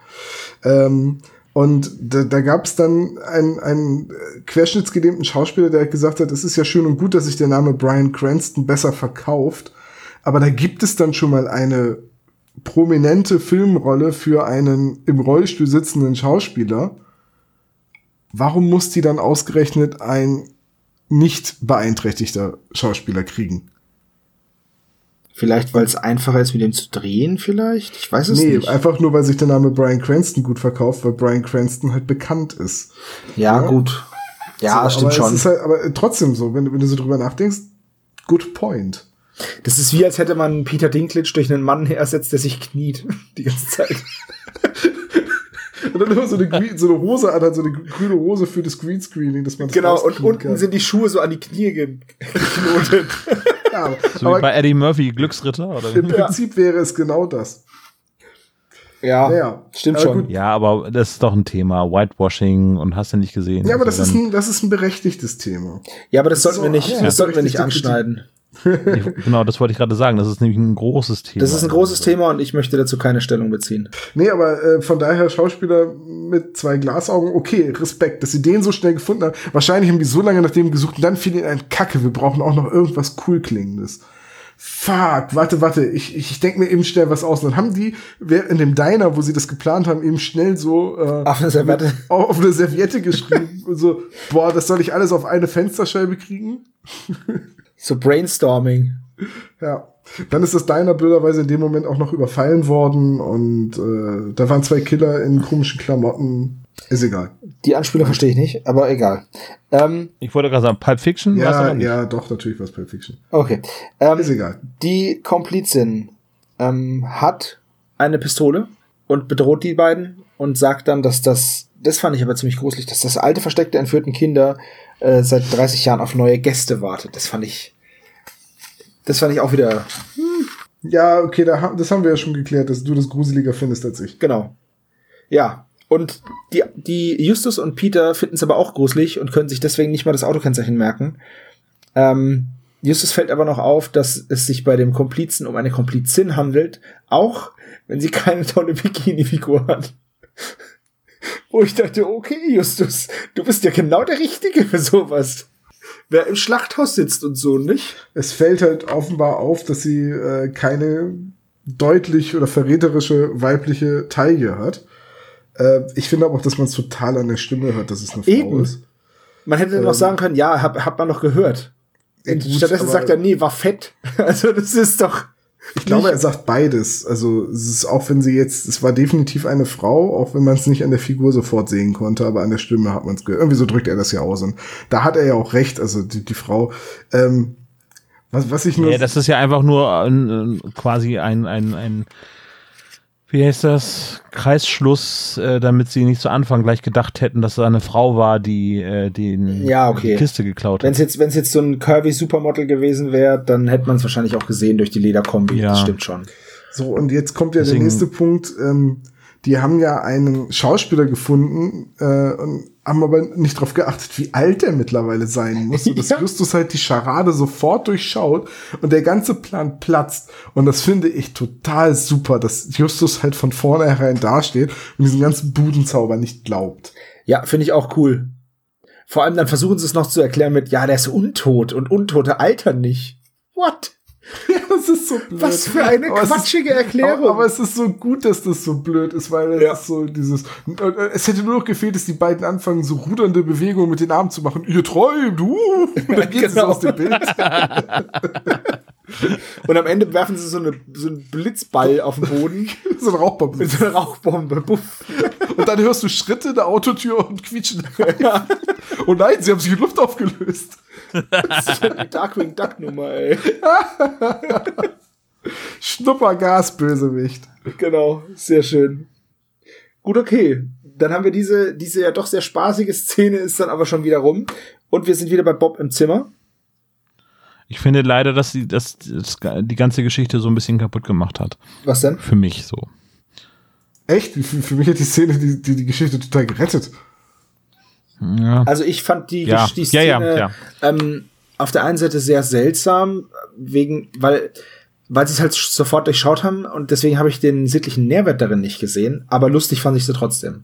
[SPEAKER 1] Ähm, und da, da gab es dann einen, einen äh, querschnittsgelähmten Schauspieler, der gesagt hat, es ist ja schön und gut, dass sich der Name Brian Cranston besser verkauft, aber da gibt es dann schon mal eine prominente Filmrolle für einen im Rollstuhl sitzenden Schauspieler. Warum muss die dann ausgerechnet ein nicht beeinträchtigter Schauspieler kriegen?
[SPEAKER 5] vielleicht weil es einfacher ist, mit dem zu drehen, vielleicht? Ich weiß es
[SPEAKER 1] nee,
[SPEAKER 5] nicht.
[SPEAKER 1] einfach nur, weil sich der Name Brian Cranston gut verkauft, weil Brian Cranston halt bekannt ist.
[SPEAKER 5] Ja,
[SPEAKER 1] Ja.
[SPEAKER 5] gut. Ja,
[SPEAKER 1] so,
[SPEAKER 5] stimmt
[SPEAKER 1] aber
[SPEAKER 5] schon.
[SPEAKER 1] Halt, aber trotzdem so, wenn, du- wenn du so drüber nachdenkst, good point.
[SPEAKER 5] Das ist wie, als hätte man Peter Dinklage durch einen Mann ersetzt, der sich kniet die ganze Zeit.
[SPEAKER 1] Und dann immer so eine, Green, so eine Hose an, hat so eine grüne Hose für das Greenscreening, dass man das
[SPEAKER 5] genau, und unten
[SPEAKER 1] kann.
[SPEAKER 5] sind die Schuhe so an die Knie ge- geknotet.
[SPEAKER 1] ja, aber,
[SPEAKER 3] So wie
[SPEAKER 1] aber
[SPEAKER 3] bei Eddie Murphy, Glücksritter, oder?
[SPEAKER 1] im Prinzip wäre es genau das.
[SPEAKER 5] ja,
[SPEAKER 1] Naja,
[SPEAKER 5] stimmt schon.
[SPEAKER 1] gut.
[SPEAKER 3] Ja, aber das ist doch ein Thema. Whitewashing und hast du nicht gesehen.
[SPEAKER 1] Ja, aber das
[SPEAKER 3] Also
[SPEAKER 1] ist,
[SPEAKER 3] dann-
[SPEAKER 1] ein, das ist ein berechtigtes Thema.
[SPEAKER 5] Ja, aber das
[SPEAKER 1] Das
[SPEAKER 5] sollten
[SPEAKER 1] ist
[SPEAKER 5] wir nicht,
[SPEAKER 1] ja,
[SPEAKER 5] das sollten wir nicht anschneiden.
[SPEAKER 3] Ich, genau, das wollte ich gerade sagen. Das ist nämlich ein großes Thema.
[SPEAKER 5] Das ist ein großes Thema und ich möchte dazu keine Stellung beziehen.
[SPEAKER 1] Nee, aber äh, von daher Schauspieler mit zwei Glasaugen, okay, Respekt, dass sie den so schnell gefunden haben. Wahrscheinlich haben die so lange nach dem gesucht und dann fiel ihnen ein Kacke, wir brauchen auch noch irgendwas cool klingendes. Fuck, warte, warte, ich, ich, ich denke mir eben schnell was aus. Und dann haben die wer- in dem Diner, wo sie das geplant haben, eben schnell so äh,
[SPEAKER 5] Auf eine Serviette.
[SPEAKER 1] auf eine Serviette geschrieben und so, boah, das soll ich alles auf eine Fensterscheibe kriegen?
[SPEAKER 5] So Brainstorming.
[SPEAKER 1] Ja. Dann ist das Diner blöderweise in dem Moment auch noch überfallen worden und äh, da waren zwei Killer in komischen Klamotten. Ist egal.
[SPEAKER 5] Die Anspielung verstehe ich nicht, aber egal. Ähm,
[SPEAKER 3] Ich wollte gerade sagen, Pulp Fiction,
[SPEAKER 1] Ja, ja, doch, natürlich was Pulp Fiction.
[SPEAKER 5] okay. Ähm,
[SPEAKER 1] Ist egal.
[SPEAKER 5] die Komplizin ähm, hat eine Pistole und bedroht die beiden und sagt dann, dass das, das fand ich aber ziemlich gruselig, dass das alte Versteck der entführten Kinder äh, seit 30 Jahren auf neue Gäste wartet. Das fand ich, das fand ich auch wieder,
[SPEAKER 1] Ja, okay, da, das haben wir ja schon geklärt, dass du das gruseliger findest als ich.
[SPEAKER 5] genau. Ja. Und die, die Justus und Peter finden es aber auch gruselig und können sich deswegen nicht mal das Autokennzeichen merken. Ähm, Justus fällt aber noch auf, dass es sich bei dem Komplizen um eine Komplizin handelt, auch wenn sie keine tolle Bikini-Figur hat. Wo ich dachte, okay, Justus, du bist ja genau der Richtige für sowas. Wer im Schlachthaus sitzt und so, nicht?
[SPEAKER 1] Es fällt halt offenbar auf, dass sie äh, keine deutlich oder verräterische weibliche Taille hat. Äh, ich finde aber auch, dass man es total an der Stimme hört, dass es eine Frau
[SPEAKER 5] Eben.
[SPEAKER 1] ist.
[SPEAKER 5] Man hätte noch sagen können, ja, hab, hat man noch gehört.
[SPEAKER 1] Gut,
[SPEAKER 5] Stattdessen sagt er, nee, war fett. Also das ist doch.
[SPEAKER 1] Ich glaube, er sagt beides. Also es ist auch wenn sie jetzt, es war definitiv eine Frau, auch wenn man es nicht an der Figur sofort sehen konnte, aber an der Stimme hat man es gehört. Irgendwie so drückt er das ja aus. Und da hat er ja auch recht, also die, die Frau. Ähm, was, was ich nur.
[SPEAKER 3] Ja, das ist ja einfach nur ein, quasi ein, ein, ein, wie heißt das, Kreisschluss, äh, damit sie nicht zu Anfang gleich gedacht hätten, dass es eine Frau war, die äh, den,
[SPEAKER 5] Ja, okay.
[SPEAKER 3] die Kiste geklaut
[SPEAKER 5] Wenn
[SPEAKER 3] hat.
[SPEAKER 5] es jetzt, wenn's jetzt so ein curvy Supermodel gewesen wäre, dann hätte man es wahrscheinlich auch gesehen durch die Lederkombi.
[SPEAKER 3] Ja.
[SPEAKER 5] Das stimmt schon.
[SPEAKER 1] So, und jetzt kommt ja
[SPEAKER 3] Deswegen-
[SPEAKER 1] der nächste Punkt. Ähm, die haben ja einen Schauspieler gefunden äh, und haben aber nicht darauf geachtet, wie alt er mittlerweile sein muss, sodass
[SPEAKER 5] Ja.
[SPEAKER 1] Justus halt die Scharade sofort durchschaut und der ganze Plan platzt. Und das finde ich total super, dass Justus halt von vornherein dasteht und diesen ganzen Budenzauber nicht glaubt.
[SPEAKER 5] Ja, finde ich auch cool. Vor allem dann versuchen sie es noch zu erklären mit, ja, der ist untot und Untote altern nicht. What?
[SPEAKER 1] Das ist so blöd.
[SPEAKER 5] Was für eine
[SPEAKER 1] Aber es
[SPEAKER 5] quatschige
[SPEAKER 1] ist,
[SPEAKER 5] Erklärung.
[SPEAKER 1] Aber, es ist so gut, dass das so blöd ist, weil es
[SPEAKER 5] Ja.
[SPEAKER 1] ist so dieses. äh, Es hätte nur noch gefehlt, dass die beiden anfangen, so rudernde Bewegungen mit den Armen zu machen. Ihr träumt, uh! Und dann geht es
[SPEAKER 5] Genau.
[SPEAKER 1] aus dem Bild.
[SPEAKER 5] Und am Ende werfen sie so, eine, so einen Blitzball auf den Boden
[SPEAKER 1] so ein Rauchbombe.
[SPEAKER 5] so einer Rauchbombe. Buff.
[SPEAKER 1] Und dann hörst du Schritte in der Autotür und quietschen. oh nein, sie haben sich in Luft aufgelöst.
[SPEAKER 5] Das ist die Darkwing Duck Nummer, ey.
[SPEAKER 1] Schnuppergas, Bösewicht.
[SPEAKER 5] Genau, sehr schön. Gut, okay. Dann haben wir diese, diese ja doch sehr spaßige Szene ist dann aber schon wieder rum. Und wir sind wieder bei Bob im Zimmer.
[SPEAKER 3] Ich finde leider, dass sie das, das die ganze Geschichte so ein bisschen kaputt gemacht hat.
[SPEAKER 5] Was denn?
[SPEAKER 3] Für mich so.
[SPEAKER 1] Echt? Für, für mich hat die Szene die, die, die Geschichte total gerettet.
[SPEAKER 3] Ja.
[SPEAKER 5] Also ich fand die,
[SPEAKER 3] Ja,
[SPEAKER 5] die
[SPEAKER 3] ja,
[SPEAKER 5] Szene
[SPEAKER 3] ja, ja.
[SPEAKER 5] Ähm, auf der einen Seite sehr seltsam, wegen, weil, weil sie es halt sofort durchschaut haben und deswegen habe ich den sittlichen Nährwert darin nicht gesehen, aber lustig fand ich sie trotzdem.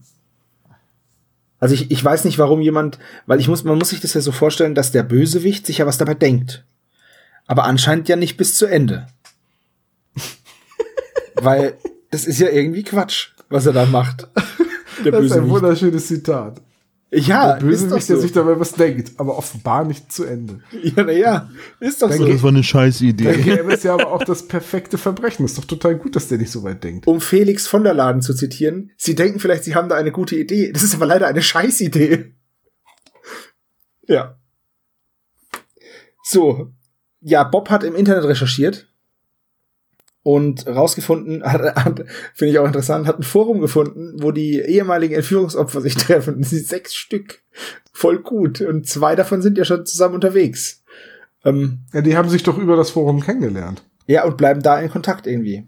[SPEAKER 5] Also ich, ich weiß nicht, warum jemand, weil ich muss, man muss sich das ja so vorstellen, dass der Bösewicht sich ja was dabei denkt. Aber anscheinend ja nicht bis zu Ende. weil das ist ja irgendwie Quatsch, was er da macht. Der
[SPEAKER 1] Das ist ein wunderschönes Zitat.
[SPEAKER 5] Ja,
[SPEAKER 1] Der
[SPEAKER 5] ist doch
[SPEAKER 1] Bösewicht, der
[SPEAKER 5] so.
[SPEAKER 1] sich dabei was denkt, aber offenbar nicht zu Ende.
[SPEAKER 5] Ja, na ja, ist doch so.
[SPEAKER 3] Das war eine Scheißidee.
[SPEAKER 1] Dann gäbe es ja aber auch das perfekte Verbrechen. Ist doch total gut, dass der nicht so weit denkt.
[SPEAKER 5] um Felix von der Laden zu zitieren, Sie denken vielleicht, Sie haben da eine gute Idee. Das ist aber leider eine Scheißidee. Ja. So. Ja, Bob hat im Internet recherchiert und rausgefunden, finde ich auch interessant, hat ein Forum gefunden, wo die ehemaligen Entführungsopfer sich treffen. Das sind sechs Stück. Voll gut. Und zwei davon sind ja schon zusammen unterwegs. Ähm,
[SPEAKER 1] Ja, die haben sich doch über das Forum kennengelernt.
[SPEAKER 5] ja, und bleiben da in Kontakt irgendwie.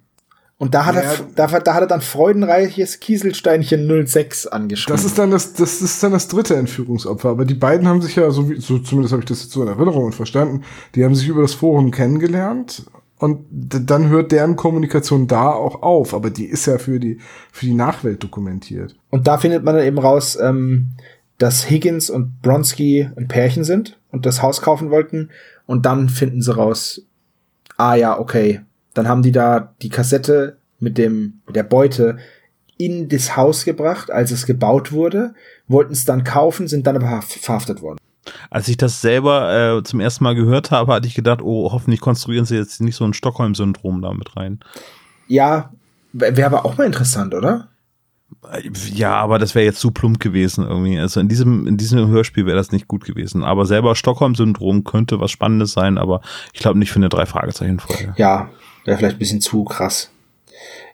[SPEAKER 5] Und da hat,
[SPEAKER 1] Ja,
[SPEAKER 5] er, da, da hat er dann freudenreiches Kieselsteinchen 06 angeschrieben.
[SPEAKER 1] Das ist dann das, das ist dann das dritte Entführungsopfer. Aber die beiden haben sich ja, so, wie, so zumindest habe ich das jetzt so in Erinnerung und verstanden, die haben sich über das Forum kennengelernt und dann hört deren Kommunikation da auch auf. Aber die ist ja für die, für die Nachwelt dokumentiert.
[SPEAKER 5] Und da findet man dann eben raus, ähm, dass Higgins und Bronski ein Pärchen sind und das Haus kaufen wollten. Und dann finden sie raus, ah ja, okay. Dann haben die da die Kassette mit dem, mit der Beute in das Haus gebracht, als es gebaut wurde, wollten es dann kaufen, sind dann aber verhaf- verhaftet worden.
[SPEAKER 3] Als ich das selber äh, zum ersten Mal gehört habe, hatte ich gedacht, oh, hoffentlich konstruieren sie jetzt nicht so ein Stockholm-Syndrom da mit rein.
[SPEAKER 5] Ja, wäre aber auch mal interessant, oder?
[SPEAKER 3] Ja, aber das wäre jetzt zu plump gewesen irgendwie. Also in diesem, in diesem Hörspiel wäre das nicht gut gewesen. Aber selber Stockholm-Syndrom könnte was Spannendes sein, aber ich glaube nicht für eine drei Fragezeichen Folge.
[SPEAKER 5] Ja, wäre vielleicht ein bisschen zu krass.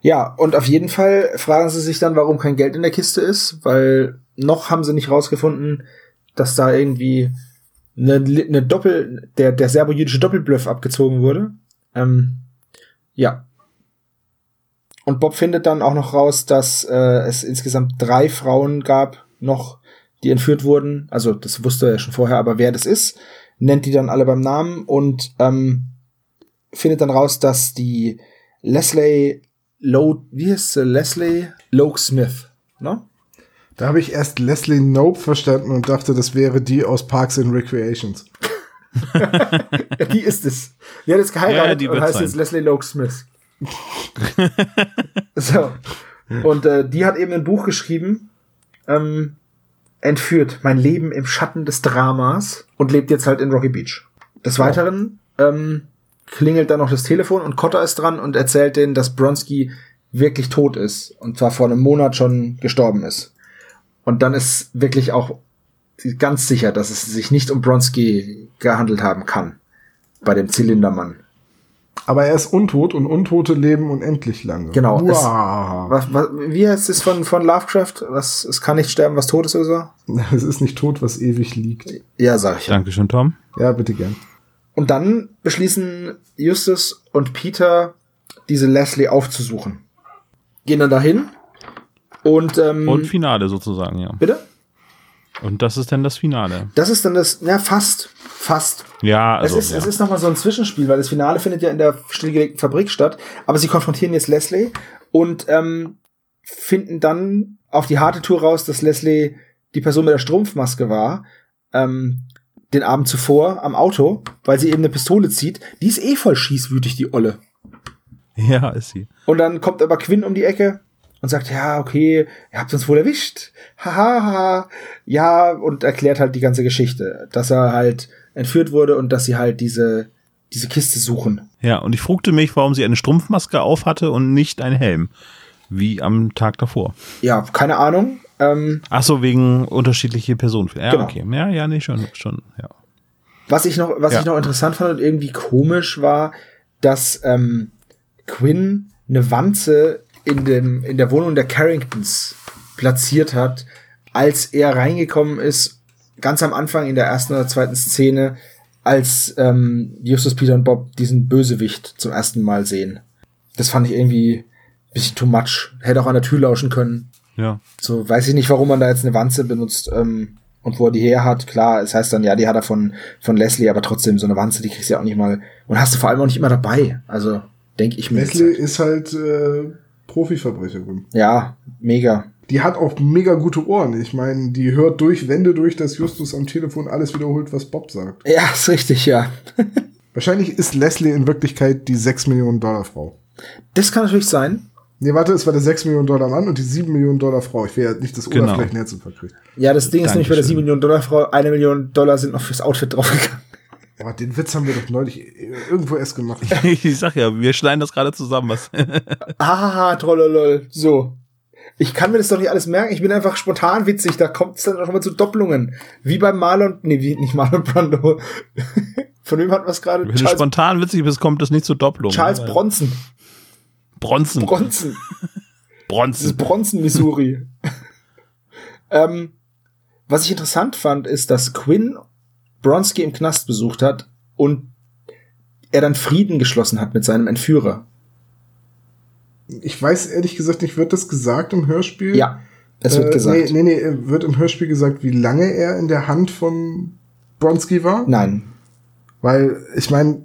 [SPEAKER 5] Ja, und auf jeden Fall fragen sie sich dann, warum kein Geld in der Kiste ist, weil noch haben sie nicht rausgefunden, dass da irgendwie eine, eine Doppel, der, der serbojüdische Doppelbluff abgezogen wurde. Ähm, ja. Und Bob findet dann auch noch raus, dass äh, es insgesamt drei Frauen gab, noch, die entführt wurden. Also das wusste er ja schon vorher, aber wer das ist, nennt die dann alle beim Namen und ähm, findet dann raus, dass die Leslie Low, wie heißt sie? Leslie Loke Smith, ne?
[SPEAKER 1] Da habe ich erst Leslie Nope verstanden und dachte, das wäre die aus Parks and Recreations.
[SPEAKER 5] Die ist es. Die hat jetzt geheiratet
[SPEAKER 3] Ja, die
[SPEAKER 5] und heißt
[SPEAKER 3] sein.
[SPEAKER 5] jetzt Leslie Loke Smith. so. Und äh, die hat eben ein Buch geschrieben, ähm, entführt, mein Leben im Schatten des Dramas und lebt jetzt halt in Rocky Beach. Des Weiteren ähm, klingelt dann noch das Telefon und Cotter ist dran und erzählt denen, dass Bronski wirklich tot ist und zwar vor einem Monat schon gestorben ist. Und dann ist wirklich auch ganz sicher, dass es sich nicht um Bronski gehandelt haben kann. Bei dem Zylindermann.
[SPEAKER 1] Aber er ist untot und Untote leben unendlich lange.
[SPEAKER 5] Genau, es-. Was, was, wie heißt es von, von Lovecraft? Was, es kann nicht sterben, was tot ist oder so?
[SPEAKER 1] Es ist nicht tot, was ewig liegt.
[SPEAKER 5] Ja, sag ich.
[SPEAKER 3] Dankeschön, Tom.
[SPEAKER 1] Ja, bitte gern.
[SPEAKER 5] Und dann beschließen Justus und Peter, diese Leslie aufzusuchen. Gehen dann dahin und, ähm,
[SPEAKER 3] Und Finale sozusagen, ja.
[SPEAKER 5] bitte?
[SPEAKER 3] Und das ist dann das Finale.
[SPEAKER 5] Das ist dann das, ja, fast, fast.
[SPEAKER 3] Ja, also.
[SPEAKER 5] es ist,
[SPEAKER 3] ja.
[SPEAKER 5] es ist nochmal so ein Zwischenspiel, weil das Finale findet ja in der stillgelegten Fabrik statt. Aber sie konfrontieren jetzt Leslie und ähm, finden dann auf die harte Tour raus, dass Leslie die Person mit der Strumpfmaske war. Ähm, den Abend zuvor am Auto, weil sie eben eine Pistole zieht. Die ist eh voll schießwütig, die Olle.
[SPEAKER 3] ja, ist sie.
[SPEAKER 5] Und dann kommt aber Quinn um die Ecke und sagt, ja, okay, ihr habt uns wohl erwischt. Haha, ha, ja, und erklärt halt die ganze Geschichte, dass er halt entführt wurde und dass sie halt diese, diese Kiste suchen.
[SPEAKER 3] Ja, und ich fragte mich, warum sie eine Strumpfmaske auf hatte und nicht einen Helm. Wie am Tag davor.
[SPEAKER 5] Ja, keine Ahnung. Ähm,
[SPEAKER 3] Ach so, wegen unterschiedliche Personen. Ja,
[SPEAKER 5] Genau.
[SPEAKER 3] okay. Ja, ja, nee, schon, schon, ja.
[SPEAKER 5] was ich noch, was
[SPEAKER 3] Ja.
[SPEAKER 5] ich noch interessant fand und irgendwie komisch war, dass ähm, Quinn eine Wanze in dem in der Wohnung der Carringtons platziert hat, als er reingekommen ist, ganz am Anfang in der ersten oder zweiten Szene, als ähm, Justus, Peter und Bob diesen Bösewicht zum ersten Mal sehen. Das fand ich irgendwie bisschen too much. Hätte auch an der Tür lauschen können.
[SPEAKER 3] Ja.
[SPEAKER 5] So, weiß ich nicht, warum man da jetzt eine Wanze benutzt ähm, und wo er die her hat. Klar, es heißt dann, ja, die hat er von, von Leslie, aber trotzdem, so eine Wanze, die kriegst du ja auch nicht mal. Und hast du vor allem auch nicht immer dabei. Also, denke ich mir.
[SPEAKER 1] Leslie ist halt äh, Profiverbrecherin.
[SPEAKER 5] Ja, mega.
[SPEAKER 1] Die hat auch mega gute Ohren. Ich meine, die hört durch Wände durch, dass Justus am Telefon alles wiederholt, was Bob sagt.
[SPEAKER 5] Ja, ist richtig, ja.
[SPEAKER 1] Wahrscheinlich ist Leslie in Wirklichkeit die 6 Millionen Dollar Frau.
[SPEAKER 5] Das kann natürlich sein.
[SPEAKER 1] Nee, warte, es war der 6 Millionen Dollar Mann und die 7 Millionen Dollar Frau. Ich will ja nicht das
[SPEAKER 3] Genau.
[SPEAKER 1] Herzinfarkt kriegt.
[SPEAKER 5] Ja, das Ding ist nämlich bei der
[SPEAKER 3] Dankeschön.
[SPEAKER 5] 7 Millionen Dollar Frau, eine Million Dollar sind noch fürs Outfit draufgegangen.
[SPEAKER 1] Boah, den Witz haben wir doch neulich irgendwo erst gemacht.
[SPEAKER 3] Ich sag ja, wir schneiden das gerade zusammen. Was?
[SPEAKER 5] Ah, trollolol. So. Ich kann mir das doch nicht alles merken. Ich bin einfach spontan witzig. Da kommt es dann auch immer zu Doppelungen. Wie bei Marlon, nee, wie, nicht Marlon Brando. Von wem hat man es gerade?
[SPEAKER 3] Wenn du spontan witzig bist, kommt das nicht zur Doppelung.
[SPEAKER 5] Charles. Bronson.
[SPEAKER 3] Bronzen.
[SPEAKER 5] Bronson. Das ist
[SPEAKER 3] Bronzen.
[SPEAKER 5] Missouri. ähm, was ich interessant fand, ist, dass Quinn Bronski im Knast besucht hat und er dann Frieden geschlossen hat mit seinem Entführer.
[SPEAKER 1] ich weiß ehrlich gesagt nicht, wird das gesagt im Hörspiel?
[SPEAKER 5] Ja, es wird
[SPEAKER 1] äh,
[SPEAKER 5] gesagt.
[SPEAKER 1] Nee, nee, nee, wird im Hörspiel gesagt, wie lange er in der Hand von Bronski war?
[SPEAKER 5] Nein.
[SPEAKER 1] Weil, ich meine,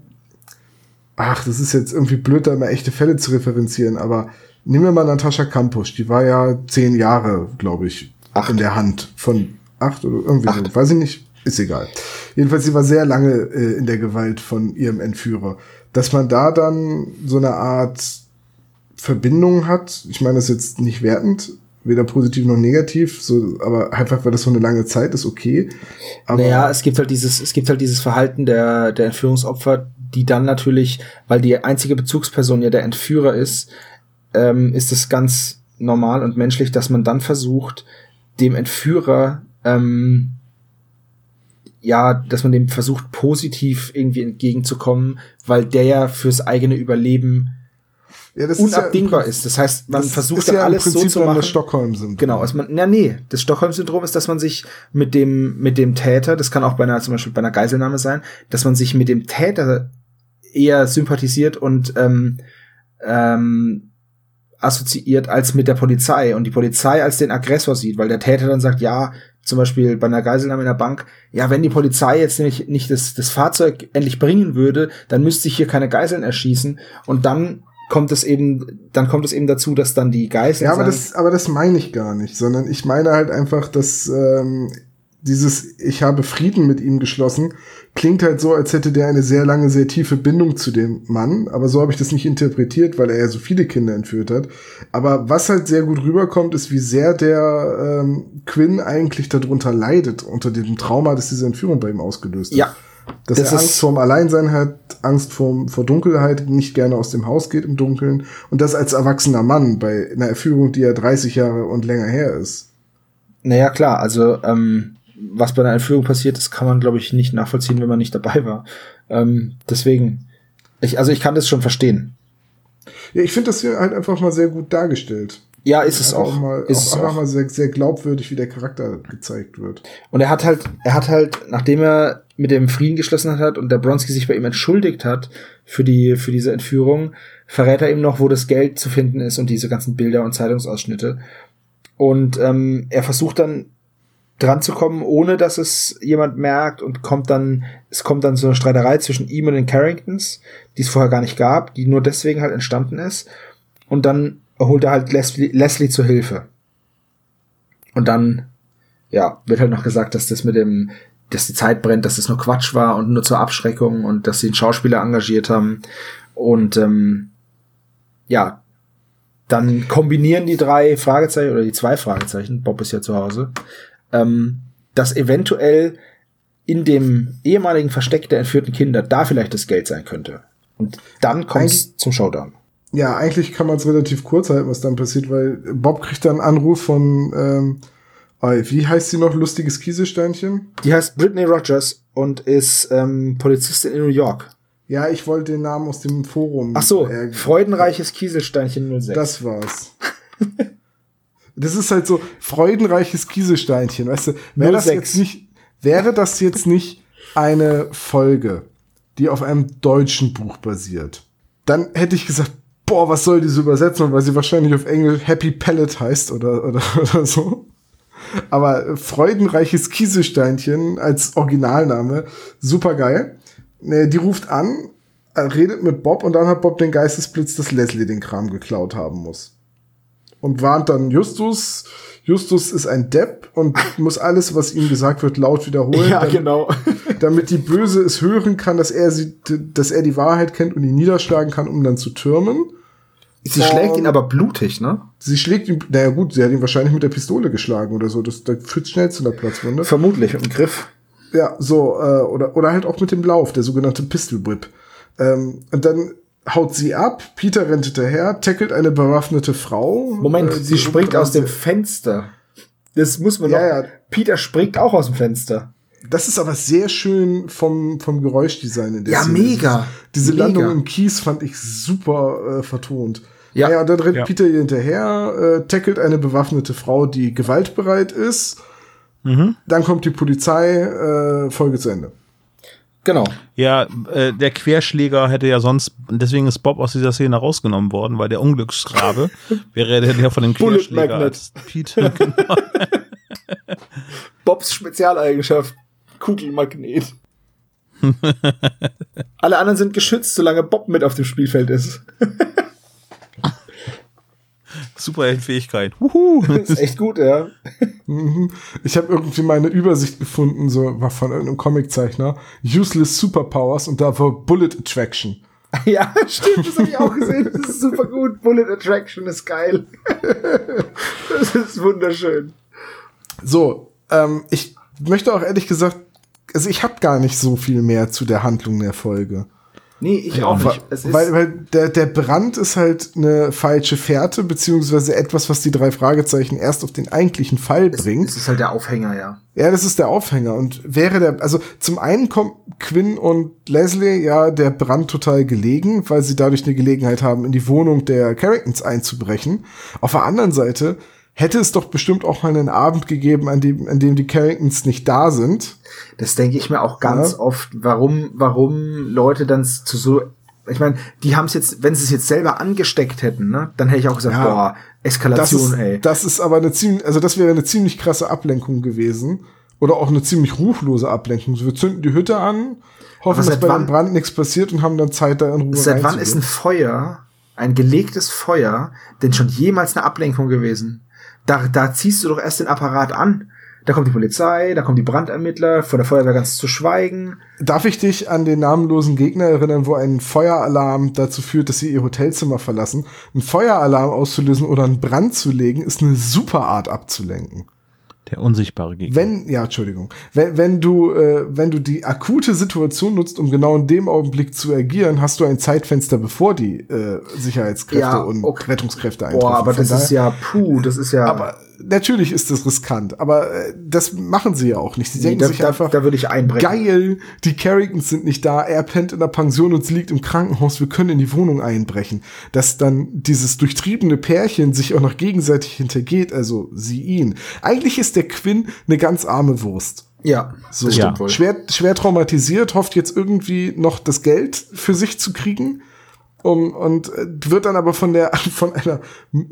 [SPEAKER 1] ach, das ist jetzt irgendwie blöd, da immer echte Fälle zu referenzieren, aber nehmen wir mal Natascha Kampusch, die war ja zehn Jahre, glaube ich,
[SPEAKER 5] Acht.
[SPEAKER 1] in der Hand von acht oder irgendwie
[SPEAKER 5] Acht.
[SPEAKER 1] so, weiß ich nicht, ist egal. Jedenfalls, sie war sehr lange äh, in der Gewalt von ihrem Entführer. Dass man da dann so eine Art Verbindung hat, ich meine das ist jetzt nicht wertend, weder positiv noch negativ, so, aber einfach, weil das so eine lange Zeit ist, okay. Aber
[SPEAKER 5] naja, es gibt halt dieses, es gibt halt dieses Verhalten der, der Entführungsopfer, die dann natürlich, weil die einzige Bezugsperson ja der Entführer ist, ähm, ist es ganz normal und menschlich, dass man dann versucht, dem Entführer, ähm, ja, dass man dem versucht, positiv irgendwie entgegenzukommen, weil der ja fürs eigene Überleben
[SPEAKER 1] ja,
[SPEAKER 5] unabdingbar
[SPEAKER 1] ist.
[SPEAKER 5] ist. Das heißt, man
[SPEAKER 1] das
[SPEAKER 5] versucht
[SPEAKER 1] ja im
[SPEAKER 5] alles so
[SPEAKER 1] Prinzip
[SPEAKER 5] zu
[SPEAKER 1] dann
[SPEAKER 5] machen.
[SPEAKER 1] das Stockholm-Syndrom.
[SPEAKER 5] Genau, also man, na nee, das Stockholm-Syndrom ist, dass man sich mit dem, mit dem Täter, das kann auch bei einer, zum Beispiel bei einer Geiselnahme sein, dass man sich mit dem Täter eher sympathisiert und ähm, ähm, assoziiert als mit der Polizei und die Polizei als den Aggressor sieht, weil der Täter dann sagt, ja, zum Beispiel bei einer Geiselnahme in der Bank, ja, wenn die Polizei jetzt nämlich nicht das, das Fahrzeug endlich bringen würde, dann müsste ich hier keine Geiseln erschießen und dann kommt es eben, dann kommt es eben dazu, dass dann die Geiseln
[SPEAKER 1] Ja, aber das, aber das meine ich gar nicht, sondern ich meine halt einfach, dass ähm, dieses Ich habe Frieden mit ihm geschlossen klingt halt so, als hätte der eine sehr lange, sehr tiefe Bindung zu dem Mann. Aber so habe ich das nicht interpretiert, weil er ja so viele Kinder entführt hat. Aber was halt sehr gut rüberkommt, ist, wie sehr der ähm, Quinn eigentlich darunter leidet, unter dem Trauma, das diese Entführung bei ihm ausgelöst hat.
[SPEAKER 5] ja,
[SPEAKER 1] Dass
[SPEAKER 5] Das
[SPEAKER 1] er
[SPEAKER 5] ist-
[SPEAKER 1] Angst vorm Alleinsein hat, Angst vorm, vor Dunkelheit, nicht gerne aus dem Haus geht im Dunkeln. Und das als erwachsener Mann bei einer Erführung, die ja 30 Jahre und länger her ist.
[SPEAKER 5] Naja, klar, also ähm, was bei einer Entführung passiert ist, kann man, glaube ich, nicht nachvollziehen, wenn man nicht dabei war. Ähm, deswegen, ich, also ich kann das schon verstehen.
[SPEAKER 1] Ja, ich finde das hier halt einfach mal sehr gut dargestellt.
[SPEAKER 5] Ja, ist es
[SPEAKER 1] Einfach
[SPEAKER 5] auch.
[SPEAKER 1] Mal,
[SPEAKER 5] ist
[SPEAKER 1] auch
[SPEAKER 5] es
[SPEAKER 1] einfach
[SPEAKER 5] auch.
[SPEAKER 1] mal sehr, sehr glaubwürdig, wie der Charakter gezeigt wird.
[SPEAKER 5] Und er hat halt, er hat halt, nachdem er mit dem Frieden geschlossen hat und der Bronski sich bei ihm entschuldigt hat für die, für diese Entführung, verrät er ihm noch, wo das Geld zu finden ist und diese ganzen Bilder und Zeitungsausschnitte. Und ähm, er versucht dann dran zu kommen, ohne dass es jemand merkt und kommt dann, es kommt dann so eine Streiterei zwischen ihm und den Carringtons, die es vorher gar nicht gab, die nur deswegen halt entstanden ist. Und dann holt er halt Leslie, Leslie zur Hilfe. Und dann, ja, wird halt noch gesagt, dass das mit dem, dass die Zeit brennt, dass das nur Quatsch war und nur zur Abschreckung und dass sie einen Schauspieler engagiert haben. Und ähm, ja, dann kombinieren die drei Fragezeichen oder die zwei Fragezeichen, Bob ist ja zu Hause, ähm, dass eventuell in dem ehemaligen Versteck der entführten Kinder da vielleicht das Geld sein könnte. Und dann kommt es zum Showdown.
[SPEAKER 1] Ja, eigentlich kann man es relativ kurz halten, was dann passiert, weil Bob kriegt dann einen Anruf von, ähm, äh, wie heißt sie noch, lustiges Kiesesteinchen?
[SPEAKER 5] Die heißt Brittany Rogers und ist ähm, Polizistin in New York.
[SPEAKER 1] Ja, ich wollte den Namen aus dem Forum.
[SPEAKER 5] Ach so,
[SPEAKER 1] äh,
[SPEAKER 5] freudenreiches Kieselsteinchen 06.
[SPEAKER 1] Das war's. das ist halt so freudenreiches Kiesesteinchen, weißt du? Wäre das
[SPEAKER 5] 06.
[SPEAKER 1] jetzt nicht, wäre das jetzt nicht eine Folge, die auf einem deutschen Buch basiert, dann hätte ich gesagt, boah, was soll diese Übersetzung, weil sie wahrscheinlich auf Englisch Happy Pellet heißt oder, oder, oder so. Aber äh, freudenreiches Kiesesteinchen als Originalname, super geil. Ne, Die ruft an, äh, redet mit Bob und dann hat Bob den Geistesblitz, dass Leslie den Kram geklaut haben muss. Und warnt dann Justus. Justus ist ein Depp und muss alles, was ihm gesagt wird, laut wiederholen,
[SPEAKER 5] ja,
[SPEAKER 1] damit,
[SPEAKER 5] genau.
[SPEAKER 1] damit die Böse es hören kann, dass er sie, dass er die Wahrheit kennt und ihn niederschlagen kann, um dann zu türmen.
[SPEAKER 5] Sie schlägt ihn aber blutig, ne?
[SPEAKER 1] Sie schlägt ihn, naja gut, sie hat ihn wahrscheinlich mit der Pistole geschlagen oder so. Das, das führt schnell zu einer Platzwunde.
[SPEAKER 5] Vermutlich mit dem Griff.
[SPEAKER 1] Ja, so, äh, oder, oder halt auch mit dem Lauf, der sogenannte Pistol Whip. Ähm, und dann haut sie ab, Peter rennt hinterher, tackelt eine bewaffnete Frau.
[SPEAKER 5] Moment,
[SPEAKER 1] Äh,
[SPEAKER 5] sie springt aus dem Fenster. Das muss man
[SPEAKER 1] Ja,
[SPEAKER 5] noch.
[SPEAKER 1] ja.
[SPEAKER 5] Peter springt auch aus dem Fenster.
[SPEAKER 1] Das ist aber sehr schön vom, vom Geräuschdesign in der
[SPEAKER 5] Ja,
[SPEAKER 1] Szene.
[SPEAKER 5] mega.
[SPEAKER 1] Diese
[SPEAKER 5] Mega.
[SPEAKER 1] Landung im Kies fand ich super äh, vertont.
[SPEAKER 5] Ja.
[SPEAKER 1] Ja, ja, und dann rennt
[SPEAKER 3] Ja.
[SPEAKER 1] Peter ihr hinterher, äh, tackelt eine bewaffnete Frau, die gewaltbereit ist.
[SPEAKER 3] Mhm.
[SPEAKER 1] Dann kommt die Polizei, äh, Folge zu Ende.
[SPEAKER 5] Genau.
[SPEAKER 3] Ja, äh, der Querschläger hätte ja sonst, deswegen ist Bob aus dieser Szene rausgenommen worden, weil der Unglücksrabe wäre der, der von dem Querschläger als Peter, genau.
[SPEAKER 5] Bobs Spezialeigenschaft. Kugelmagnet. Alle anderen sind geschützt, solange Bob mit auf dem Spielfeld ist.
[SPEAKER 3] Superheldenfähigkeit. Wuhu.
[SPEAKER 5] Das ist echt gut, ja.
[SPEAKER 1] Mhm. Ich habe irgendwie mal eine Übersicht gefunden, so war von irgendeinem Comiczeichner. Useless Superpowers und da war Bullet Attraction.
[SPEAKER 5] Ja, stimmt, das habe ich auch gesehen. Das ist super gut. Bullet Attraction ist geil. Das ist wunderschön.
[SPEAKER 1] So, ähm, ich möchte auch ehrlich gesagt, also ich habe gar nicht so viel mehr zu der Handlung der Folge.
[SPEAKER 5] Nee, ich
[SPEAKER 3] Ja,
[SPEAKER 5] auch nicht.
[SPEAKER 1] Weil, weil der, der Brand ist halt eine falsche Fährte, beziehungsweise etwas, was die drei Fragezeichen erst auf den eigentlichen Fall bringt.
[SPEAKER 5] es ist halt der Aufhänger, ja.
[SPEAKER 1] Ja, das ist der Aufhänger. Und wäre der, also zum einen kommt Quinn und Leslie ja der Brand total gelegen, weil sie dadurch eine Gelegenheit haben, in die Wohnung der Carringtons einzubrechen. Auf der anderen Seite hätte es doch bestimmt auch mal einen Abend gegeben, an dem, an dem die Carringtons nicht da sind.
[SPEAKER 5] Das denke ich mir auch ganz
[SPEAKER 1] Ja.
[SPEAKER 5] oft, warum, warum Leute dann zu so, ich meine, die haben es jetzt, wenn sie es jetzt selber angesteckt hätten, ne, dann hätte ich auch gesagt,
[SPEAKER 1] Ja.
[SPEAKER 5] boah,
[SPEAKER 1] Das
[SPEAKER 5] Eskalation,
[SPEAKER 1] ist,
[SPEAKER 5] ey.
[SPEAKER 1] das ist aber eine ziemlich, also das wäre eine ziemlich krasse Ablenkung gewesen. Oder auch eine ziemlich ruchlose Ablenkung. Wir zünden die Hütte an, hoffen, dass bei
[SPEAKER 5] wann-
[SPEAKER 1] dem Brand nichts passiert und haben dann Zeit, da in Ruhe
[SPEAKER 5] Seit wann ist ein Feuer, ein gelegtes Feuer, denn schon jemals eine Ablenkung gewesen? Da, da ziehst du doch erst den Apparat an. Da kommt die Polizei, da kommen die Brandermittler, vor der Feuerwehr ganz zu schweigen.
[SPEAKER 1] Darf ich dich an den namenlosen Gegner erinnern, wo ein Feueralarm dazu führt, dass sie ihr Hotelzimmer verlassen? Ein Feueralarm auszulösen oder einen Brand zu legen, ist eine super Art abzulenken.
[SPEAKER 3] Der unsichtbare Gegner.
[SPEAKER 1] Wenn, ja, Entschuldigung, wenn, wenn du, äh, wenn du die akute Situation nutzt, um genau in dem Augenblick zu agieren, hast du ein Zeitfenster, bevor die äh, Sicherheitskräfte
[SPEAKER 5] Ja,
[SPEAKER 1] und
[SPEAKER 5] okay.
[SPEAKER 1] Rettungskräfte eintreffen.
[SPEAKER 5] Boah, aber
[SPEAKER 1] Von
[SPEAKER 5] das ist
[SPEAKER 1] daher-
[SPEAKER 5] ja, puh, das ist ja.
[SPEAKER 1] aber natürlich ist das riskant, aber äh, das machen sie ja auch nicht. Sie
[SPEAKER 5] nee,
[SPEAKER 1] denken
[SPEAKER 5] da,
[SPEAKER 1] sich
[SPEAKER 5] da,
[SPEAKER 1] einfach,
[SPEAKER 5] da würde ich einbrechen.
[SPEAKER 1] geil, die Carringtons sind nicht da, er pennt in der Pension und sie liegt im Krankenhaus, wir können in die Wohnung einbrechen. Dass dann dieses durchtriebene Pärchen sich auch noch gegenseitig hintergeht, also sie ihn. Eigentlich ist der Quinn eine ganz arme Wurst.
[SPEAKER 5] Ja,
[SPEAKER 1] So,
[SPEAKER 5] wohl.
[SPEAKER 1] schwer, schwer traumatisiert, hofft jetzt irgendwie noch das Geld für sich zu kriegen. Um, und äh, wird dann aber von der von einer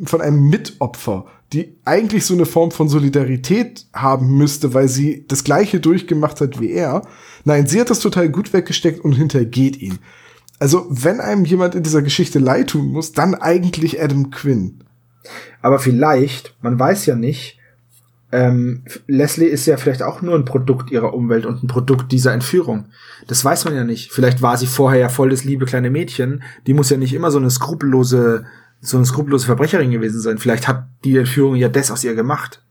[SPEAKER 1] von einem Mitopfer, die eigentlich so eine Form von Solidarität haben müsste, weil sie das gleiche durchgemacht hat wie er. Nein, sie hat das total gut weggesteckt und hintergeht ihn. Also, wenn einem jemand in dieser Geschichte leid tun muss, dann eigentlich Adam Quinn.
[SPEAKER 5] Aber vielleicht, man weiß ja nicht, ähm, Leslie ist ja vielleicht auch nur ein Produkt ihrer Umwelt und ein Produkt dieser Entführung. Das weiß man ja nicht. Vielleicht war sie vorher ja voll das liebe kleine Mädchen. Die muss ja nicht immer so eine skrupellose, so eine skrupellose Verbrecherin gewesen sein. Vielleicht hat die Entführung ja das aus ihr gemacht.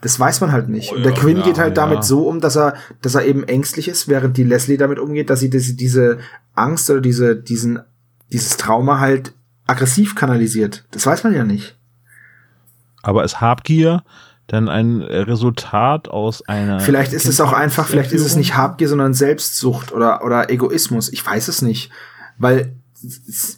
[SPEAKER 5] Das weiß man halt nicht. Und der
[SPEAKER 3] ja,
[SPEAKER 5] Quinn
[SPEAKER 3] ja,
[SPEAKER 5] geht halt
[SPEAKER 3] ja.
[SPEAKER 5] damit so um, dass er, dass er eben ängstlich ist, während die Leslie damit umgeht, dass sie diese, diese Angst oder diese, diesen, dieses Trauma halt aggressiv kanalisiert. Das weiß man ja nicht.
[SPEAKER 3] Aber ist Habgier dann ein Resultat aus einer.
[SPEAKER 5] Vielleicht ist es auch einfach, vielleicht ist es nicht Habgier, sondern Selbstsucht oder, oder Egoismus. Ich weiß es nicht. Weil,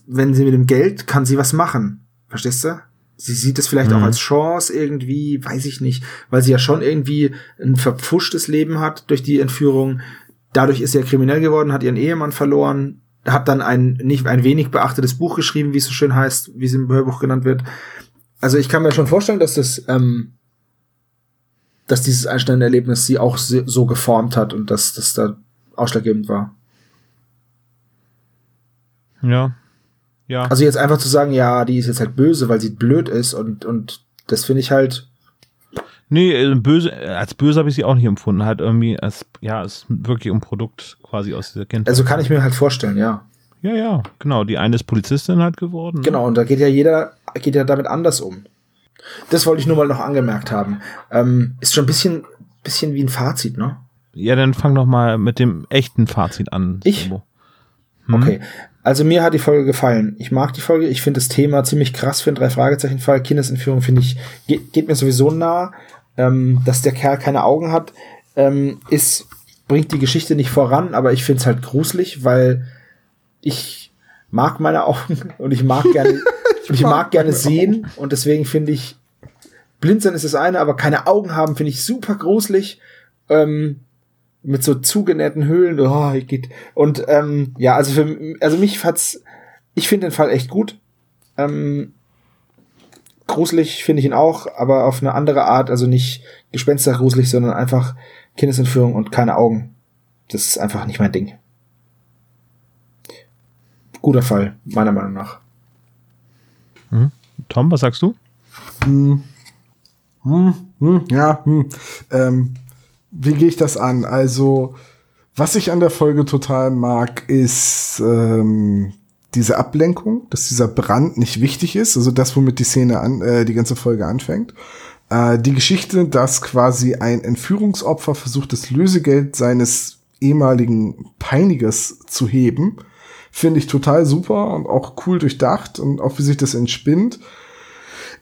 [SPEAKER 5] wenn sie mit dem Geld kann sie was machen. Verstehst du? Sie sieht es vielleicht
[SPEAKER 3] Mhm.
[SPEAKER 5] auch als Chance irgendwie, weiß ich nicht, weil sie ja schon irgendwie ein verpfuschtes Leben hat durch die Entführung. Dadurch ist sie ja kriminell geworden, hat ihren Ehemann verloren, hat dann ein nicht ein wenig beachtetes Buch geschrieben, wie es so schön heißt, wie es im Hörbuch genannt wird. Also ich kann mir schon vorstellen, dass das, ähm, dass dieses einschneidende Erlebnis sie auch so geformt hat und dass das da ausschlaggebend war.
[SPEAKER 3] Ja. Ja.
[SPEAKER 5] Also jetzt einfach zu sagen, ja, die ist jetzt halt böse, weil sie blöd ist und, und das finde ich halt,
[SPEAKER 3] nee, äh, böse, äh, als böse habe ich sie auch nicht empfunden. Halt irgendwie, als, ja, es ist wirklich ein Produkt quasi aus dieser Kindheit.
[SPEAKER 5] also kann ich mir halt vorstellen, ja.
[SPEAKER 3] ja, ja, genau. Die eine ist Polizistin halt geworden. ne?
[SPEAKER 5] Genau, und da geht ja jeder, geht ja damit anders um. Das wollte ich nur mal noch angemerkt haben. Ähm, ist schon ein bisschen, bisschen wie ein Fazit, ne?
[SPEAKER 3] Ja, dann fang doch mal mit dem echten Fazit an.
[SPEAKER 5] Ich?
[SPEAKER 3] Hm?
[SPEAKER 5] Okay. Also mir hat die Folge gefallen. Ich mag die Folge. Ich finde das Thema ziemlich krass für einen Drei-Fragezeichen-Fall. Kindesentführung finde ich, geht, geht mir sowieso nah. Ähm, dass der Kerl keine Augen hat, ähm, ist, bringt die Geschichte nicht voran, aber ich finde es halt gruselig, weil ich mag meine Augen und ich mag gerne, und ich mag gerne sehen und deswegen finde ich, blind sein ist das eine, aber keine Augen haben finde ich super gruselig. Ähm, mit so zugenähten Höhlen. Oh, geht. Und ähm, ja, also für also mich hat's, ich finde den Fall echt gut. Ähm, gruselig finde ich ihn auch, aber auf eine andere Art, also nicht gespenstergruselig, sondern einfach Kindesentführung und keine Augen. Das ist einfach nicht mein Ding. Guter Fall, meiner Meinung nach.
[SPEAKER 3] Tom, was sagst du?
[SPEAKER 1] Hm. Hm, hm, ja, hm. Ähm, wie gehe ich das an? Also, was ich an der Folge total mag, ist ähm, diese Ablenkung, dass dieser Brand nicht wichtig ist, also das, womit die Szene an, äh, die ganze Folge anfängt. Äh, die Geschichte, dass quasi ein Entführungsopfer versucht, das Lösegeld seines ehemaligen Peinigers zu heben, finde ich total super und auch cool durchdacht und auch wie sich das entspinnt.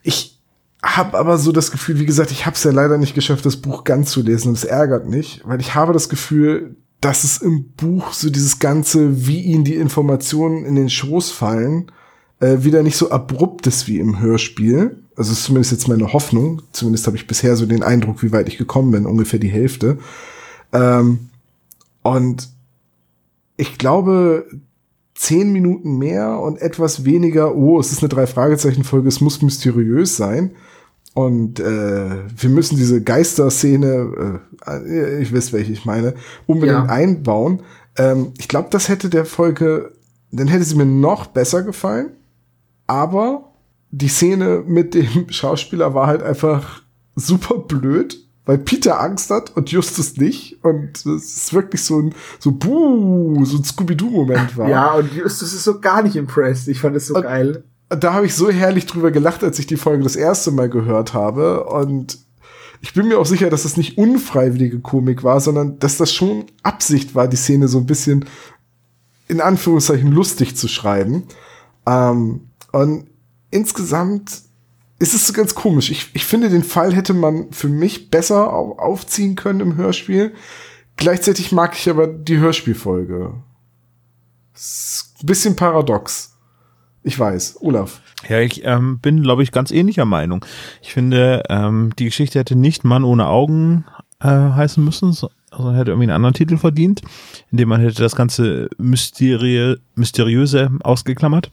[SPEAKER 1] Ich habe aber so das Gefühl, wie gesagt, ich habe es ja leider nicht geschafft, das Buch ganz zu lesen und es ärgert mich, weil ich habe das Gefühl, dass es im Buch so dieses ganze, wie ihnen die Informationen in den Schoß fallen, äh, wieder nicht so abrupt ist wie im Hörspiel. Also ist zumindest jetzt meine Hoffnung. Zumindest habe ich bisher so den Eindruck, wie weit ich gekommen bin, ungefähr die Hälfte. Ähm, und ich glaube, zehn Minuten mehr und etwas weniger, oh, es ist eine Drei-Fragezeichen-Folge, es muss mysteriös sein. Und äh, wir müssen diese Geisterszene, äh, ich weiß, welche ich meine, unbedingt ja. einbauen. Ähm, ich glaube, das hätte der Folge, dann hätte sie mir noch besser gefallen. Aber die Szene mit dem Schauspieler war halt einfach super blöd, weil Peter Angst hat und Justus nicht. Und es ist wirklich so ein, so buh, so ein Scooby-Doo-Moment war.
[SPEAKER 5] Ja, und Justus ist so gar nicht impressed. Ich fand es so und, geil
[SPEAKER 1] da habe ich so herrlich drüber gelacht, als ich die Folge das erste Mal gehört habe. Und ich bin mir auch sicher, dass das nicht unfreiwillige Komik war, sondern dass das schon Absicht war, die Szene so ein bisschen in Anführungszeichen lustig zu schreiben. Ähm, und insgesamt es so ganz komisch. Ich, ich finde, den Fall hätte man für mich besser aufziehen können im Hörspiel. Gleichzeitig mag ich aber die Hörspielfolge. ist bisschen paradox. Ich weiß. Olaf.
[SPEAKER 3] Ja, ich ähm, bin, glaube ich, ganz ähnlicher Meinung. Ich finde, ähm, die Geschichte hätte nicht Mann ohne Augen äh, heißen müssen, also hätte irgendwie einen anderen Titel verdient, indem man hätte das ganze Mysterie, Mysteriöse ausgeklammert.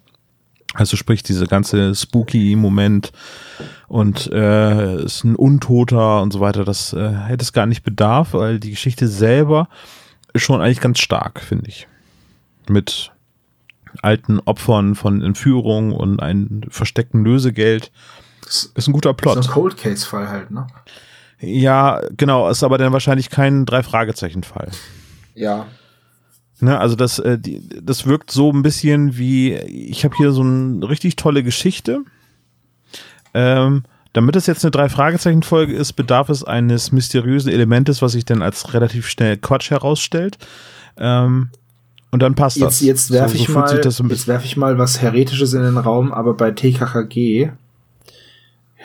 [SPEAKER 3] Also sprich, diese ganze spooky Moment und äh, ist ein Untoter und so weiter, das äh, hätte es gar nicht bedarf, weil die Geschichte selber ist schon eigentlich ganz stark, finde ich. Mit alten Opfern von Entführung und einem versteckten Lösegeld. Das ist ein guter Plot. Das ist
[SPEAKER 5] ein Cold Case Fall halt, ne?
[SPEAKER 3] Ja, genau, ist aber dann wahrscheinlich kein drei Fragezeichen Fall.
[SPEAKER 5] Ja.
[SPEAKER 3] Ne, also das, äh, die, das wirkt so ein bisschen wie, ich habe hier so eine richtig tolle Geschichte. Ähm, damit es jetzt eine drei Fragezeichen Folge ist, bedarf es eines mysteriösen Elementes, was sich dann als relativ schnell Quatsch herausstellt. Ähm, und dann passt
[SPEAKER 5] jetzt,
[SPEAKER 3] das.
[SPEAKER 5] Jetzt werfe so, ich, so mal, jetzt werf ich mal was Heretisches in den Raum, aber bei TKKG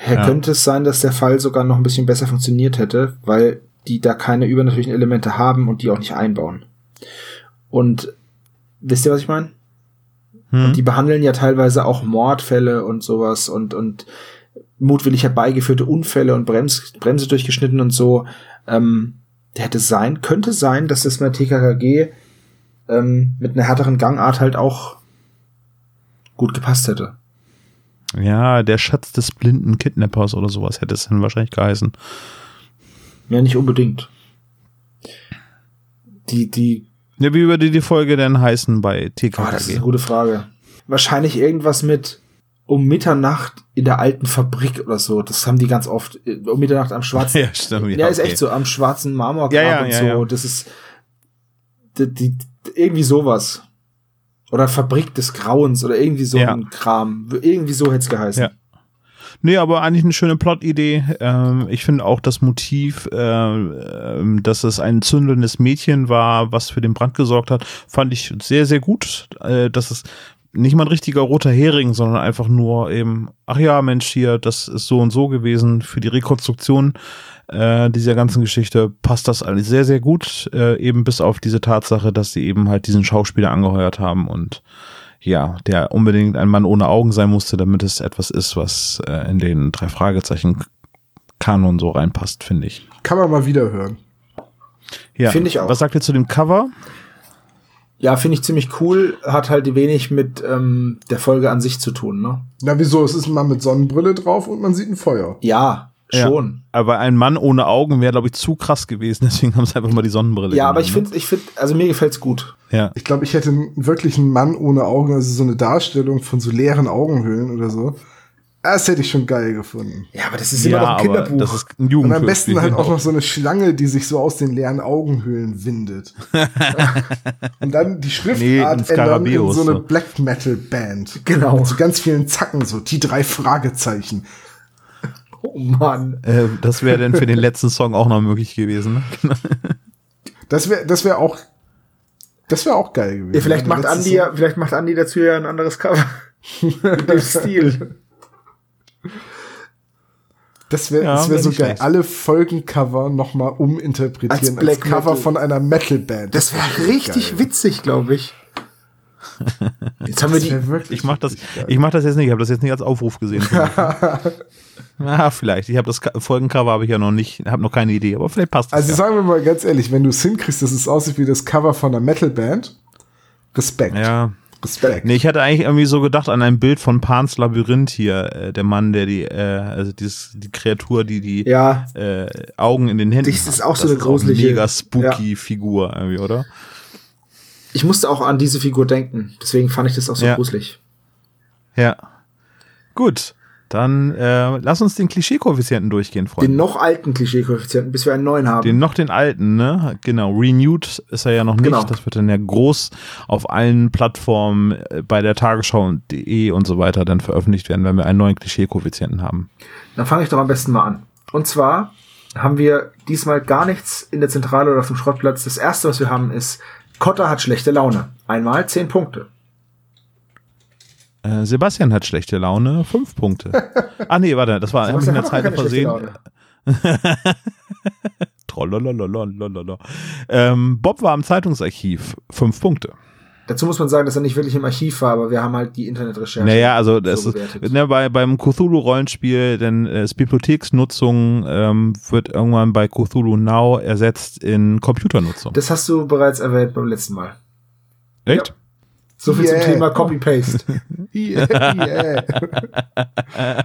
[SPEAKER 5] ja. könnte es sein, dass der Fall sogar noch ein bisschen besser funktioniert hätte, weil die da keine übernatürlichen Elemente haben und die auch nicht einbauen. Und wisst ihr, was ich meine? Hm. Und die behandeln ja teilweise auch Mordfälle und sowas und, und mutwillig herbeigeführte Unfälle und Brems, Bremse durchgeschnitten und so. Ähm, hätte sein, könnte sein, dass das bei TKKG ähm, mit einer härteren Gangart halt auch gut gepasst hätte.
[SPEAKER 3] Ja, der Schatz des blinden Kidnappers oder sowas hätte es dann wahrscheinlich geheißen.
[SPEAKER 5] Ja, nicht unbedingt. Die, die.
[SPEAKER 3] Ja, wie würde die Folge denn heißen bei TKKG? Oh,
[SPEAKER 5] das ist eine gute Frage. Wahrscheinlich irgendwas mit um Mitternacht in der alten Fabrik oder so. Das haben die ganz oft. Um Mitternacht am schwarzen. ja, stimmt. Ja, ja ist okay. echt so am schwarzen Marmorgrab ja, ja, und so. Ja, das ist die, die, irgendwie sowas. Oder Fabrik des Grauens oder irgendwie so ja. ein Kram. Irgendwie so hätte es geheißen. Ja.
[SPEAKER 3] Nee, aber eigentlich eine schöne Plot-Idee. Ähm, ich finde auch das Motiv, äh, äh, dass es ein zündelndes Mädchen war, was für den Brand gesorgt hat, fand ich sehr, sehr gut. Äh, dass es nicht mal ein richtiger roter Hering, sondern einfach nur eben, ach ja, Mensch, hier, das ist so und so gewesen für die Rekonstruktion äh, dieser ganzen Geschichte passt das alles sehr, sehr gut, äh, eben bis auf diese Tatsache, dass sie eben halt diesen Schauspieler angeheuert haben und ja, der unbedingt ein Mann ohne Augen sein musste, damit es etwas ist, was äh, in den drei Fragezeichen Kanon so reinpasst, finde ich.
[SPEAKER 1] Kann man mal wieder hören.
[SPEAKER 3] Ja.
[SPEAKER 5] Finde ich auch.
[SPEAKER 3] Was sagt ihr zu dem Cover?
[SPEAKER 5] Ja, finde ich ziemlich cool. Hat halt wenig mit ähm, der Folge an sich zu tun, ne?
[SPEAKER 1] Na, wieso? Es ist ein Mann mit Sonnenbrille drauf und man sieht ein Feuer.
[SPEAKER 5] Ja,
[SPEAKER 3] Ja.
[SPEAKER 5] schon.
[SPEAKER 3] Aber ein Mann ohne Augen wäre, glaube ich, zu krass gewesen. Deswegen haben sie einfach mal die Sonnenbrille
[SPEAKER 5] Ja, aber ich
[SPEAKER 3] genommen,
[SPEAKER 5] finde, ich finde, also mir gefällt's gut.
[SPEAKER 3] ne? Ja.
[SPEAKER 1] Ich glaube, ich hätte einen- wirklich einen Mann ohne Augen, also so eine Darstellung von so leeren Augenhöhlen oder so. Das hätte ich schon geil gefunden.
[SPEAKER 5] Ja, aber das ist immer
[SPEAKER 3] ja,
[SPEAKER 5] noch ein Kinderbuch.
[SPEAKER 3] das ist ein
[SPEAKER 1] Und am besten halt auch noch so eine Schlange, die sich so aus den leeren Augenhöhlen windet. und dann die
[SPEAKER 3] Nee,
[SPEAKER 1] Schriftart
[SPEAKER 3] ein
[SPEAKER 1] ändern in so eine. Black Metal Band.
[SPEAKER 5] Genau.
[SPEAKER 1] Mit so ganz vielen Zacken, so die drei Fragezeichen.
[SPEAKER 5] Oh Mann.
[SPEAKER 3] Äh, das wäre dann für den letzten Song auch noch möglich gewesen. Ne?
[SPEAKER 1] Das wäre das wäre auch das wäre auch geil gewesen.
[SPEAKER 5] Ja, vielleicht macht Andi
[SPEAKER 1] Song.
[SPEAKER 5] ja, vielleicht macht Andi dazu ja ein anderes Cover. Mit dem Stil.
[SPEAKER 1] Das wäre
[SPEAKER 3] Ja,
[SPEAKER 1] das wär
[SPEAKER 3] wär
[SPEAKER 1] so geil.
[SPEAKER 3] schlecht.
[SPEAKER 1] Alle Folgencover nochmal uminterpretieren
[SPEAKER 5] Als Black
[SPEAKER 1] Cover
[SPEAKER 5] Metal.
[SPEAKER 1] von einer Metal-Band.
[SPEAKER 5] Das wäre richtig
[SPEAKER 1] geil.
[SPEAKER 5] witzig, glaube ich. Jetzt haben wir die.
[SPEAKER 3] Ich mach das, ich mach das jetzt nicht. Ich habe das jetzt nicht als Aufruf gesehen. ja, vielleicht. Ich habe das Folgencover habe ich ja noch nicht, habe noch keine Idee, aber vielleicht passt das.
[SPEAKER 1] Also
[SPEAKER 3] ja.
[SPEAKER 1] sagen wir mal ganz ehrlich, wenn du es hinkriegst, dass es aussieht wie das Cover von einer Metal-Band, Respekt.
[SPEAKER 3] ja.
[SPEAKER 1] Respekt.
[SPEAKER 3] Nee, ich hatte eigentlich irgendwie so gedacht an ein Bild von Pans Labyrinth hier, äh, der Mann, der die, äh, also dieses, die Kreatur, die die
[SPEAKER 5] Ja,
[SPEAKER 3] äh, Augen in den Händen
[SPEAKER 5] Das ist
[SPEAKER 3] hat.
[SPEAKER 5] auch so eine gruselige-
[SPEAKER 3] mega spooky Figur irgendwie, oder?
[SPEAKER 5] Ich musste auch an diese Figur denken. Deswegen fand ich das auch so
[SPEAKER 3] Ja.
[SPEAKER 5] gruselig.
[SPEAKER 3] Ja. Gut. Dann äh, lass uns den Klischee-Koeffizienten durchgehen, Freunde.
[SPEAKER 5] Den noch alten Klischee-Koeffizienten, bis wir einen neuen haben.
[SPEAKER 3] Den noch den alten, ne? Genau. Renewed ist er ja noch nicht.
[SPEAKER 5] Genau.
[SPEAKER 3] Das wird dann ja groß auf allen Plattformen äh, bei der Tagesschau.de und so weiter dann veröffentlicht werden, wenn wir einen neuen Klischee-Koeffizienten haben.
[SPEAKER 5] Dann fange ich doch am besten mal an. Und zwar haben wir diesmal gar nichts in der Zentrale oder auf dem Schrottplatz. Das erste, was wir haben, ist Kotter hat schlechte Laune. Einmal zehn Punkte.
[SPEAKER 3] Äh, Sebastian hat schlechte Laune, fünf Punkte. ah nee, warte, das war in der Zeit versehen. Trollololololololol. Ähm, Bob war am Zeitungsarchiv, fünf Punkte.
[SPEAKER 5] Dazu muss man sagen, dass er nicht wirklich im Archiv war, aber wir haben halt die Internetrecherche.
[SPEAKER 3] Naja, also das
[SPEAKER 5] so
[SPEAKER 3] ist, ne, bei, beim Cthulhu-Rollenspiel, denn äh, das Bibliotheksnutzung ähm, wird irgendwann bei Cthulhu Now ersetzt in Computernutzung.
[SPEAKER 5] Das hast du bereits erwähnt beim letzten Mal.
[SPEAKER 3] Echt?
[SPEAKER 5] So viel
[SPEAKER 1] Yeah.
[SPEAKER 5] zum Thema Copy-Paste.
[SPEAKER 1] Yeah, yeah.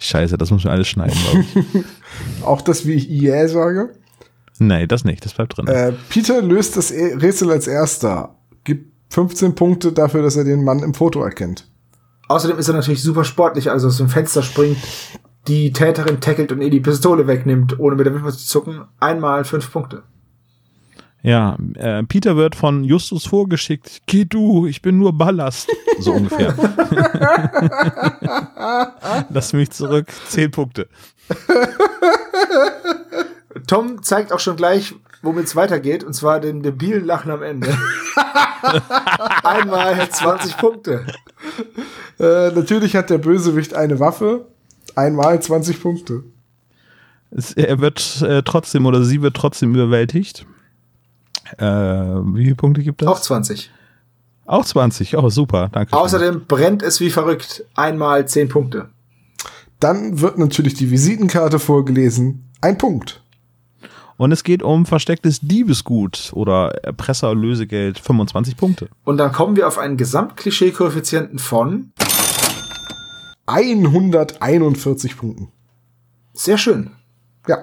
[SPEAKER 3] Scheiße, das muss man alles schneiden, glaube ich.
[SPEAKER 1] Auch das, wie ich yeah sage.
[SPEAKER 3] Nee, das nicht, das bleibt drin.
[SPEAKER 1] Äh, Peter löst das E- Rätsel als erster. Gibt 15 Punkte dafür, dass er den Mann im Foto erkennt.
[SPEAKER 5] Außerdem ist er natürlich super sportlich, also aus dem Fenster springt, die Täterin tackelt und ihr die Pistole wegnimmt, ohne mit der Wimper zu zucken. Einmal fünf Punkte.
[SPEAKER 3] Ja, äh, Peter wird von Justus vorgeschickt. Geh du, ich bin nur Ballast. So ungefähr. Lass mich zurück. Zehn Punkte.
[SPEAKER 5] Tom zeigt auch schon gleich, womit es weitergeht, und zwar den debilen Lachen am Ende. Einmal 20 Punkte.
[SPEAKER 1] Äh, natürlich hat der Bösewicht eine Waffe. Einmal 20 Punkte.
[SPEAKER 3] Es, er wird äh, trotzdem oder sie wird trotzdem überwältigt. Äh, wie viele Punkte gibt das?
[SPEAKER 5] Auch 20.
[SPEAKER 3] Auch 20. Oh, super. Danke.
[SPEAKER 5] Außerdem brennt es wie verrückt. Einmal 10 Punkte.
[SPEAKER 1] Dann wird natürlich die Visitenkarte vorgelesen. Ein Punkt.
[SPEAKER 3] Und es geht um verstecktes Diebesgut oder Erpresser, Lösegeld. 25 Punkte.
[SPEAKER 5] Und dann kommen wir auf einen Gesamtklischee-Koeffizienten
[SPEAKER 1] von141 Punkten.
[SPEAKER 5] sehr schön.
[SPEAKER 1] Ja.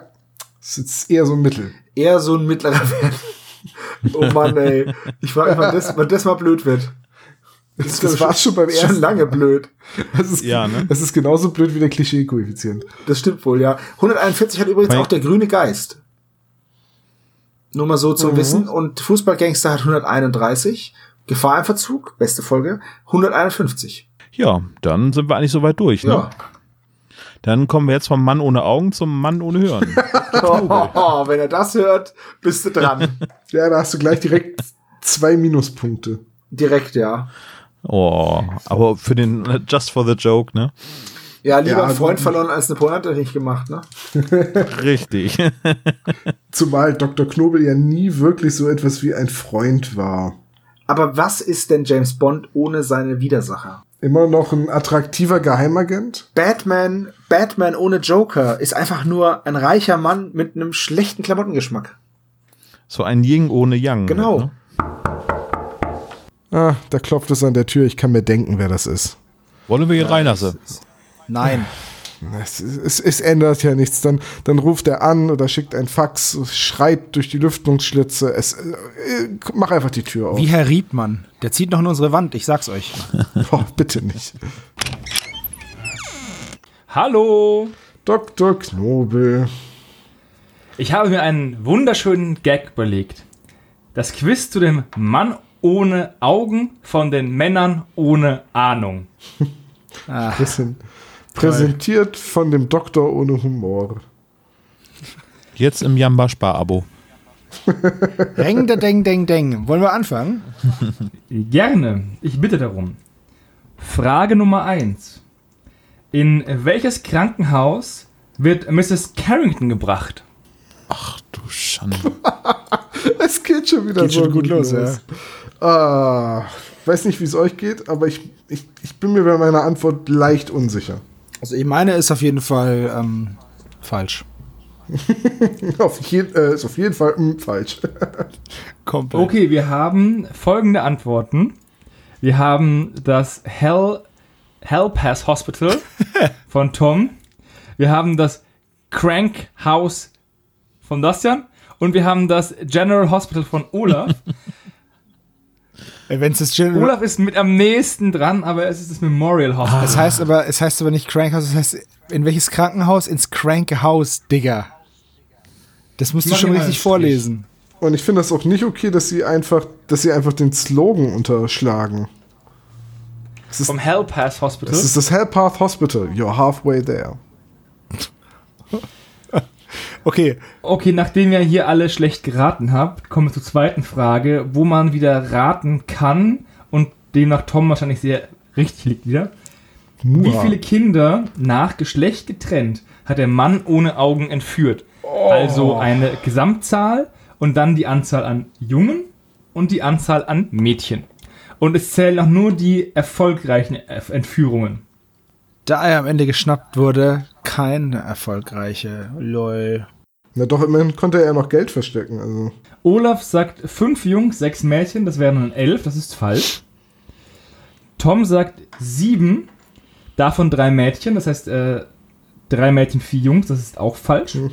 [SPEAKER 1] Das ist jetzt eher so ein Mittel.
[SPEAKER 5] Eher so ein mittlerer Wert. Oh Mann, ey. Ich frage mich, wann das, wann das mal blöd wird.
[SPEAKER 1] Das,
[SPEAKER 5] ich,
[SPEAKER 1] war schon beim
[SPEAKER 5] schon
[SPEAKER 1] ersten.
[SPEAKER 5] lange blöd.
[SPEAKER 1] Das ist,
[SPEAKER 3] Ja, ne?
[SPEAKER 1] das ist genauso blöd wie der Klischee-Koeffizient.
[SPEAKER 5] Das stimmt wohl, ja. 141 hat übrigens
[SPEAKER 3] Weil-
[SPEAKER 5] auch der grüne Geist. Nur mal so zum
[SPEAKER 1] Mhm.
[SPEAKER 5] Wissen. Und Fußballgangster hat 131. Gefahr im Verzug, beste Folge, 151.
[SPEAKER 3] Ja, dann sind wir eigentlich soweit durch. Ne?
[SPEAKER 5] Ja.
[SPEAKER 3] Dann kommen wir jetzt vom Mann ohne Augen zum Mann ohne Hören.
[SPEAKER 5] Oh, wenn er das hört, bist du dran.
[SPEAKER 1] Ja, da hast du gleich direkt zwei Minuspunkte.
[SPEAKER 5] Direkt, ja.
[SPEAKER 3] Oh, aber für den Just for the Joke, ne?
[SPEAKER 5] Ja, lieber
[SPEAKER 1] Ja,
[SPEAKER 5] einen Freund verloren als eine Pointe nicht gemacht, ne?
[SPEAKER 3] Richtig.
[SPEAKER 1] Zumal Dr. Knobel ja nie wirklich so etwas wie ein Freund war.
[SPEAKER 5] Aber was ist denn James Bond ohne seine Widersacher?
[SPEAKER 1] Immer noch ein attraktiver Geheimagent?
[SPEAKER 5] Batman, Batman ohne Joker ist einfach nur ein reicher Mann mit einem schlechten Klamottengeschmack.
[SPEAKER 3] So ein Ying ohne Yang.
[SPEAKER 5] Genau.
[SPEAKER 3] Ne?
[SPEAKER 1] Ah, da klopft es an der Tür. Ich kann mir denken, wer das ist.
[SPEAKER 3] Wollen wir ihn reinlassen?
[SPEAKER 2] Nein.
[SPEAKER 1] Es, es, es ändert ja nichts. Dann, dann ruft er an oder schickt ein Fax, schreit durch die Lüftungsschlitze. Es, äh, mach einfach die Tür auf.
[SPEAKER 2] Wie Herr Riedmann. Der zieht noch in unsere Wand, ich sag's euch.
[SPEAKER 1] Boah, bitte nicht.
[SPEAKER 6] Hallo!
[SPEAKER 1] Dr. Knobel.
[SPEAKER 6] Ich habe mir einen wunderschönen Gag überlegt. Das Quiz zu dem Mann ohne Augen von den Männern ohne Ahnung.
[SPEAKER 2] Ah,
[SPEAKER 1] präsentiert von dem Doktor ohne Humor.
[SPEAKER 3] Jetzt im Jamba Spar-Abo.
[SPEAKER 2] Reng, da, deng, deng, deng. Wollen wir anfangen?
[SPEAKER 6] Gerne, ich bitte darum. Frage Nummer 1. In welches Krankenhaus wird Mrs. Carrington gebracht?
[SPEAKER 3] Ach du Schande.
[SPEAKER 1] Es geht schon wieder
[SPEAKER 2] Geht
[SPEAKER 1] so
[SPEAKER 2] schon gut los,
[SPEAKER 1] Ah, weiß nicht, wie es euch geht, aber ich, ich, ich bin mir bei meiner Antwort leicht unsicher.
[SPEAKER 2] Also ich meine ist auf jeden Fall ähm, falsch.
[SPEAKER 1] auf jeden, äh, ist auf jeden Fall mm, falsch.
[SPEAKER 2] Komplett.
[SPEAKER 6] Okay, wir haben folgende Antworten. Wir haben das Hell, Hell Pass Hospital von Tom. Wir haben das Crank House von Dastian. Und wir haben das General Hospital von Olaf.
[SPEAKER 2] Das
[SPEAKER 6] Olaf ist mit am nächsten dran, aber es ist das Memorial Hospital.
[SPEAKER 2] Es heißt aber, es heißt aber nicht Crankhaus, es heißt in welches Krankenhaus? Ins Crankhaus, Digga. Das musst du schon richtig vorlesen.
[SPEAKER 1] Und ich finde das auch nicht okay, dass sie einfach, dass sie einfach den Slogan unterschlagen. Es ist,
[SPEAKER 6] Vom Hell Pass Hospital.
[SPEAKER 1] es ist das Hellpath Hospital. You're halfway there.
[SPEAKER 2] Okay,
[SPEAKER 6] Okay, nachdem ihr hier alle schlecht geraten habt, kommen wir zur zweiten Frage, wo man wieder raten kann und demnach Tom wahrscheinlich sehr richtig liegt wieder. Wie
[SPEAKER 1] Mua.
[SPEAKER 6] viele Kinder nach Geschlecht getrennt hat der Mann ohne Augen entführt? Also eine Gesamtzahl und dann die Anzahl an Jungen und die Anzahl an Mädchen. Und es zählen auch nur die erfolgreichen Entführungen.
[SPEAKER 2] da er am Ende geschnappt wurde, keine erfolgreiche. Lol.
[SPEAKER 1] Na doch, immerhin konnte er ja noch Geld verstecken. Also.
[SPEAKER 6] Olaf sagt fünf Jungs, sechs Mädchen, das wären dann elf, das ist falsch. Tom sagt sieben, davon drei Mädchen, das heißt äh, drei Mädchen, vier Jungs, das ist auch falsch.
[SPEAKER 1] Hm.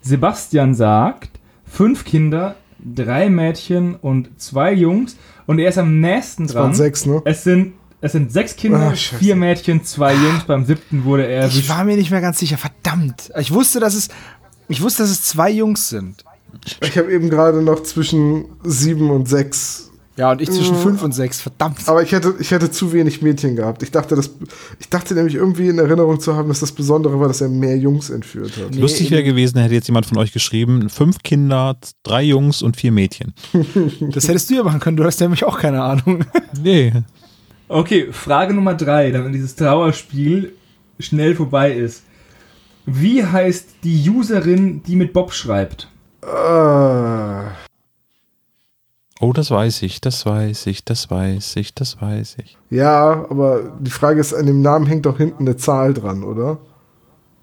[SPEAKER 6] Sebastian sagt fünf Kinder, drei Mädchen und zwei Jungs und er ist am nächsten dran.
[SPEAKER 1] sechs, ne?
[SPEAKER 6] Es sind, es sind sechs Kinder,
[SPEAKER 1] scheiße.
[SPEAKER 6] vier Mädchen, zwei Jungs. Beim siebten wurde er
[SPEAKER 2] Ich
[SPEAKER 6] erwischt.
[SPEAKER 2] war mir nicht mehr ganz sicher. Verdammt. Ich wusste, dass es, ich wusste, dass es zwei Jungs sind.
[SPEAKER 1] Ich habe eben gerade noch zwischen sieben und sechs.
[SPEAKER 2] Ja, und ich zwischen
[SPEAKER 1] Mm.
[SPEAKER 2] fünf und sechs. Verdammt.
[SPEAKER 1] Aber ich hätte, ich hätte zu wenig Mädchen gehabt. Ich dachte, das, ich dachte nämlich irgendwie in Erinnerung zu haben, dass das Besondere war, dass er mehr Jungs entführt hat.
[SPEAKER 2] Nee,
[SPEAKER 3] Lustig wäre gewesen, hätte jetzt jemand von euch geschrieben, fünf Kinder, drei Jungs und vier Mädchen.
[SPEAKER 2] Das hättest du ja machen können. Du hast nämlich auch keine Ahnung.
[SPEAKER 3] Nee.
[SPEAKER 6] Okay, Frage Nummer drei, damit dieses Trauerspiel schnell vorbei ist. Wie heißt die Userin, die mit Bob schreibt?
[SPEAKER 1] Ah,
[SPEAKER 3] Oh, das weiß ich, das weiß ich, das weiß ich, das weiß ich.
[SPEAKER 1] ja, aber die Frage ist, an dem Namen hängt doch hinten eine Zahl dran, oder?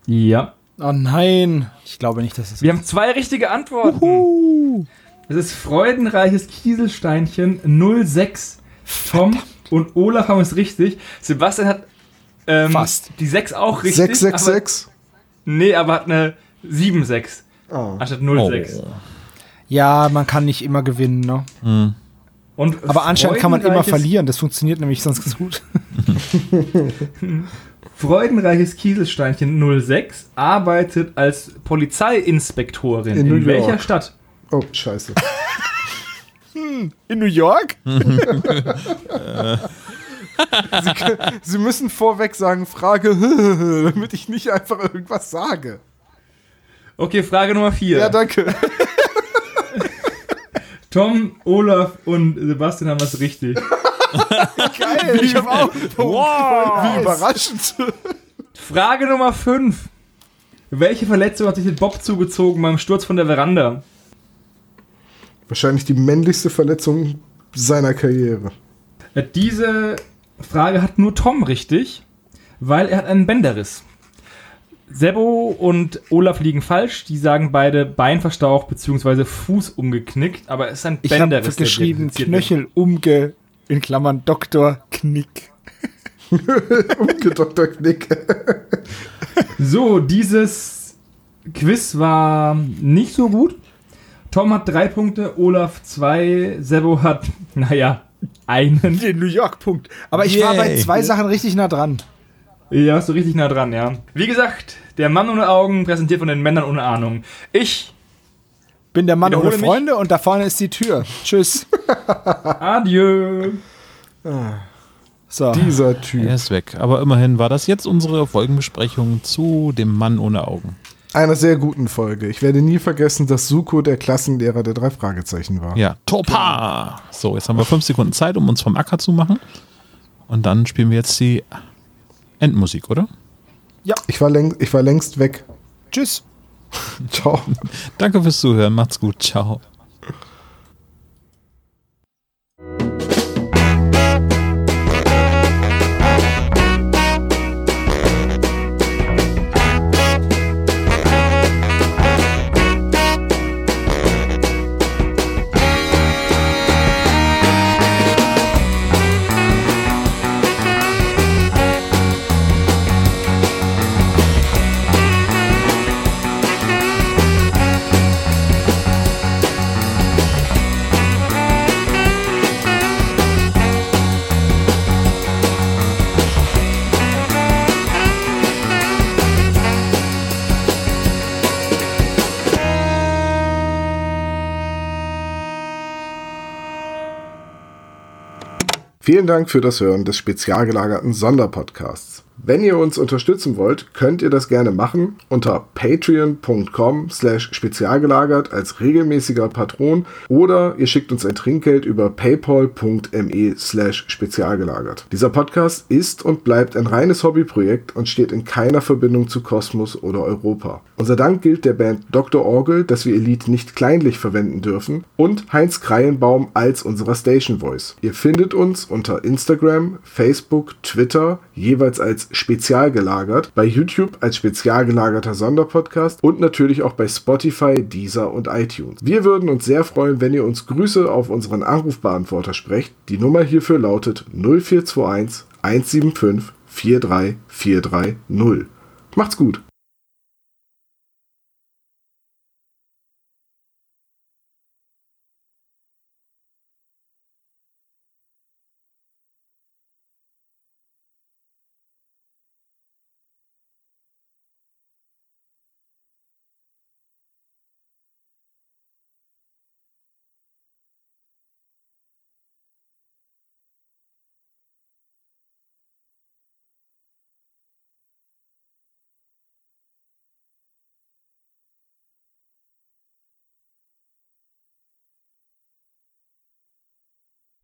[SPEAKER 6] Ja.
[SPEAKER 2] Oh nein. Ich glaube nicht, dass es.
[SPEAKER 6] Wir haben zwei richtige Antworten. Es ist freudenreiches Kieselsteinchen 06. Tom und Olaf haben es richtig. Sebastian hat ähm,
[SPEAKER 2] Fast.
[SPEAKER 6] die 6 auch richtig.
[SPEAKER 1] 666?
[SPEAKER 6] Nee, aber hat eine 76
[SPEAKER 1] Ah.
[SPEAKER 6] anstatt 06.
[SPEAKER 2] Ja, man kann nicht immer gewinnen, ne?
[SPEAKER 3] Hm.
[SPEAKER 6] Und
[SPEAKER 2] Aber anscheinend kann man immer verlieren. Das funktioniert nämlich sonst ganz gut.
[SPEAKER 6] Freudenreiches Kieselsteinchen 06 arbeitet als Polizeiinspektorin.
[SPEAKER 1] In
[SPEAKER 6] In, welcher. Stadt?
[SPEAKER 1] Oh, scheiße.
[SPEAKER 2] In New York?
[SPEAKER 1] Sie, können- Sie müssen vorweg sagen, Frage, damit ich nicht einfach irgendwas sage.
[SPEAKER 6] Okay, Frage Nummer 4.
[SPEAKER 1] Ja, danke.
[SPEAKER 6] Tom, Olaf und Sebastian haben das richtig.
[SPEAKER 1] Geil, ich habe auch. Wow, wie überraschend.
[SPEAKER 6] Frage Nummer 5. Welche Verletzung hat sich den Bob zugezogen beim Sturz von der Veranda?
[SPEAKER 1] Wahrscheinlich die männlichste Verletzung seiner Karriere.
[SPEAKER 6] Diese Frage hat nur Tom richtig, weil er hat einen Bänderriss. Sebo und Olaf liegen falsch. Die sagen beide Bein verstaucht bzw. Fuß umgeknickt, aber es ist ein
[SPEAKER 2] Ich habe
[SPEAKER 6] Bänderriss. der
[SPEAKER 2] geschrieben,
[SPEAKER 6] diagnostiziert wird.
[SPEAKER 2] Knöchel umge, in Klammern Doktor Knick.
[SPEAKER 1] Umge Dr. Knick.
[SPEAKER 6] So, dieses Quiz war nicht so gut. Tom hat drei Punkte, Olaf zwei, Sebo hat, naja, einen.
[SPEAKER 2] Den New York-Punkt. Aber ich war bei
[SPEAKER 3] Yay.
[SPEAKER 2] zwei Sachen richtig nah dran.
[SPEAKER 6] Ja, bist du richtig nah dran, ja. Wie gesagt, der Mann ohne Augen, präsentiert von den Männern ohne Ahnung. Ich,
[SPEAKER 2] Bin der Mann ohne
[SPEAKER 6] Wiederhole mich.
[SPEAKER 2] Freunde und da vorne ist die Tür. Tschüss.
[SPEAKER 6] adieu.
[SPEAKER 2] So.
[SPEAKER 1] Dieser Typ.
[SPEAKER 3] Er ist weg. Aber immerhin war das jetzt unsere Folgenbesprechung zu dem Mann ohne Augen.
[SPEAKER 1] Einer sehr guten Folge. Ich werde nie vergessen, dass Suko der Klassenlehrer der drei Fragezeichen war.
[SPEAKER 3] Ja, Topa! So, jetzt haben wir fünf Sekunden Zeit, um uns vom Acker zu machen. Und dann spielen wir jetzt die Endmusik, oder?
[SPEAKER 1] Ich, war läng ich war längst weg.
[SPEAKER 2] Tschüss.
[SPEAKER 1] Ciao.
[SPEAKER 3] Danke fürs Zuhören. Macht's gut. Ciao.
[SPEAKER 1] Vielen Dank für das Hören des spezial gelagerten Sonderpodcasts. Wenn ihr uns unterstützen wollt, könnt ihr das gerne machen unter patreon.com slash spezialgelagert als regelmäßiger Patron oder ihr schickt uns ein Trinkgeld über paypal.me slash spezialgelagert. Dieser Podcast ist und bleibt ein reines Hobbyprojekt und steht in keiner Verbindung zu Kosmos oder Europa. Unser Dank gilt der Band Dr. Orgel, dass wir Lied nicht kleinlich verwenden dürfen und Heinz Kreienbaum als unserer Station Voice. Ihr findet uns unter Instagram, Facebook, Twitter jeweils als spezial gelagert, bei YouTube als spezial gelagerter Sonderpodcast und natürlich auch bei Spotify, Deezer und iTunes. Wir würden uns sehr freuen, wenn ihr uns Grüße auf unseren Anrufbeantworter sprecht. Die Nummer hierfür lautet 0421 175 43430. Macht's gut!